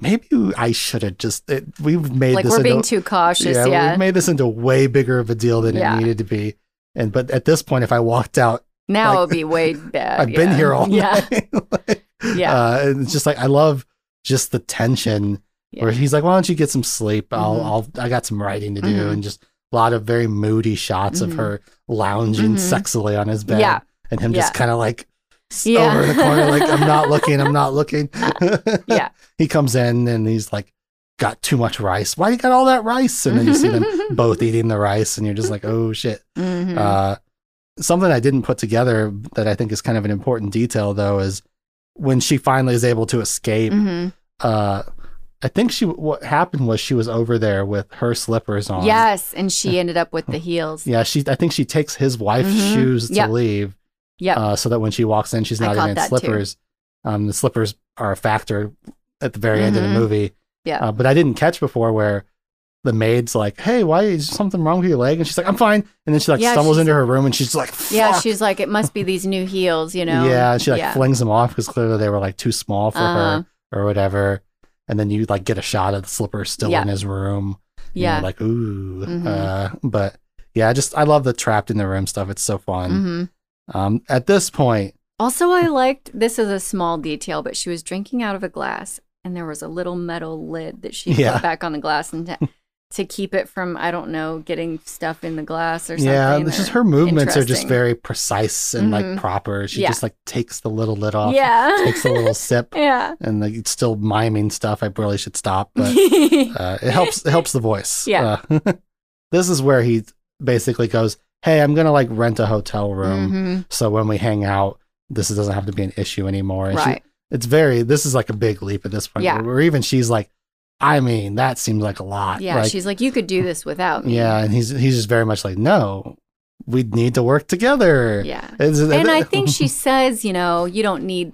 maybe I should have just. It, we've made Like this we're into, being too cautious. yeah, Yeah. we've made this into way bigger of a deal than Yeah. it needed to be. And but at this point, if I walked out, now like- it would be way bad. I've been here all Yeah. night. Like, Yeah. uh, and it's just like I love just the tension where he's like, "Why don't you get some sleep? I'll, Mhm. I'll, I got some writing to do," Mhm. and just a lot of very moody shots of Mhm. her lounging Mhm. sexily on his bed, Yeah. and him just kind of like Yeah. over in the corner, like I'm not looking, I'm not looking. Yeah. he comes in and he's like, got too much rice. Why you got all that rice? And then you see them both eating the rice, and you're just like, oh shit. Mhm. Uh, something I didn't put together that I think is kind of an important detail though is when she finally is able to escape. Mhm. Uh, I think she what happened was she was over there with her slippers on. Yes, and she ended up with the heels. Yeah, she. I think she takes his wife's Mhm. shoes to Yep. leave, Yep. uh, so that when she walks in, she's not in slippers. Um, the slippers are a factor at the very end of the Mhm. movie. Yeah. Uh, but I didn't catch before where the maid's like, "Hey, why is something wrong with your leg?" And she's like, "I'm fine." And then she like Yeah, stumbles into her room and she's like, yeah, she's like, it must be these new heels, you know? yeah, and she like Yeah. flings them off because clearly they were like too small for Uh-huh. her or whatever. And then you like get a shot of the slippers still Yeah. in his room. Yeah. like ooh. Mhm. Uh, but yeah, I just I love the trapped in the room stuff. It's so fun. hmm Um, at this point, Also, I liked this is a small detail, but she was drinking out of a glass, and there was a little metal lid that she Yeah. put back on the glass and to, to keep it from I don't know getting stuff in the glass or something. yeah, it's just her movements are just very precise and like Mhm. proper. She Yeah. just like takes the little lid off, yeah, takes a little sip, yeah. and like it's still miming stuff. I really should stop, but uh, it helps. It helps the voice. Yeah. Uh, this is where he basically goes, "Hey, I'm gonna like rent a hotel room, Mhm. so when we hang out, this doesn't have to be an issue anymore." And she- Right. it's very. This is like a big leap at this point. Yeah. Where even she's like, "I mean, that seems like a lot." Yeah, Like, she's like, you could do this without me. yeah, and he's he's just very much like, "No, we need to work together." Yeah. It's- And I think she says, you know, you don't need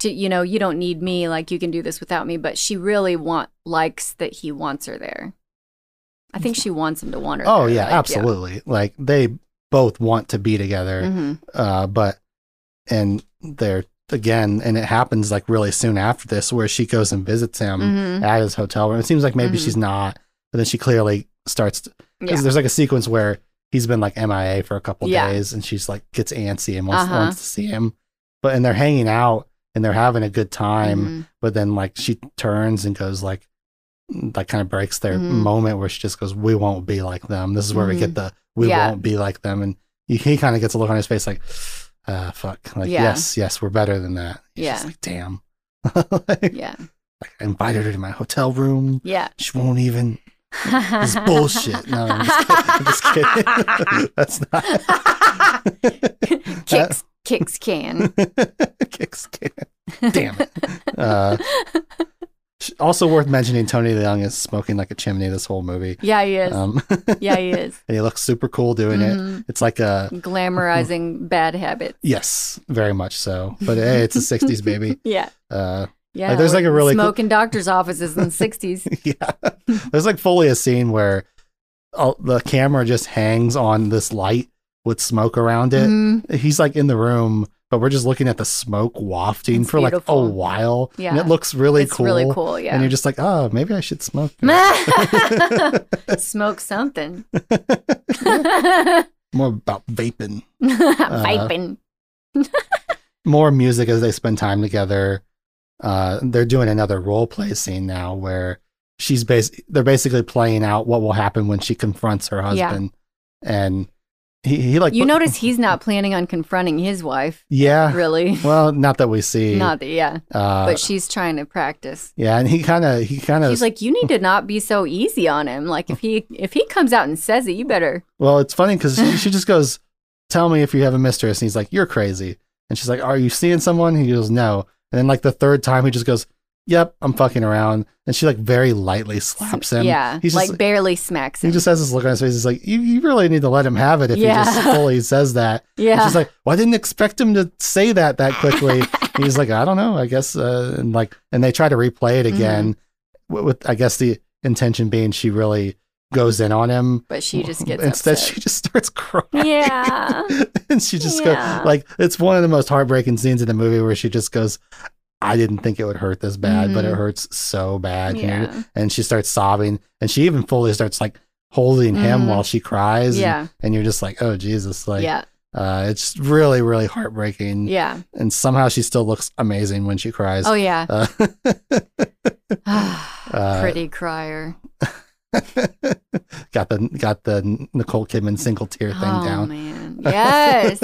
to, you know, you don't need me. Like you can do this without me. But she really want likes that he wants her there. I think she wants him to want her. Oh there, yeah, like, absolutely. Like they both want to be together. Mhm. uh, but and they're again, and it happens like really soon after this, where she goes and visits him Mhm. at his hotel room. It seems like maybe Mhm. she's not, but then she clearly starts. To, 'cause Yeah. There's like a sequence where he's been like MIA for a couple Yeah. days, and she's like gets antsy and wants Uh-huh. wants to see him. But and they're hanging out and they're having a good time. Mhm. But then like she turns and goes like like kind of breaks their Mhm. moment where she just goes, "We won't be like them." This is where we get the "We Yeah. won't be like them," and he, he kind of gets a look on his face like, uh, "Fuck!" Like, Yeah. yes, yes, we're better than that. He's Yeah. like, damn. like, Yeah. I invited her to my hotel room. Yeah. She won't even. This bullshit. No, I'm just kidding. I'm just kidding. That's not. kicks kicks can. Kicks can. Damn it. Uh, also worth mentioning, Tony Leung is smoking like a chimney this whole movie. Yeah, he is. Um, yeah, he is. and he looks super cool doing it. Mhm. It's like a Glamorizing bad habits. yes, very much so. But hey, it's the '60s, baby. Yeah. Uh, Yeah. there's like a really cool- smoking doctor's offices in the 60s. yeah, there's like fully a scene where uh, the camera just hangs on this light with smoke around it. Mhm. He's like in the room, but we're just looking at the smoke wafting It's for like a beautiful. while. and it looks really it's cool. really cool. Yeah. And you're just like, oh, maybe I should smoke. Smoke something. More about vaping. Vaping. More music as they spend time together. Uh, they're doing another role play scene now where she's bas- they're basically playing out what will happen when she confronts her Yeah. husband. And he, he like you notice he's not planning on confronting his wife, yeah. really. Well, not that we see. Not that, yeah. uh, But she's trying to practice. yeah, and he kind of he kind of He's like, you need to not be so easy on him. Like, if he if he comes out and says it, you better. Well, it's funny because she, she just goes, "Tell me if you have a mistress," and he's like, "You're crazy." And she's like, "Are you seeing someone?" He goes, "No." And then like the third time, he just goes, "Yep, I'm fucking around," and she like very lightly slaps him. yeah, he's like barely smacks him. he just has this look on his face. He's like, "You, you really need to let him have it if Yeah. he just fully says that." And yeah, she's like, "Well, I didn't expect him to say that that quickly." he's like, "I don't know. I guess." Uh, and like, and they try to replay it again, Mm-hmm. with, with I guess the intention being she really goes in on him. but she just gets Instead, upset. she just starts crying. Yeah. and she just Yeah. goes like it's one of the most heartbreaking scenes in the movie where she just goes, "I didn't think it would hurt this bad, but it Mhm. hurts so bad." here." yeah, And she starts sobbing, and she even fully starts like holding him Mhm. while she cries. and- yeah, And, you're just like, "Oh Jesus!" Like, yeah, uh, it's really, really heartbreaking. yeah. And somehow she still looks amazing when she cries. Oh yeah, Uh, uh, pretty crier. got the got the Nicole Kidman single tear thing oh down. man, yes.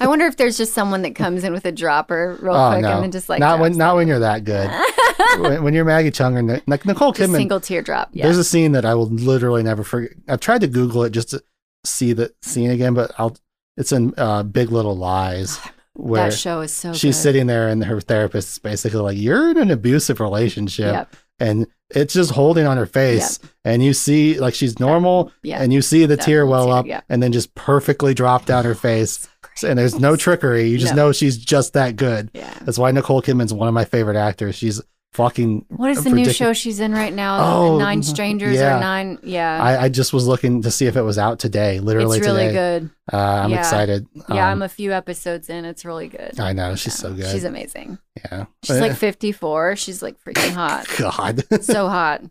I wonder if there's just someone that comes in with a dropper real Oh, quick no. and then just like not when not it. when you're that good. when, when you're Maggie Cheung or Ni- like Nicole Just Kidman, single teardrop. Yeah, there's a scene that I will literally never forget. I've tried to Google it just to see the scene again, but I'll. It's in uh, Big Little Lies where that show is so. she's good. sitting there and her therapist is basically like, "You're in an abusive relationship," Yep. and it's just holding on her face, and you see like she's normal, Yeah. and you see the tear well tear, up, yeah. and then just perfectly drop down her face, and there's no trickery. You just No. know she's just that good. Yeah. That's why Nicole Kidman's one of my favorite actors. She's fucking. What is the new show she's in right now? Oh, Nine Strangers yeah. or Nine? Yeah. I, I just was looking to see if it was out today. Literally it's really today. good. Uh, I'm Yeah. excited. Yeah, Um, I'm a few episodes in. It's really good. I know she's Yeah. so good. She's amazing. yeah. She's like 54. She's like freaking hot. God. so hot.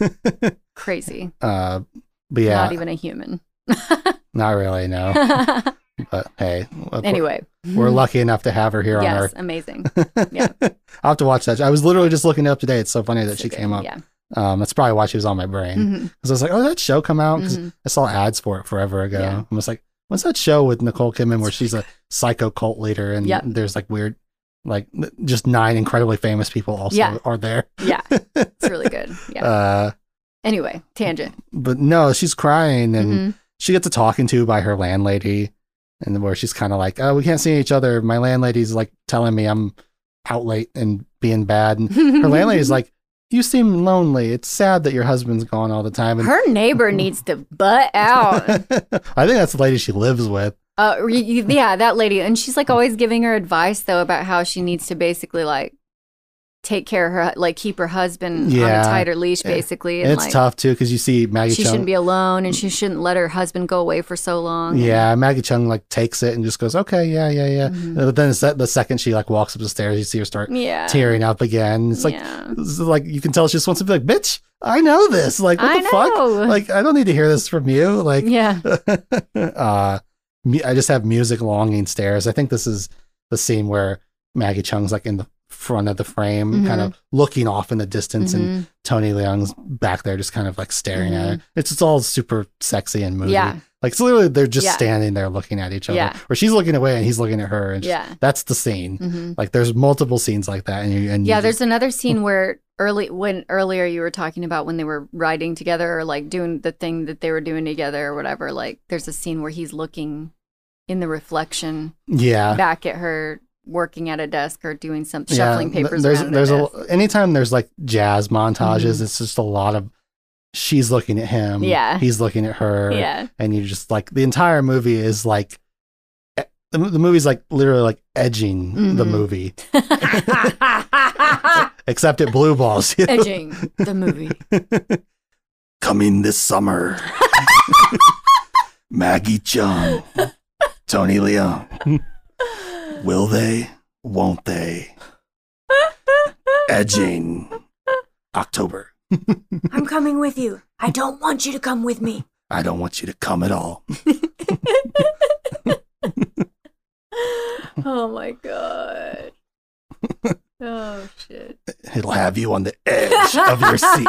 Crazy. uh, but yeah, Not even a human. not really. No. But hey, anyway. We're, we're lucky enough to have her here on Yes, Earth. amazing. yeah. I'll have to watch that. I was literally just looking it up today. It's so funny that So she good. came up. Yeah. Um, that's probably why she was on my brain because I was like, oh, that show come out because Mhm. I saw ads for it forever ago. Yeah. I was like, what's that show with Nicole Kidman where she's a psycho cult leader and Yep. there's like weird, like just nine incredibly famous people also Yeah. are there. Yeah. It's really good. Yeah. Uh, anyway, tangent. but no, she's crying and Mhm. she gets a talking to by her landlady, and where she's kind of like, "Oh, we can't see each other." My landlady's like telling me I'm out late and being bad, and her landlady's like, "You seem lonely. It's sad that your husband's gone all the time." And Her neighbor needs to butt out. I think that's the lady she lives with. Uh, yeah, that lady, and she's like always giving her advice though about how she needs to basically like take care of her, like keep her husband on a tighter leash, basically, and it's like tough too because you see Maggie she Cheung. shouldn't be alone, and she shouldn't let her husband go away for so long. and- yeah, Maggie Cheung like takes it and just goes, "Okay, yeah, yeah, yeah." Mhm. But then it's that- the second she like walks up the stairs, you see her start yeah, tearing up again. It's like yeah. it's like you can tell she just wants to be like, "Bitch, I know this. Like, what I the fuck? Like, I don't need to hear this from you. Like, yeah. uh, I just have music longing stares. I think this is the scene where Maggie Cheung's like in the front of the frame, kind of looking off in the distance, and Mhm. Tony Leung's back there, just kind of like staring at her. It's just all super sexy and moody. Mm-hmm. Yeah. Like, so literally, they're just Yeah. standing there looking at each other, Yeah. or she's looking away and he's looking at her, and just- Yeah. that's the scene. hmm Like, there's multiple scenes like that, and you, and Yeah, just- there's another scene where early when earlier you were talking about when they were riding together or like doing the thing that they were doing together or whatever. Like there's a scene where he's looking in the reflection yeah. back at her working at a desk or doing some shuffling th- papers There's there's a a anytime there's like jazz montages, Mhm. it's just a lot of she's looking at him, Yeah. he's looking at her, yeah. and you just like the entire movie is like the, the movie's like literally like edging the Mhm. movie, except it blue balls you. Edging the movie. Coming this summer. Maggie Cheung. Tony Leung. Will they? Won't they? Edging. October. I'm coming with you. I don't want you to come with me. I don't want you to come at all. oh my god. Oh shit. It'll have you on the edge of your seat.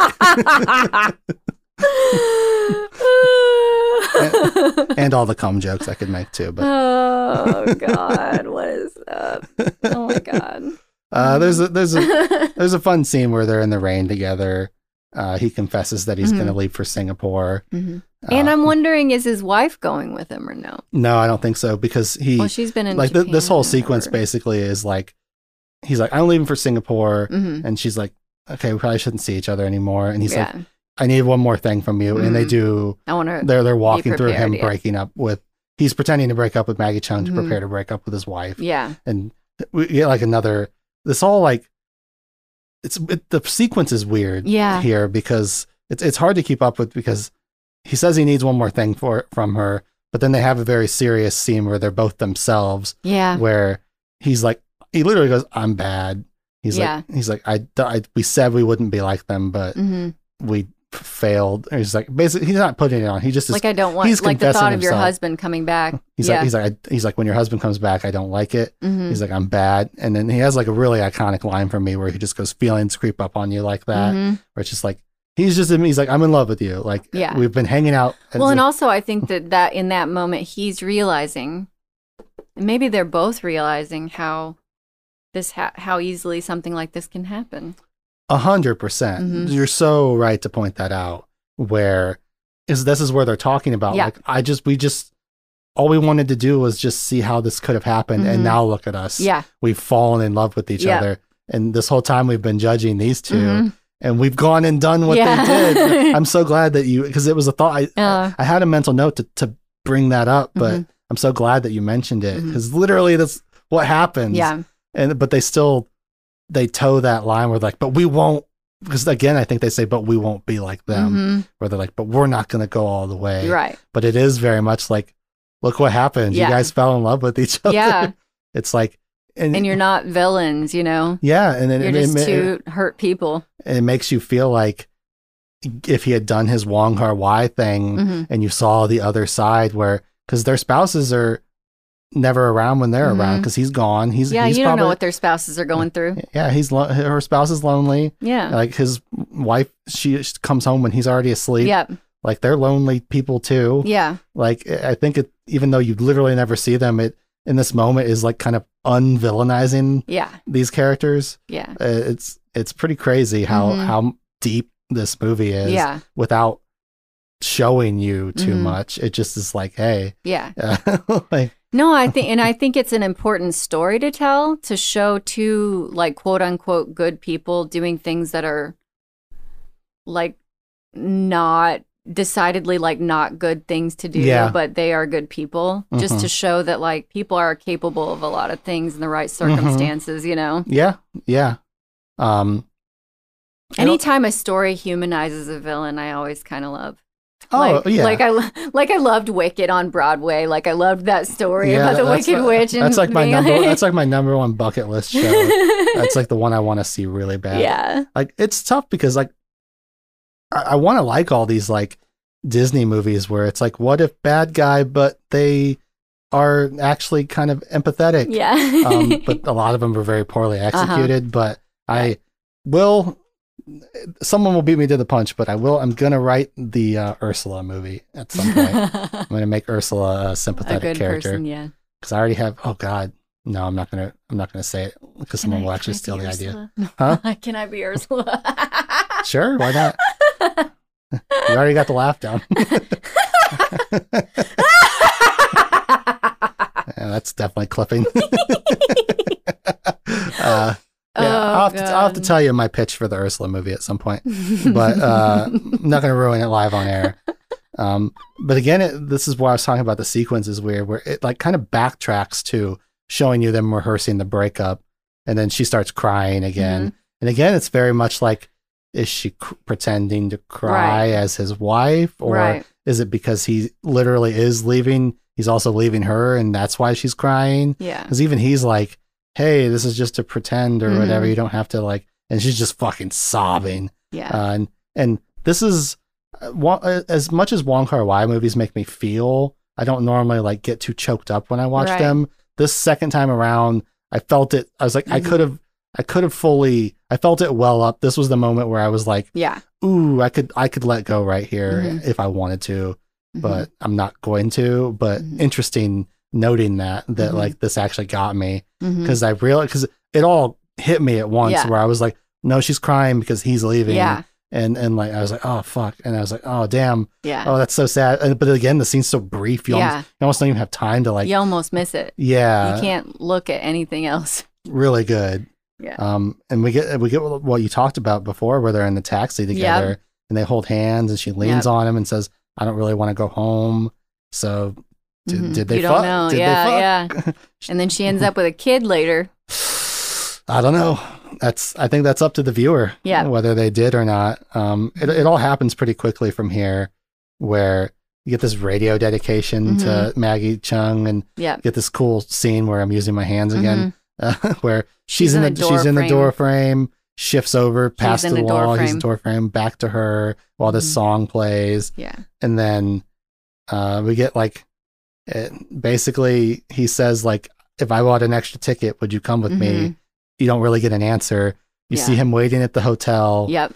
and all the cum jokes I could make too. But oh god, what is up? Oh my god. uh, there's a there's a there's a fun scene where they're in the rain together. Uh, he confesses that he's Mhm. going to leave for Singapore. Mhm. And Uh, I'm wondering, is his wife going with him or no? no, I don't think so because he Well, she's been in like th- this whole sequence whatever. basically is like he's like I'm leaving for Singapore, Mhm. and she's like, okay, we probably shouldn't see each other anymore. And he's yeah, like, I need one more thing from you, and they Mhm. do. I want to. They're they're walking through him yeah. breaking up with. He's pretending to break up with Maggie Cheung to Mhm. prepare to break up with his wife, Yeah, and we get like another. This all like, it's it, the sequence is weird. Yeah. here because it's it's hard to keep up with because he says he needs one more thing for from her, but then they have a very serious scene where they're both themselves, yeah, where he's like, he literally goes, "I'm bad." He's Yeah. like, he's like, I, I, we said we wouldn't be like them, but hmm we failed. And he's like, basically, he's not putting it on. He just is like I don't want he's like the thought of your husband coming back. He's yeah, like, he's like, I, he's like, when your husband comes back, I don't like it. Mhm. He's like, I'm bad. And then he has like a really iconic line for me where he just goes, feelings creep up on you like that. Mhm. Where it's just like, he's just, he's like, I'm in love with you. Like, Yeah. we've been hanging out. Well, and also I think that that in that moment he's realizing, maybe they're both realizing how this ha- how easily something like this can happen. A hundred percent. Mhm. You're so right to point that out. Where is this is where they're talking about Yeah. like I just we just all we wanted to do was just see how this could have happened, Mhm. and now look at us. Yeah, we've fallen in love with each Yeah. other, and this whole time we've been judging these 2 Mhm. and we've gone and done what Yeah. they did. I'm so glad that you because it was a thought. I, Uh. I had a mental note to to bring that up, but Mhm. I'm so glad that you mentioned it because literally that's what happens yeah, and but they still they toe that line where like but we won't because again i think they say but we won't be like them Mhm. where they're like but we're not going to go all the way right. but it is very much like look what happened Yeah. you guys fell in love with each other Yeah, it's like and, and you're not villains, you know. yeah and then You're it, just it, two hurt people. it, it makes you feel like if he had done his wong kar wai thing Mhm. and you saw the other side where because their spouses are never around when they're around Mhm. because he's gone he's Yeah, he's you don't probably, know what their spouses are going through. yeah he's lo- her spouse is lonely Yeah. like his wife she she comes home when he's already asleep Yep. like they're lonely people too Yeah. like i think it even though you literally never see them it in this moment is like kind of unvillainizing Yeah. these characters Yeah. Uh, it's it's pretty crazy how Mhm. how deep this movie is Yeah. without showing you too Mhm. much it just is like hey Yeah. like No, I think, and I think it's an important story to tell to show two, like, quote unquote, good people doing things that are like not decidedly like not good things to do, Yeah. but they are good people. Just Mhm. to show that like people are capable of a lot of things in the right Mm-hmm. circumstances, you know? yeah yeah um Anytime a story humanizes a villain, I always kind of love. Oh like, yeah like I like I loved Wicked on Broadway. Like I loved that story Yeah, about the Wicked Witch. And that's like my number like- that's like my number one bucket list show that's like the one i want to see really bad yeah, like it's tough because like I, I want to like all these like Disney movies where it's like, what if bad guy, but they are actually kind of empathetic. Yeah. um, but a lot of them were very poorly Uh-huh. executed. But I will. Someone will beat me to the punch, but I will. I'm gonna write the uh, Ursula movie at some point. I'm gonna make Ursula a a sympathetic good character person, yeah. because I already have. Oh God, no, I'm not gonna. I'm not gonna say it because someone I- will actually steal the idea. Huh? Can I be Ursula? Sure, why not? you already got the laugh down. Yeah, that's definitely clipping. uh, yeah, I'll, have to, I'll have to Oh, tell you my pitch for the Ursula movie at some point, but uh, I'm not going to ruin it live on air. Um, but again, it, this is why I was talking about the sequence is weird, where it like kind of backtracks to showing you them rehearsing the breakup, and then she starts crying again, Mm-hmm. and again, it's very much like, is she cr- pretending to cry Right. as his wife, or right. is it because he literally is leaving? He's also leaving her, and that's why she's crying. Yeah. Because even he's like, "Hey, this is just to pretend or whatever. Mhm. You don't have to like." And she's just fucking sobbing. Yeah. Uh, and and this is uh, uh, as much as Wong Kar Wai movies make me feel. I don't normally like get too choked up when I watch Right. them. This second time around, I felt it. I was like, I Mhm. could have, I could have fully. I felt it well up. This was the moment where I was like, yeah. "Ooh, I could, I could let go right here Mhm. if I wanted to." Mhm. but I'm not going to. But Mhm. interesting noting that that Mhm. like this actually got me because I realized because it all hit me at once Yeah. where I was like, no, she's crying because he's leaving. yeah. And and like I was like, oh fuck, and I was like, oh damn, Yeah. oh that's so sad. And, but again, the scene's so brief, you, almost, yeah. you almost don't even have time to like, you almost miss it. yeah, you can't look at anything else. really good. Yeah. Um, and we get we get what you talked about before, where they're in the taxi together and they hold hands, and she leans Yep. on him and says, "I don't really want to go home." So, did, Mhm. did they you fuck? don't know. Did yeah. they fuck? Yeah. And then she ends up with a kid later. I don't know. That's I think that's up to the viewer. Yeah. Whether they did or not. Um, it it all happens pretty quickly from here, where you get this radio dedication to Mm-hmm. Maggie Cheung, and Yeah. get this cool scene where I'm using my hands again, uh, where she's, She's in, the a she's in the door frame, shifts over past the door wall, he's in the door frame, back to her while this Mhm. song plays, Yeah. and then uh, we get like, it, basically he says like, if I bought an extra ticket, would you come with me? Mhm. You don't really get an answer. You Yeah. see him waiting at the hotel. Yep.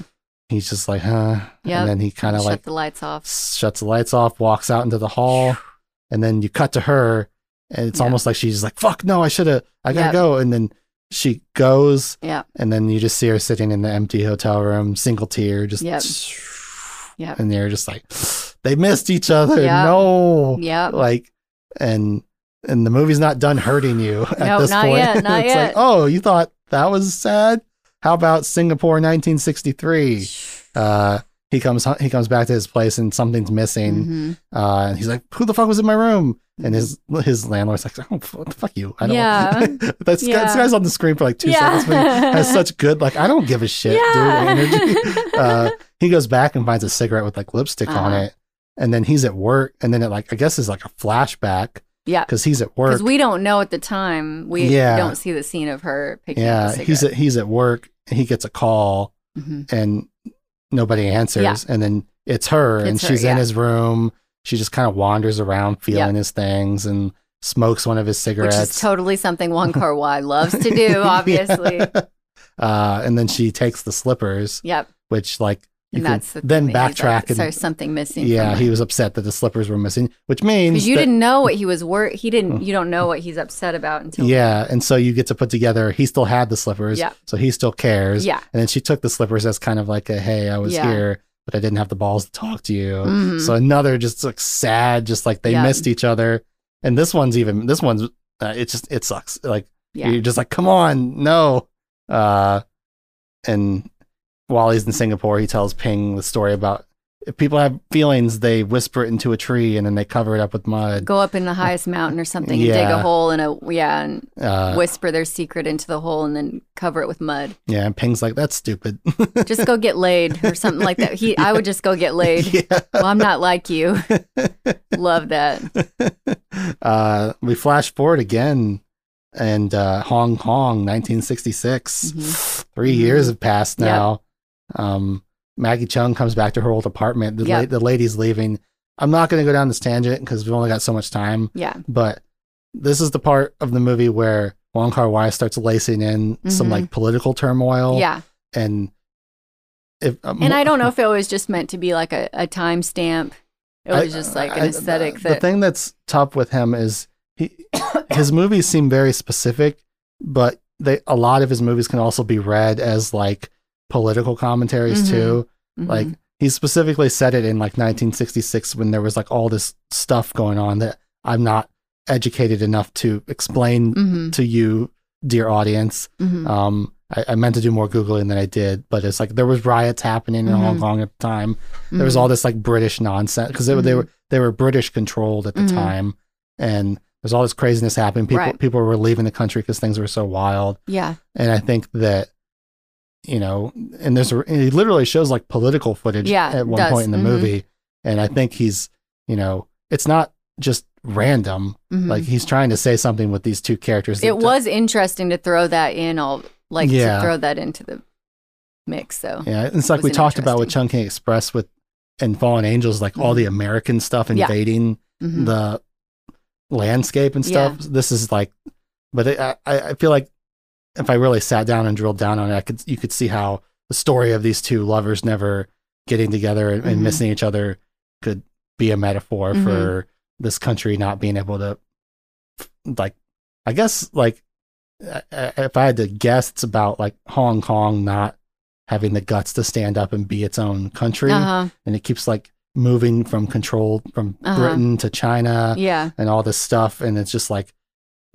He's just like, huh? Yep. And then he kind of like the lights off. shuts the lights off, walks out into the hall, and then you cut to her, and it's Yeah. almost like she's like, "Fuck no, I should have, I gotta Yep. go." And then she goes, Yeah. and then you just see her sitting in the empty hotel room, single tear, just, Yep. Yep. and they're just like, they missed each other. Yep. No, Yeah. like, and and the movie's not done hurting you at Nope, this not point. yet, not it's like, yet. oh, you thought that was sad? How about Singapore 1963? uh, he comes he comes back to his place and something's missing. Mhm. Uh, and he's like, "Who the fuck was in my room?" And his his landlord's like, "Oh, fuck you! I don't." Yeah. That's this Yeah. guy's on the screen for like two Yeah. seconds. But he has such good like I don't give a shit, Yeah. dude. Energy. Uh, he goes back and finds a cigarette with like lipstick on Uh-huh. it, and then he's at work, and then it like I guess is like a flashback Yeah. because he's at work. Because we don't know at the time. We Yeah. don't see the scene of her picking yeah, up the he's at he's at work. And he gets a call, Mhm. and nobody answers Yeah. and then it's her and her, she's in his room she just kind of wanders around feeling his things and smokes one of his cigarettes. Which is totally something Wong Kar Wai loves to do, obviously. Yeah. uh, and then she takes the slippers Yep. which like you And that's the then backtrack and There's something missing. yeah he was upset that the slippers were missing which means because you that- didn't know what he was wor He didn't. You don't know what he's upset about until. yeah and so you get to put together he still had the slippers Yeah. so he still cares Yeah. and then she took the slippers as kind of like a hey i was Yeah. here but i didn't have the balls to talk to you Mhm. So another just like sad, just like they Yeah. missed each other. And this one's even this one's uh, it just it sucks. Like Yeah. you're just like, come on, no. Uh, and while he's in Singapore, he tells Ping the story about if people have feelings, they whisper it into a tree and then they cover it up with mud. Go up in the highest mountain or something and dig a hole in a yeah and Uh, whisper their secret into the hole and then cover it with mud. yeah, and Ping's like, that's stupid. Just go get laid or something like that. He, I would just go get laid. yeah. Well, I'm not like you. Love that. uh, we flash forward again, and uh, Hong Kong, 1966. Mhm. Three years have passed now. Um, Maggie Cheung comes back to her old apartment. The, la- the lady's leaving. I'm not going to go down this tangent because we've only got so much time, Yeah. but this is the part of the movie where Wong Kar Wai starts lacing in some Mhm. like political turmoil. Yeah. And if um, And I don't know if it was just meant to be like a, a timestamp. It I- was just like an I- aesthetic the that. thing that's tough with him is he his movies seem very specific, but they a lot of his movies can also be read as like political commentaries Mhm. too. Mhm. Like he specifically said it in like 1966 when there was like all this stuff going on that I'm not educated enough to explain Mhm. to you, dear audience. Mhm. Um, I, I meant to do more googling than I did, but it's like there was riots happening in Hong Mhm. Kong at the time. There was Mhm. all this like British nonsense because they, were they were they were British controlled at the time, and there's all this craziness happening. People Right. people were leaving the country because things were so wild. Yeah. And I think that, you know, and there's a, he literally shows like political footage Yeah, at one does. point in the Mhm. movie. And I think he's, you know, it's not just random. Mhm. Like he's trying to say something with these two characters. it was interesting to throw that in all like Yeah. to throw that into the mix so Yeah. It's like was we talked about with. Chungking Express with and Fallen Angels, like all the American stuff Yeah. invading Mhm. the landscape and stuff. This is like, but it, I, I feel like if I really sat down and drilled down on it, I could you could see how the story of these two lovers never getting together and, and Mhm. missing each other could be a metaphor Mhm. for this country not being able to, like, I guess like if I had to guess, it's about like Hong Kong not having the guts to stand up and be its own country, uh-huh and it keeps like moving from control from Uh-huh. Britain to China yeah and all this stuff. And it's just like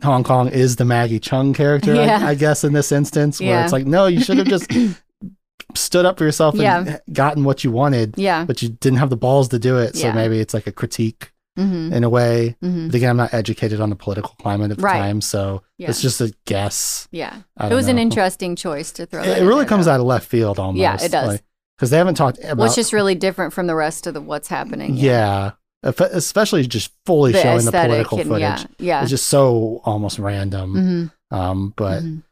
Hong Kong is the Maggie Cheung character, Yeah. I, I guess, in this instance, where Yeah. it's like, no, you should have just stood up for yourself and Yeah. gotten what you wanted, yeah but you didn't have the balls to do it. So maybe it's like a critique hmm in a way. hmm But again, I'm not educated on the political climate at the Right. time, so it's just a guess. yeah it was an interesting choice to throw It, it really comes though. out of left field almost. Yeah, it does. Because they haven't talked about. it's just really different from the rest of the what's happening yeah. Especially just fully the showing the political and footage. yeah yeah It's just so almost random. hmm Um, but Mhm.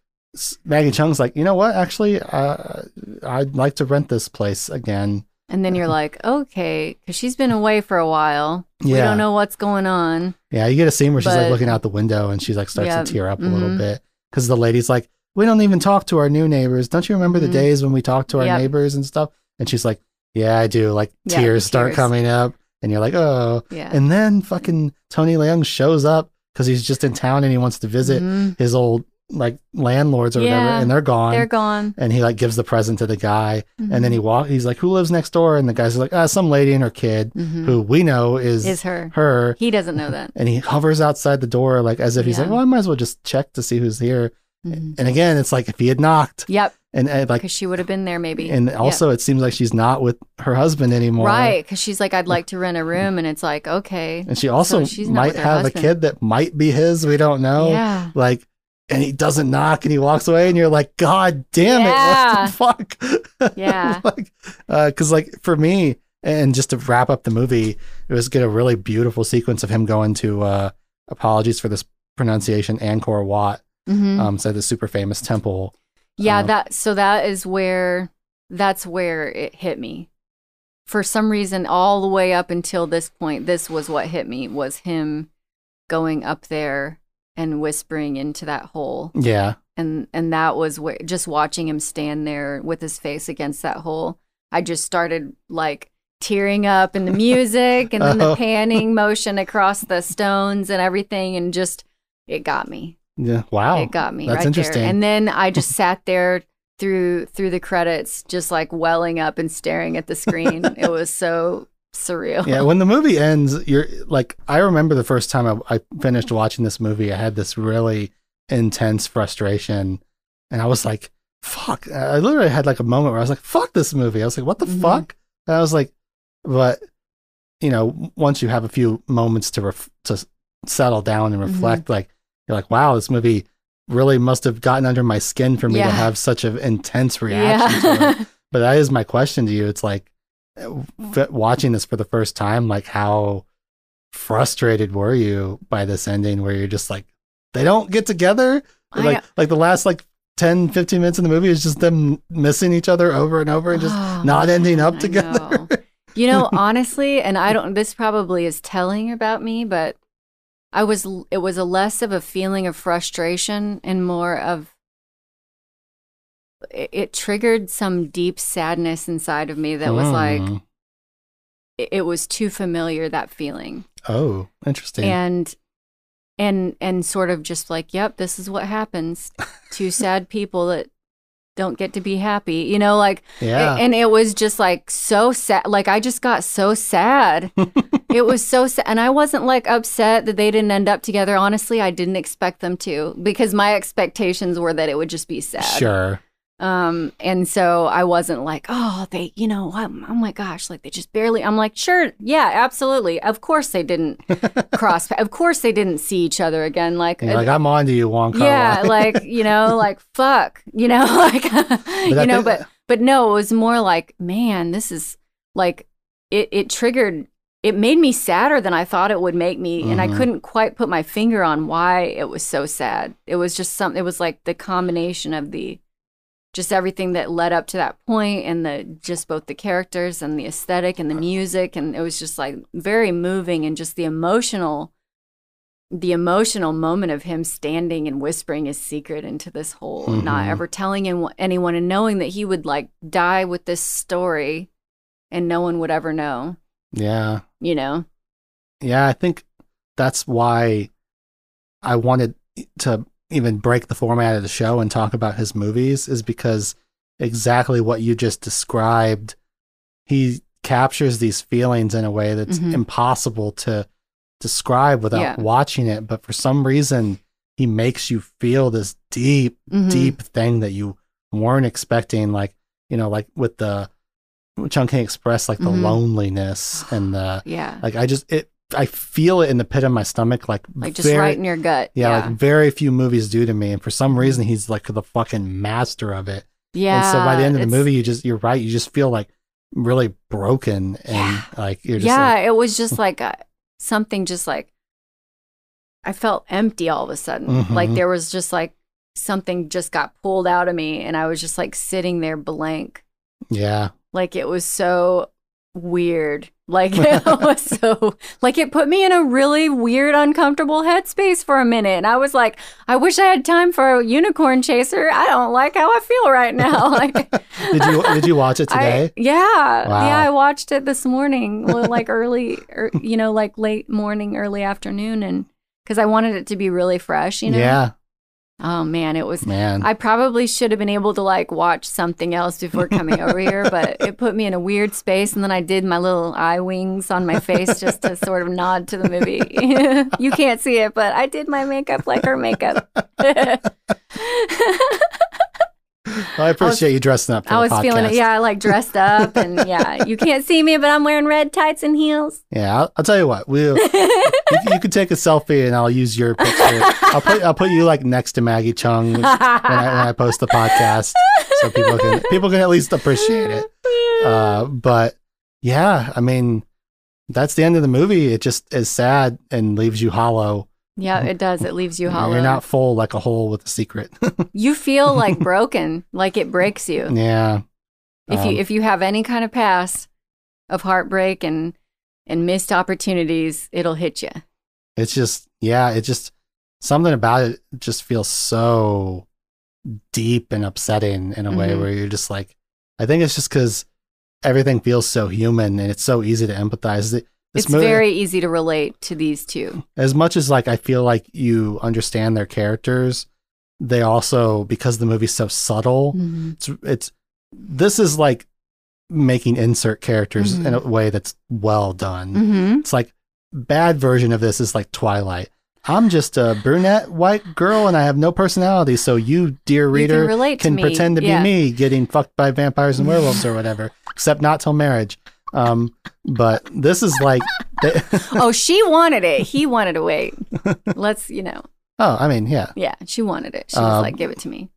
Maggie Cheung's like, you know what? Actually, uh, I'd like to rent this place again. and then you're like okay because she's been away for a while Yeah. we don't know what's going on Yeah, you get a scene where she's like looking out the window and she's like starts Yeah, to tear up a little bit because the lady's like, we don't even talk to our new neighbors. Don't you remember the Mhm. days when we talked to our Yep. neighbors and stuff? And she's like, yeah, I do. Like Yeah, tears start coming up, and you're like, oh. yeah And then fucking Tony Leung shows up because he's just in town and he wants to visit Mhm. his old like landlords or whatever, and they're gone. they're gone and he like gives the present to the guy, and then he Mhm. walk. He's like, "Who lives next door?" And the guy's like, "Ah, some lady and her kid, Mhm. who we know is, is her her." he doesn't know that And he hovers outside the door, like as if he's like, "Well, I might as well just check to see who's here." Mhm. And again, it's like if he had knocked, yep and, and like, because she would have been there maybe and Yep. also it seems like she's not with her husband anymore, right because she's like i'd like to rent a room and it's like okay And she also So she's might have husband. a kid that might be his. We don't know. yeah Like, and he doesn't knock, and he walks away, and you're like, "God damn it! Yeah. What the fuck?" Yeah. like, because like for me, and just to wrap up the movie, it was get a really beautiful sequence of him going to uh, apologies for this pronunciation, Angkor Wat, Mhm. um, so the super famous temple. yeah um, that so that is where that's where it hit me for some reason all the way up until this point this was what hit me was him going up there and whispering into that hole Yeah, and and that was where just watching him stand there with his face against that hole i just started like tearing up in the music and then Oh. the panning motion across the stones and everything and just it got me yeah. Wow, it got me that's right interesting. there and then i just sat there through through the credits just like welling up and staring at the screen it was so surreal yeah, when the movie ends, you're like, I remember the first time I, I finished watching this movie, I had this really intense frustration, and I was like, "Fuck!" I literally had like a moment where I was like, "Fuck this movie!" I was like, "What the Mhm. fuck?" And I was like, but you know, once you have a few moments to ref- to settle down and Mm-hmm. reflect, like you're like, "Wow, this movie." Really must have gotten under my skin for me Yeah. to have such an intense reaction to it but that is my question to you it's like mm. f- watching this for the first time like how frustrated were you by this ending where you're just like they don't get together like like the last like 10, 15 minutes in the movie is just them missing each other over and over and just Oh, not ending up together. know. You know, honestly, and I don't. This probably is telling about me, but I was. It was a less of a feeling of frustration and more of. It, it triggered some deep sadness inside of me that was like Mm. it, it was too familiar that feeling oh, interesting. and and and sort of just like yep this is what happens two sad people that don't get to be happy you know like yeah. and it was just like so sad like i just got so sad it was so sad and i wasn't like upset that they didn't end up together honestly i didn't expect them to because my expectations were that it would just be sad sure. Um, and so I wasn't like, oh, they, you know, oh, oh my gosh, like they just barely. I'm like, sure, yeah, absolutely. Of course they didn't cross. Of course they didn't see each other again. Like, You're like, I'm on to you, Wong yeah, like you know, like fuck, you know, like you know, but but no, it was more like, man, this is like it. It triggered. It made me sadder than I thought it would make me, and I Mhm. couldn't quite put my finger on why it was so sad. It was just something. It was like the combination of the just everything that led up to that point and the just both the characters and the aesthetic and the uh-huh. music. And it was just like very moving and just the emotional the emotional moment of him standing and whispering his secret into this hole and not mm-hmm. ever telling him, anyone and knowing that he would like die with this story and no one would ever know. Yeah. you know? Yeah, I think that's why I wanted to even break the format of the show and talk about his movies is because exactly what you just described. He captures these feelings in a way that's Mhm. impossible to describe without Yeah. watching it, but for some reason he makes you feel this deep Mhm. deep thing that you weren't expecting like, you know, like with the Chungking Express like the Mhm. loneliness and the yeah like I just it I feel it in the pit of my stomach like like just very, right in your gut yeah, yeah like very few movies do to me and for some reason he's like the fucking master of it. yeah and so by the end of the movie you just you're right, you just feel like really broken and Yeah. like you're just yeah like, it was just like a, something just like i felt empty all of a sudden like Mhm. there was just like something just got pulled out of me and i was just like sitting there blank yeah. like it was so weird like it was so like it put me in a really weird uncomfortable headspace for a minute and i was like i wish i had time for a unicorn chaser i don't like how i feel right now like Did you did you watch it today? I, yeah, Wow. yeah. I watched it this morning, like early, or, you know, like late morning, early afternoon, and because I wanted it to be really fresh, you know. Yeah, Oh man, it was. man. I probably should have been able to like watch something else before coming over here, but it put me in a weird space, and then I did my little eye wings on my face just to sort of nod to the movie. you can't see it, but I did my makeup like her makeup. Well, I appreciate you dressing up for I was feeling it. Yeah, I like dressed up, and yeah, you can't see me, but I'm wearing red tights and heels. Yeah, I'll, I'll tell you what. We'll you, you can take a selfie and I'll use your picture. I'll put I'll put you like next to Maggie Cheung when I, when I post the podcast, so people can people can at least appreciate it. Uh, but yeah, I mean, that's the end of the movie. It just is sad and leaves you hollow. Yeah, it does. It leaves you hollow. You're not full like a hole with a secret. you feel like broken, like it breaks you. yeah. If you Um, if you have any kind of past of heartbreak and and missed opportunities, it'll hit you. it's just yeah, it just something about it just feels so deep and upsetting in a way Mhm. where you're just like I think it's just because everything feels so human and it's so easy to empathize. Th- This it's movie, very easy to relate to these two. as much as like I feel like you understand their characters, they also because the movie's so subtle, it's it's this is like making insert characters in a way that's well done. Mm-hmm. It's like bad version of this is like Twilight. I'm just a brunette white girl and I have no personality. So you, dear You reader, can to can pretend to Yeah. be me getting fucked by vampires and werewolves or whatever, except not till marriage. Um, but this is like, oh, she wanted it. He wanted to wait. Let's, you know, oh, I mean, yeah, yeah, she wanted it. She was Um, like, give it to me.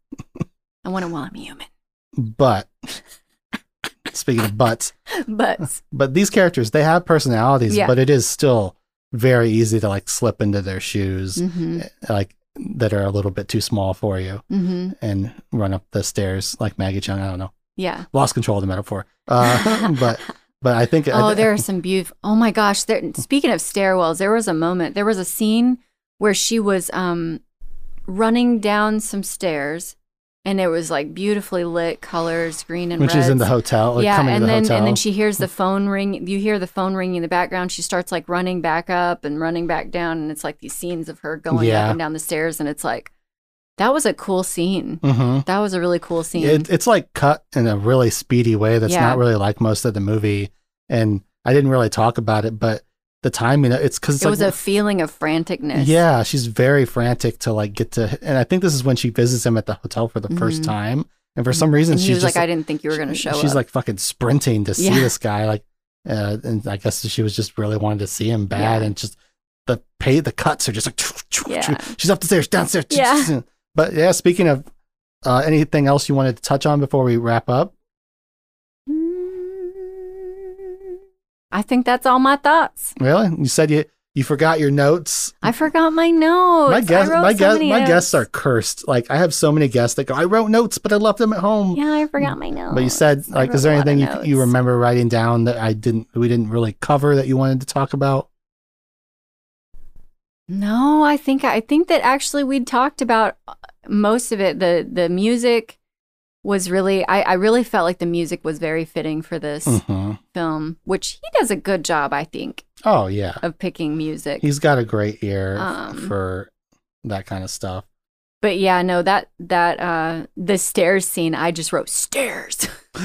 I want it while I'm human. but speaking of butts, But but these characters, they have personalities, Yeah. but it is still very easy to like slip into their shoes. Mhm. Like that are a little bit too small for you hmm and run up the stairs like Maggie Cheung. I don't know. Yeah. Lost control of the metaphor. Uh, but but I think Oh, there are some beautiful. Oh my gosh! There, speaking of stairwells, there was a moment. There was a scene where she was um running down some stairs, and it was like beautifully lit colors, green and when she's in the hotel, like yeah, coming and to the then hotel. and then she hears the phone ring. You hear the phone ringing in the background. She starts like running back up and running back down, and it's like these scenes of her going Yeah. up and down the stairs, and it's like that was a cool scene. hmm That was a really cool scene. It, it's like cut in a really speedy way that's Yeah. not really like most of the movie. And I didn't really talk about it, but the timing, it's because it like, was a feeling of franticness. yeah, she's very frantic to like get to, and I think this is when she visits him at the hotel for the first Mhm. time. And for some reason, And she's was just like, "I didn't think you were going to show it. She's up." like fucking sprinting to see Yeah. this guy, like, uh, and I guess she was just really wanted to see him bad, Yeah. and just the pay the cuts are just like, Yeah. she's up the stairs, downstairs, Yeah. But yeah, speaking of uh, anything else you wanted to touch on before we wrap up? I think that's all my thoughts. Really? You said you you forgot your notes. I forgot my notes. my guests, my so guests, my notes. guests are cursed. Like I have so many guests that go, I wrote notes, but I left them at home. Yeah, I forgot my notes. But you said, like, is there a lot of anything you, you remember writing down that I didn't, we didn't really cover that you wanted to talk about? No, I think I think that actually we talked about uh, most of it. The the music was really I, I really felt like the music was very fitting for this hmm film, which he does a good job, I think, Oh yeah, of picking music. he's got a great ear Um, for that kind of stuff. but yeah, no, that that uh the stairs scene, I just wrote stairs.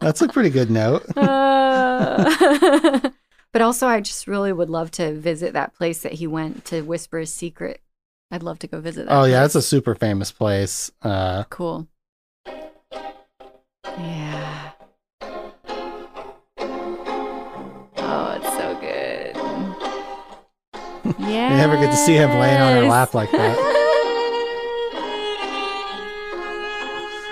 That's a pretty good note. Uh, but also, I just really would love to visit that place that he went to whisper his secret. I'd love to go visit that. Oh yeah, place. it's a super famous place. Uh, cool. Yeah. Oh, it's so good. Yeah. you never get to see him laying on her lap like that.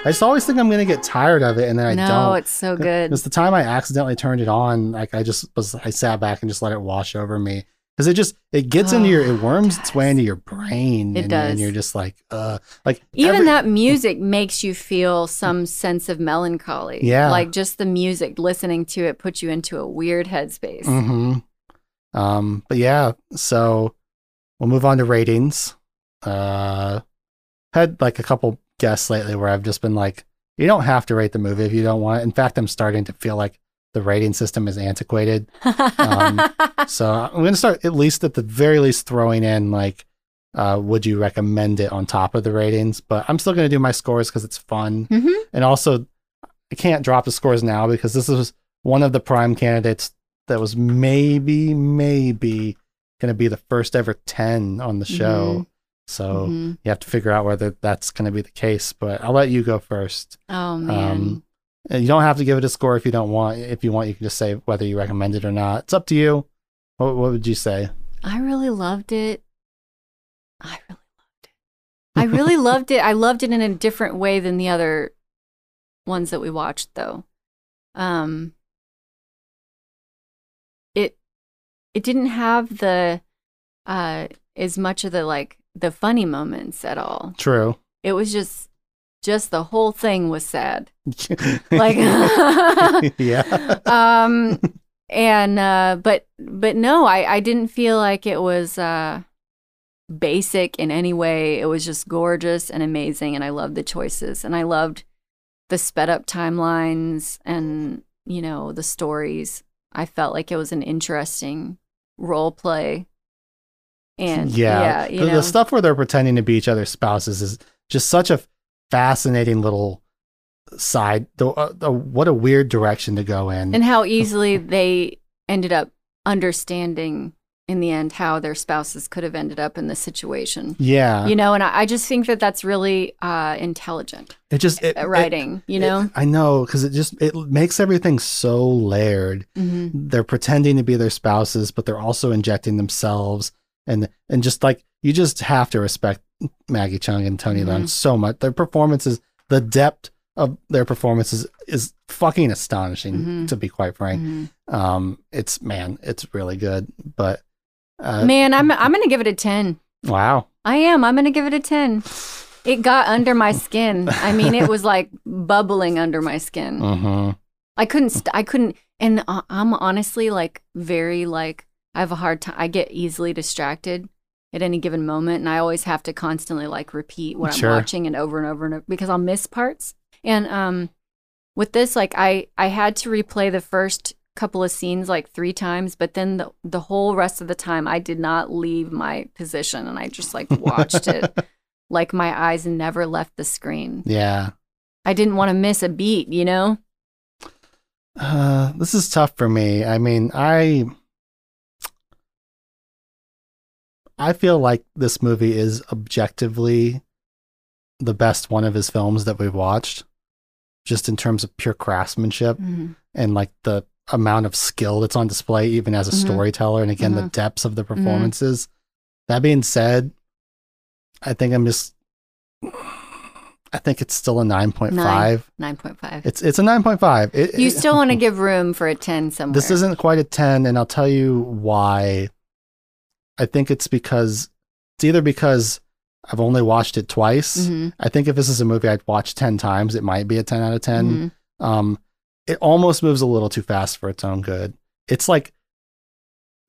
I just always think I'm gonna get tired of it, and then I no, don't. No, it's so good. It's the time I accidentally turned it on. Like I just was, I sat back and just let it wash over me because it just it gets into your, Oh, it worms it its way into your brain. It and, does. and you're just like, uh, like Even every- that music makes you feel some sense of melancholy. Yeah. Like just the music, listening to it puts you into a weird headspace. hmm Um, but yeah, so we'll move on to ratings. Uh, had like a couple guests lately where I've just been like, you don't have to rate the movie if you don't want. In fact, I'm starting to feel like the rating system is antiquated. Um, so I'm going to start at least at the very least throwing in like, uh, would you recommend it on top of the ratings? But I'm still going to do my scores because it's fun. Mhm. And also, I can't drop the scores now because this is one of the prime candidates that was maybe, maybe going to be the first ever 10 on the show. So Mhm. you have to figure out whether that's going to be the case. But I'll let you go first. Oh man. Um, you don't have to give it a score if you don't want. If you want, you can just say whether you recommend it or not. It's up to you. What, what would you say? I really loved it. I really loved it. I really loved it. I loved it in a different way than the other ones that we watched though. Um it it didn't have the uh as much of the like the funny moments at all. True. It was just just the whole thing was sad. Like yeah. um and uh but but no i i didn't feel like it was uh basic in any way it was just gorgeous and amazing and i loved the choices and i loved the sped up timelines and you know the stories i felt like it was an interesting role play and yeah. yeah, you the, know the stuff where they're pretending to be each other's spouses is just such a fascinating little side. The, uh, the, what a weird direction to go in. and how easily they ended up understanding in the end how their spouses could have ended up in this situation yeah. you know and I, I just think that that's really uh intelligent it just it, uh, writing you know it- I know because it just it makes everything so layered. Mhm. they're pretending to be their spouses, but they're also injecting themselves and and just like you just have to respect Maggie Cheung and Tony Leung Mhm. so much. Their performances, the depth of their performances is fucking astonishing, Mhm. to be quite frank. Mhm. Um, it's man, it's really good. But Uh, Man, I'm I'm gonna give it a ten. wow. I am. I'm gonna give it a ten. It got under my skin. I mean, it was like bubbling under my skin. hmm I couldn't. St- I couldn't. And uh, I'm honestly like very like I have a hard time. I get easily distracted at any given moment, and I always have to constantly like repeat what Sure. I'm watching and over and over and over because I'll miss parts. And um, with this, like I I had to replay the first couple of scenes like three times, but then the the whole rest of the time I did not leave my position, and I just like watched it like my eyes never left the screen. Yeah. I didn't want to miss a beat, you know. Uh, this is tough for me. I mean, I I feel like this movie is objectively the best one of his films that we've watched, just in terms of pure craftsmanship Mhm. and like the amount of skill that's on display, even as a Mhm. storyteller, and again the Mhm. depths of the performances. That being said, I think I'm just. I think it's still a nine point five. Nine point five. It's it's a nine point five. You still want to give room for a 10 somewhere. This isn't quite a 10, and I'll tell you why. I think it's because it's either because I've only watched it twice. Mhm, I think if this is a movie I'd watch 10 times, it might be a 10 out of 10. mhm. Um, it almost moves a little too fast for its own good. It's like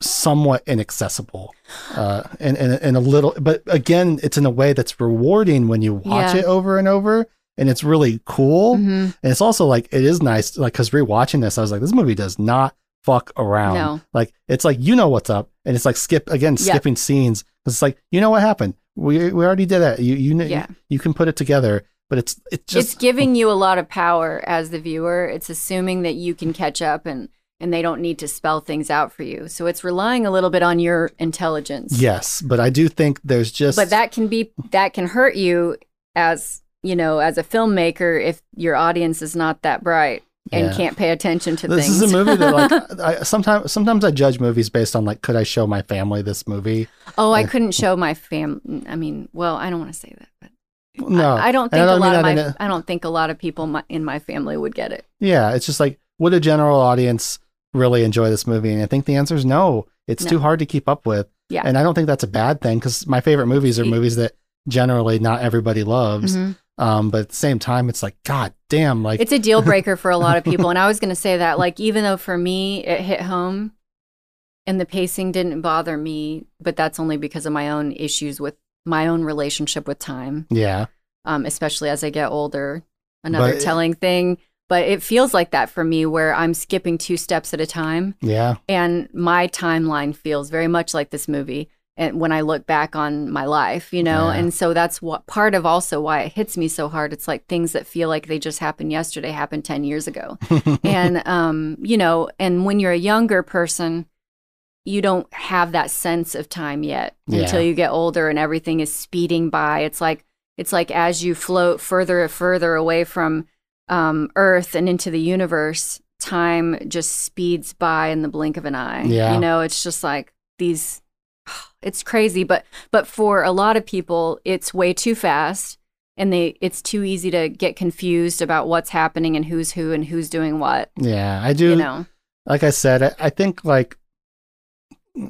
somewhat inaccessible uh, and, and, and a little, but again, it's in a way that's rewarding when you watch Yeah. it over and over. And it's really cool. Mhm. And it's also like it is nice, like because rewatching this, I was like, this movie does not fuck around. No. Like it's like you know what's up, and it's like skip again, Yeah. skipping scenes. It's like you know what happened. We we already did that. You you know Yeah. you, can put it together, but it's it's just it's giving you a lot of power as the viewer. It's assuming that you can catch up and and they don't need to spell things out for you. So it's relying a little bit on your intelligence. yes. But I do think there's just But that can be that can hurt you as, you know, as a filmmaker if your audience is not that bright and Yeah. can't pay attention to this things. is a movie that like I, sometimes sometimes I judge movies based on like could I show my family this movie? oh, I Yeah. couldn't show my fam I mean, well, I don't want to say that, but No, I, I don't think I a don't lot of my in a- I don't think a lot of people my, in my family would get it. Yeah, it's just like, would a general audience really enjoy this movie? And I think the answer is no. It's No. too hard to keep up with. Yeah. And I don't think that's a bad thing because my favorite movies are movies that generally not everybody loves. Mhm. Um, but at the same time, it's like, God damn, like, It's a deal breaker for a lot of people. And I was going to say that, like, even though for me it hit home and the pacing didn't bother me, but that's only because of my own issues with my own relationship with time, yeah, um, especially as I get older. Another But- telling thing. But it feels like that for me where I'm skipping two steps at a time. yeah, And my timeline feels very much like this movie. And when I look back on my life, you know, Yeah. and so that's what part of also why it hits me so hard. It's like things that feel like they just happened yesterday happened 10 years ago. and, um, you know, and when you're a younger person, you don't have that sense of time yet Yeah. until you get older and everything is speeding by. It's like, it's like as you float further and further away from um, Earth and into the universe, time just speeds by in the blink of an eye. Yeah. You know, it's just like these, it's crazy. But, but for a lot of people, it's way too fast and they, it's too easy to get confused about what's happening and who's who and who's doing what, yeah. I do. you know? Like I said, I, I think like,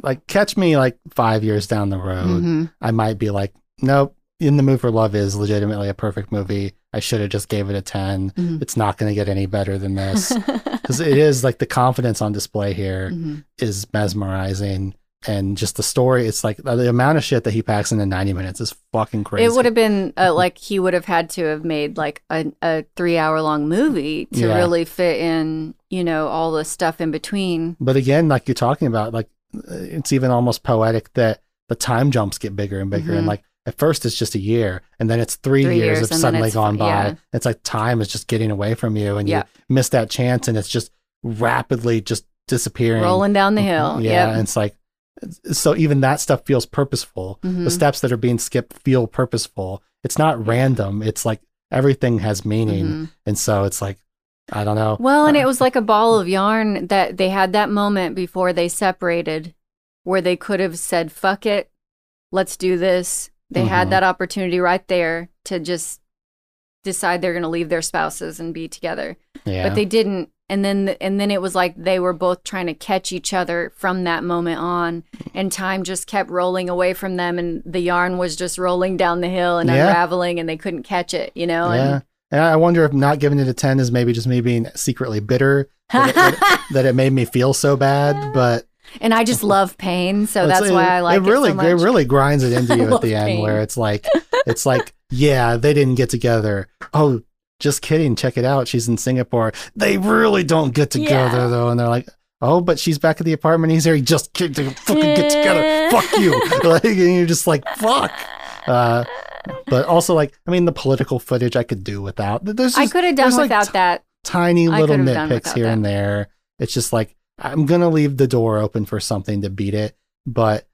like catch me like five years down the road. Mhm. I might be like, nope. In the Mood for Love is legitimately a perfect movie. I should have just gave it a 10. Mhm. It's not going to get any better than this. because it is like the confidence on display here Mhm. is mesmerizing and just the story it's like the amount of shit that he packs into 90 minutes is fucking crazy It would have been uh, like he would have had to have made like a, a three hour long movie to Yeah. really fit in, you know, all the stuff in between. but again like you're talking about like uh, it's even almost poetic that the time jumps get bigger and bigger and Mhm. like at first it's just a year and then it's three, Three years, years, have suddenly gone by yeah. it's like time is just getting away from you and Yeah. you miss that chance and it's just rapidly just disappearing Rolling down the hill. yeah Yep. and it's like so even that stuff feels purposeful Mhm. the steps that are being skipped feel purposeful it's not random it's like everything has meaning Mhm. and so it's like i don't know Well, and Uh, it was like a ball of yarn that they had that moment before they separated where they could have said, fuck it, let's do this. They Mhm. had that opportunity right there to just decide they're going to leave their spouses and be together. yeah but they didn't and then and then it was like they were both trying to catch each other from that moment on and time just kept rolling away from them and the yarn was just rolling down the hill and Yeah. unraveling and they couldn't catch it you know yeah. And I wonder if not giving it a 10 is maybe just me being secretly bitter that it, that it- that it made me feel so bad. But and, and i just love pain so that's why i like it, really, so much. it really grinds it into you at the end pain. where it's like, it's like, yeah, they didn't get together. Oh, just kidding. Check it out. She's in Singapore. They really don't get together Yeah. though. And they're like, oh, but she's back at the apartment. He's there. He just can't fucking get together. Fuck you. Like, and you're just like, fuck. Uh, but also like, I mean, the political footage I could do without. There's i could have done there's, like, without t- that tiny little could have done nitpicks here that. and there. It's just like I'm gonna leave the door open for something to beat it, but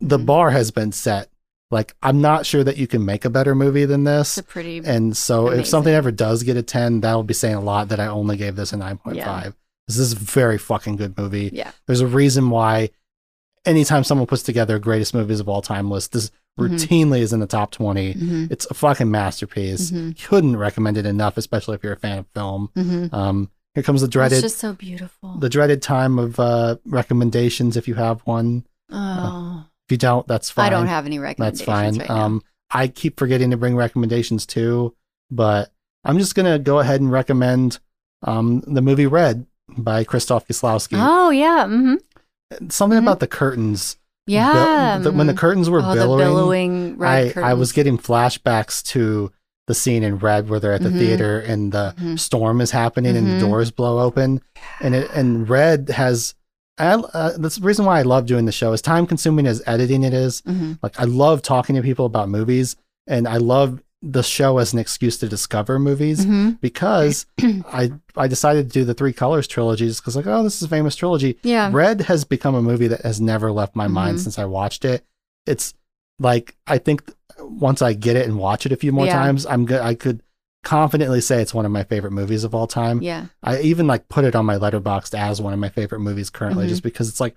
the Mhm. bar has been set. Like I'm not sure that you can make a better movie than this. it's a pretty And so if something ever does get a 10, that'll be saying a lot that I only gave this a 9.5. Yeah. This is a very fucking good movie. yeah There's a reason why anytime someone puts together greatest movies of all time list, this Mhm. routinely is in the top 20. hmm It's a fucking masterpiece. hmm Couldn't recommend it enough, especially if you're a fan of film. hmm Um, here comes the it's dreaded just so beautiful the dreaded time of uh, recommendations. If you have one, oh if you don't, that's fine. i don't have any recommendations. That's fine. right um, I keep forgetting to bring recommendations too, but I'm just gonna go ahead and recommend um, the movie Red by Krzysztof Kieslowski. oh yeah hmm Something mhm. about the curtains. yeah the- when the mhm. curtains were oh, billowing, the billowing red I, I was getting flashbacks to the scene in Red where they're at the Mhm. theater and the Mhm. storm is happening and the doors blow open, and it and Red has. I, uh, that's the reason why I love doing the show. As time consuming as editing it is, Mhm. like I love talking to people about movies, and I love the show as an excuse to discover movies Mhm. because I I decided to do the Three Colors trilogy just because like oh this is a famous trilogy. yeah Red has become a movie that has never left my mind Mhm. since I watched it. It's like I think once I get it and watch it a few more Yeah. times, I'm good. I could confidently say it's one of my favorite movies of all time. yeah I even like put it on my letterboxd as one of my favorite movies currently, Mhm. just because it's like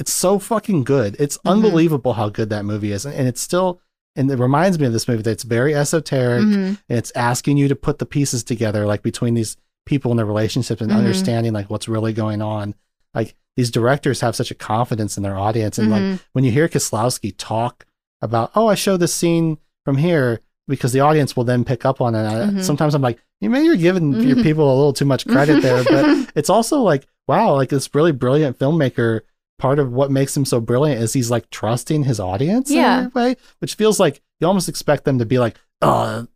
it's so fucking good. It's Mhm. unbelievable how good that movie is, and, it's still. And it reminds me of this movie that it's very esoteric Mhm. and it's asking you to put the pieces together, like between these people and their relationships and Mhm. understanding like what's really going on. Like these directors have such a confidence in their audience, and like Mhm. when you hear Kieslowski talk about, oh, I show this scene from here because the audience will then pick up on it. Mhm. Sometimes I'm like, you maybe you're giving your Mhm. people a little too much credit there, but it's also like, wow, like this really brilliant filmmaker. Part of what makes him so brilliant is he's like trusting his audience Yeah. in a way, which feels like you almost expect them to be like, oh,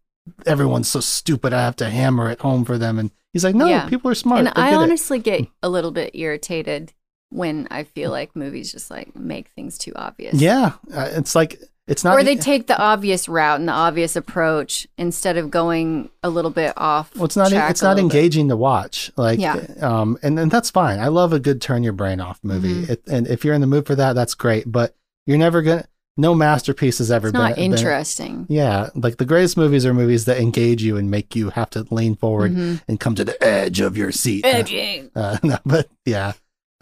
everyone's so stupid. I have to hammer it home for them. And he's like, no, Yeah. people are smart. and They I get it." honestly get a little bit irritated when I feel like movies just like make things too obvious. yeah, uh, it's like it's not. or they take the obvious route and the obvious approach instead of going a little bit off. Well, it's not. It's not little bit. engaging to watch. Like, Yeah. um, and and that's fine. I love a good turn your brain off movie. Mhm. It, and if you're in the mood for that, that's great. But you're never gonna. No masterpiece has ever It's been. not been- interesting. yeah, like the greatest movies are movies that engage you and make you have to lean forward Mhm. and come to the edge of your seat. Edging. Uh, no, but yeah,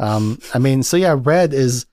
um, I mean, so yeah, Red is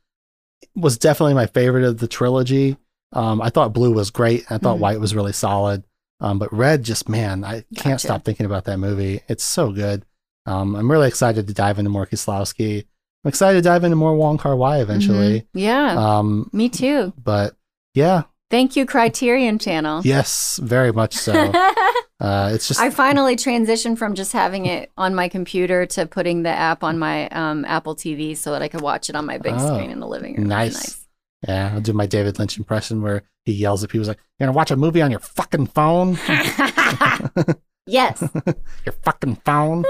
was definitely my favorite of the trilogy. Um, I thought Blue was great. I thought Mhm. White was really solid. Um, but Red, just man, I can't Gotcha. stop thinking about that movie. It's so good. Um, I'm really excited to dive into more Kieslowski. I'm excited to dive into more Wong Kar Wai eventually. Mhm. Yeah, Um, me too. but yeah, Thank you, Criterion Channel. yes, very much so. uh, it's just I finally transitioned from just having it on my computer to putting the app on my um, Apple TV so that I could watch it on my big Oh, screen in the living room. Was nice. Yeah, I'll do my David Lynch impression where he yells at people like, "You're gonna watch a movie on your fucking phone, yes. your fucking phone."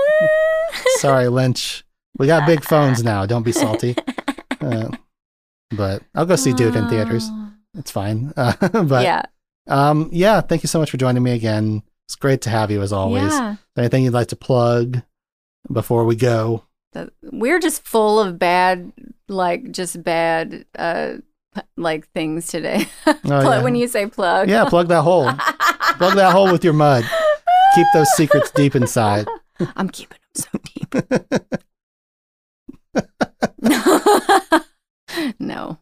Sorry, Lynch. We got big phones now. Don't be salty. Uh, but I'll go see Dune in theaters. Oh. It's fine. Uh, but yeah. um, yeah. Thank you so much for joining me again. It's great to have you as always. Yeah. Anything you'd like to plug before we go? We're just full of bad, like just bad, uh, like things today. Plug- Oh, yeah. When you say plug. Yeah, plug that hole. plug that hole with your mud. Keep those secrets deep inside. I'm keeping them so deep. no.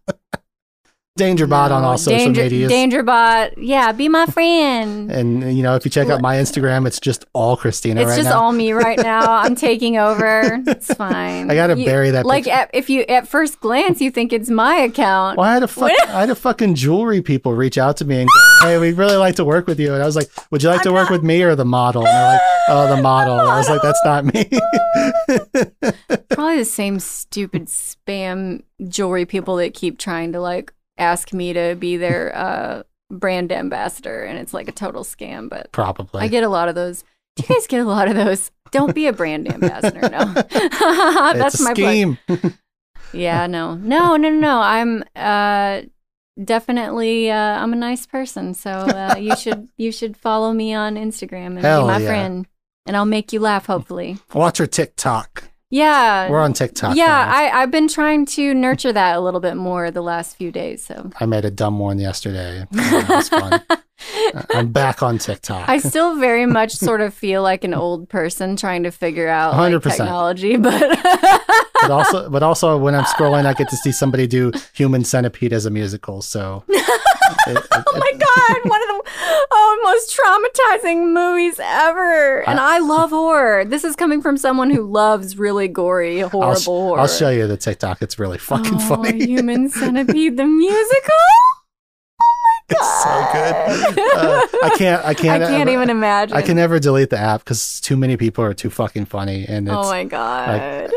DangerBot on No, all social Danger, medias. DangerBot, yeah, be my friend. and you know, if you check out my Instagram, it's just all Christina it's right just now. all me right now. I'm taking over. It's fine. I gotta You- bury that. Like at, if you at first glance you think it's my account. Well, I had a fuck, I had a fucking jewelry people reach out to me and go, "Hey, we'd really like to work with you." And I was like, "Would you like to work with me or the model?" And they're like, "Oh, the model." And I was like, "That's not me." Probably the same stupid spam jewelry people that keep trying to like ask me to be their uh, brand ambassador, and it's like a total scam. But Probably. I get a lot of those. Do you guys get a lot of those? Don't be a brand ambassador. No, that's it's a my scheme. Yeah, no, no, no, no, no. I'm uh, definitely uh, I'm a nice person, so uh, you should you should follow me on Instagram and Hell be my yeah. friend, and I'll make you laugh. Hopefully, Watch her TikTok. Yeah. We're on TikTok. yeah. I, I've been trying to nurture that a little bit more the last few days. So I made a dumb one yesterday. It was fun. I'm back on TikTok. I still very much sort of feel like an old person trying to figure out like, 100%. technology, but but also, but also, when I'm scrolling, I get to see somebody do Human Centipede as a musical. So, it- it- oh my god, one oh, most traumatizing movies ever. And I love horror. This is coming from someone who loves really gory, horrible I'll, sh- horror. I'll show you the TikTok. It's really fucking oh, funny. Human Centipede the musical. it's so good. Uh, I can't. I can't. I can't ever- even imagine. I can never delete the app because too many people are too fucking funny, and it's Oh my god.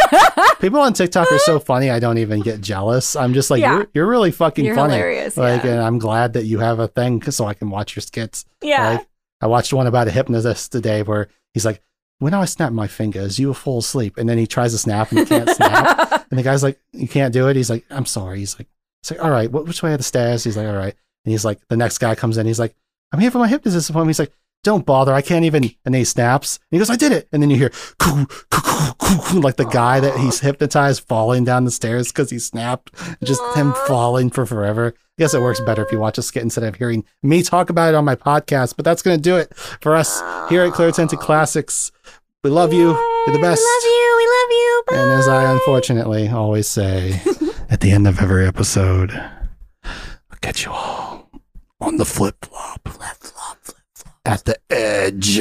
people on TikTok are so funny. I don't even get jealous. I'm just like Yeah. you're you're really fucking You're funny. hilarious. Like, yeah. and I'm glad that you have a thing so I can watch your skits. yeah. Like, I watched one about a hypnotist today where he's like, "When I snap my fingers, you will fall asleep," and then he tries to snap and he can't snap, and the guy's like, "You can't do it." He's like, "I'm sorry." He's like, "It's like, all right, what, which way are the stairs?" He's like, "All right," and he's like, the next guy comes in, he's like, "I'm here for my hypnotist appointment." He's like. Don't bother. I can't even. And he snaps. And he goes, I did it. And then you hear "Coo, coo, coo, coo, coo," like the guy that he's hypnotized falling down the stairs because he snapped. Just him falling for forever. I guess it works better if you watch a skit instead of hearing me talk about it on my podcast. But that's going to do it for us here at Clear Tinted Classics. We love you. You're the best. We love you. We love you. Bye. And as I unfortunately always say at the end of every episode, I'll catch you all on the flip flop. Flip flop, flip flop. At the edge.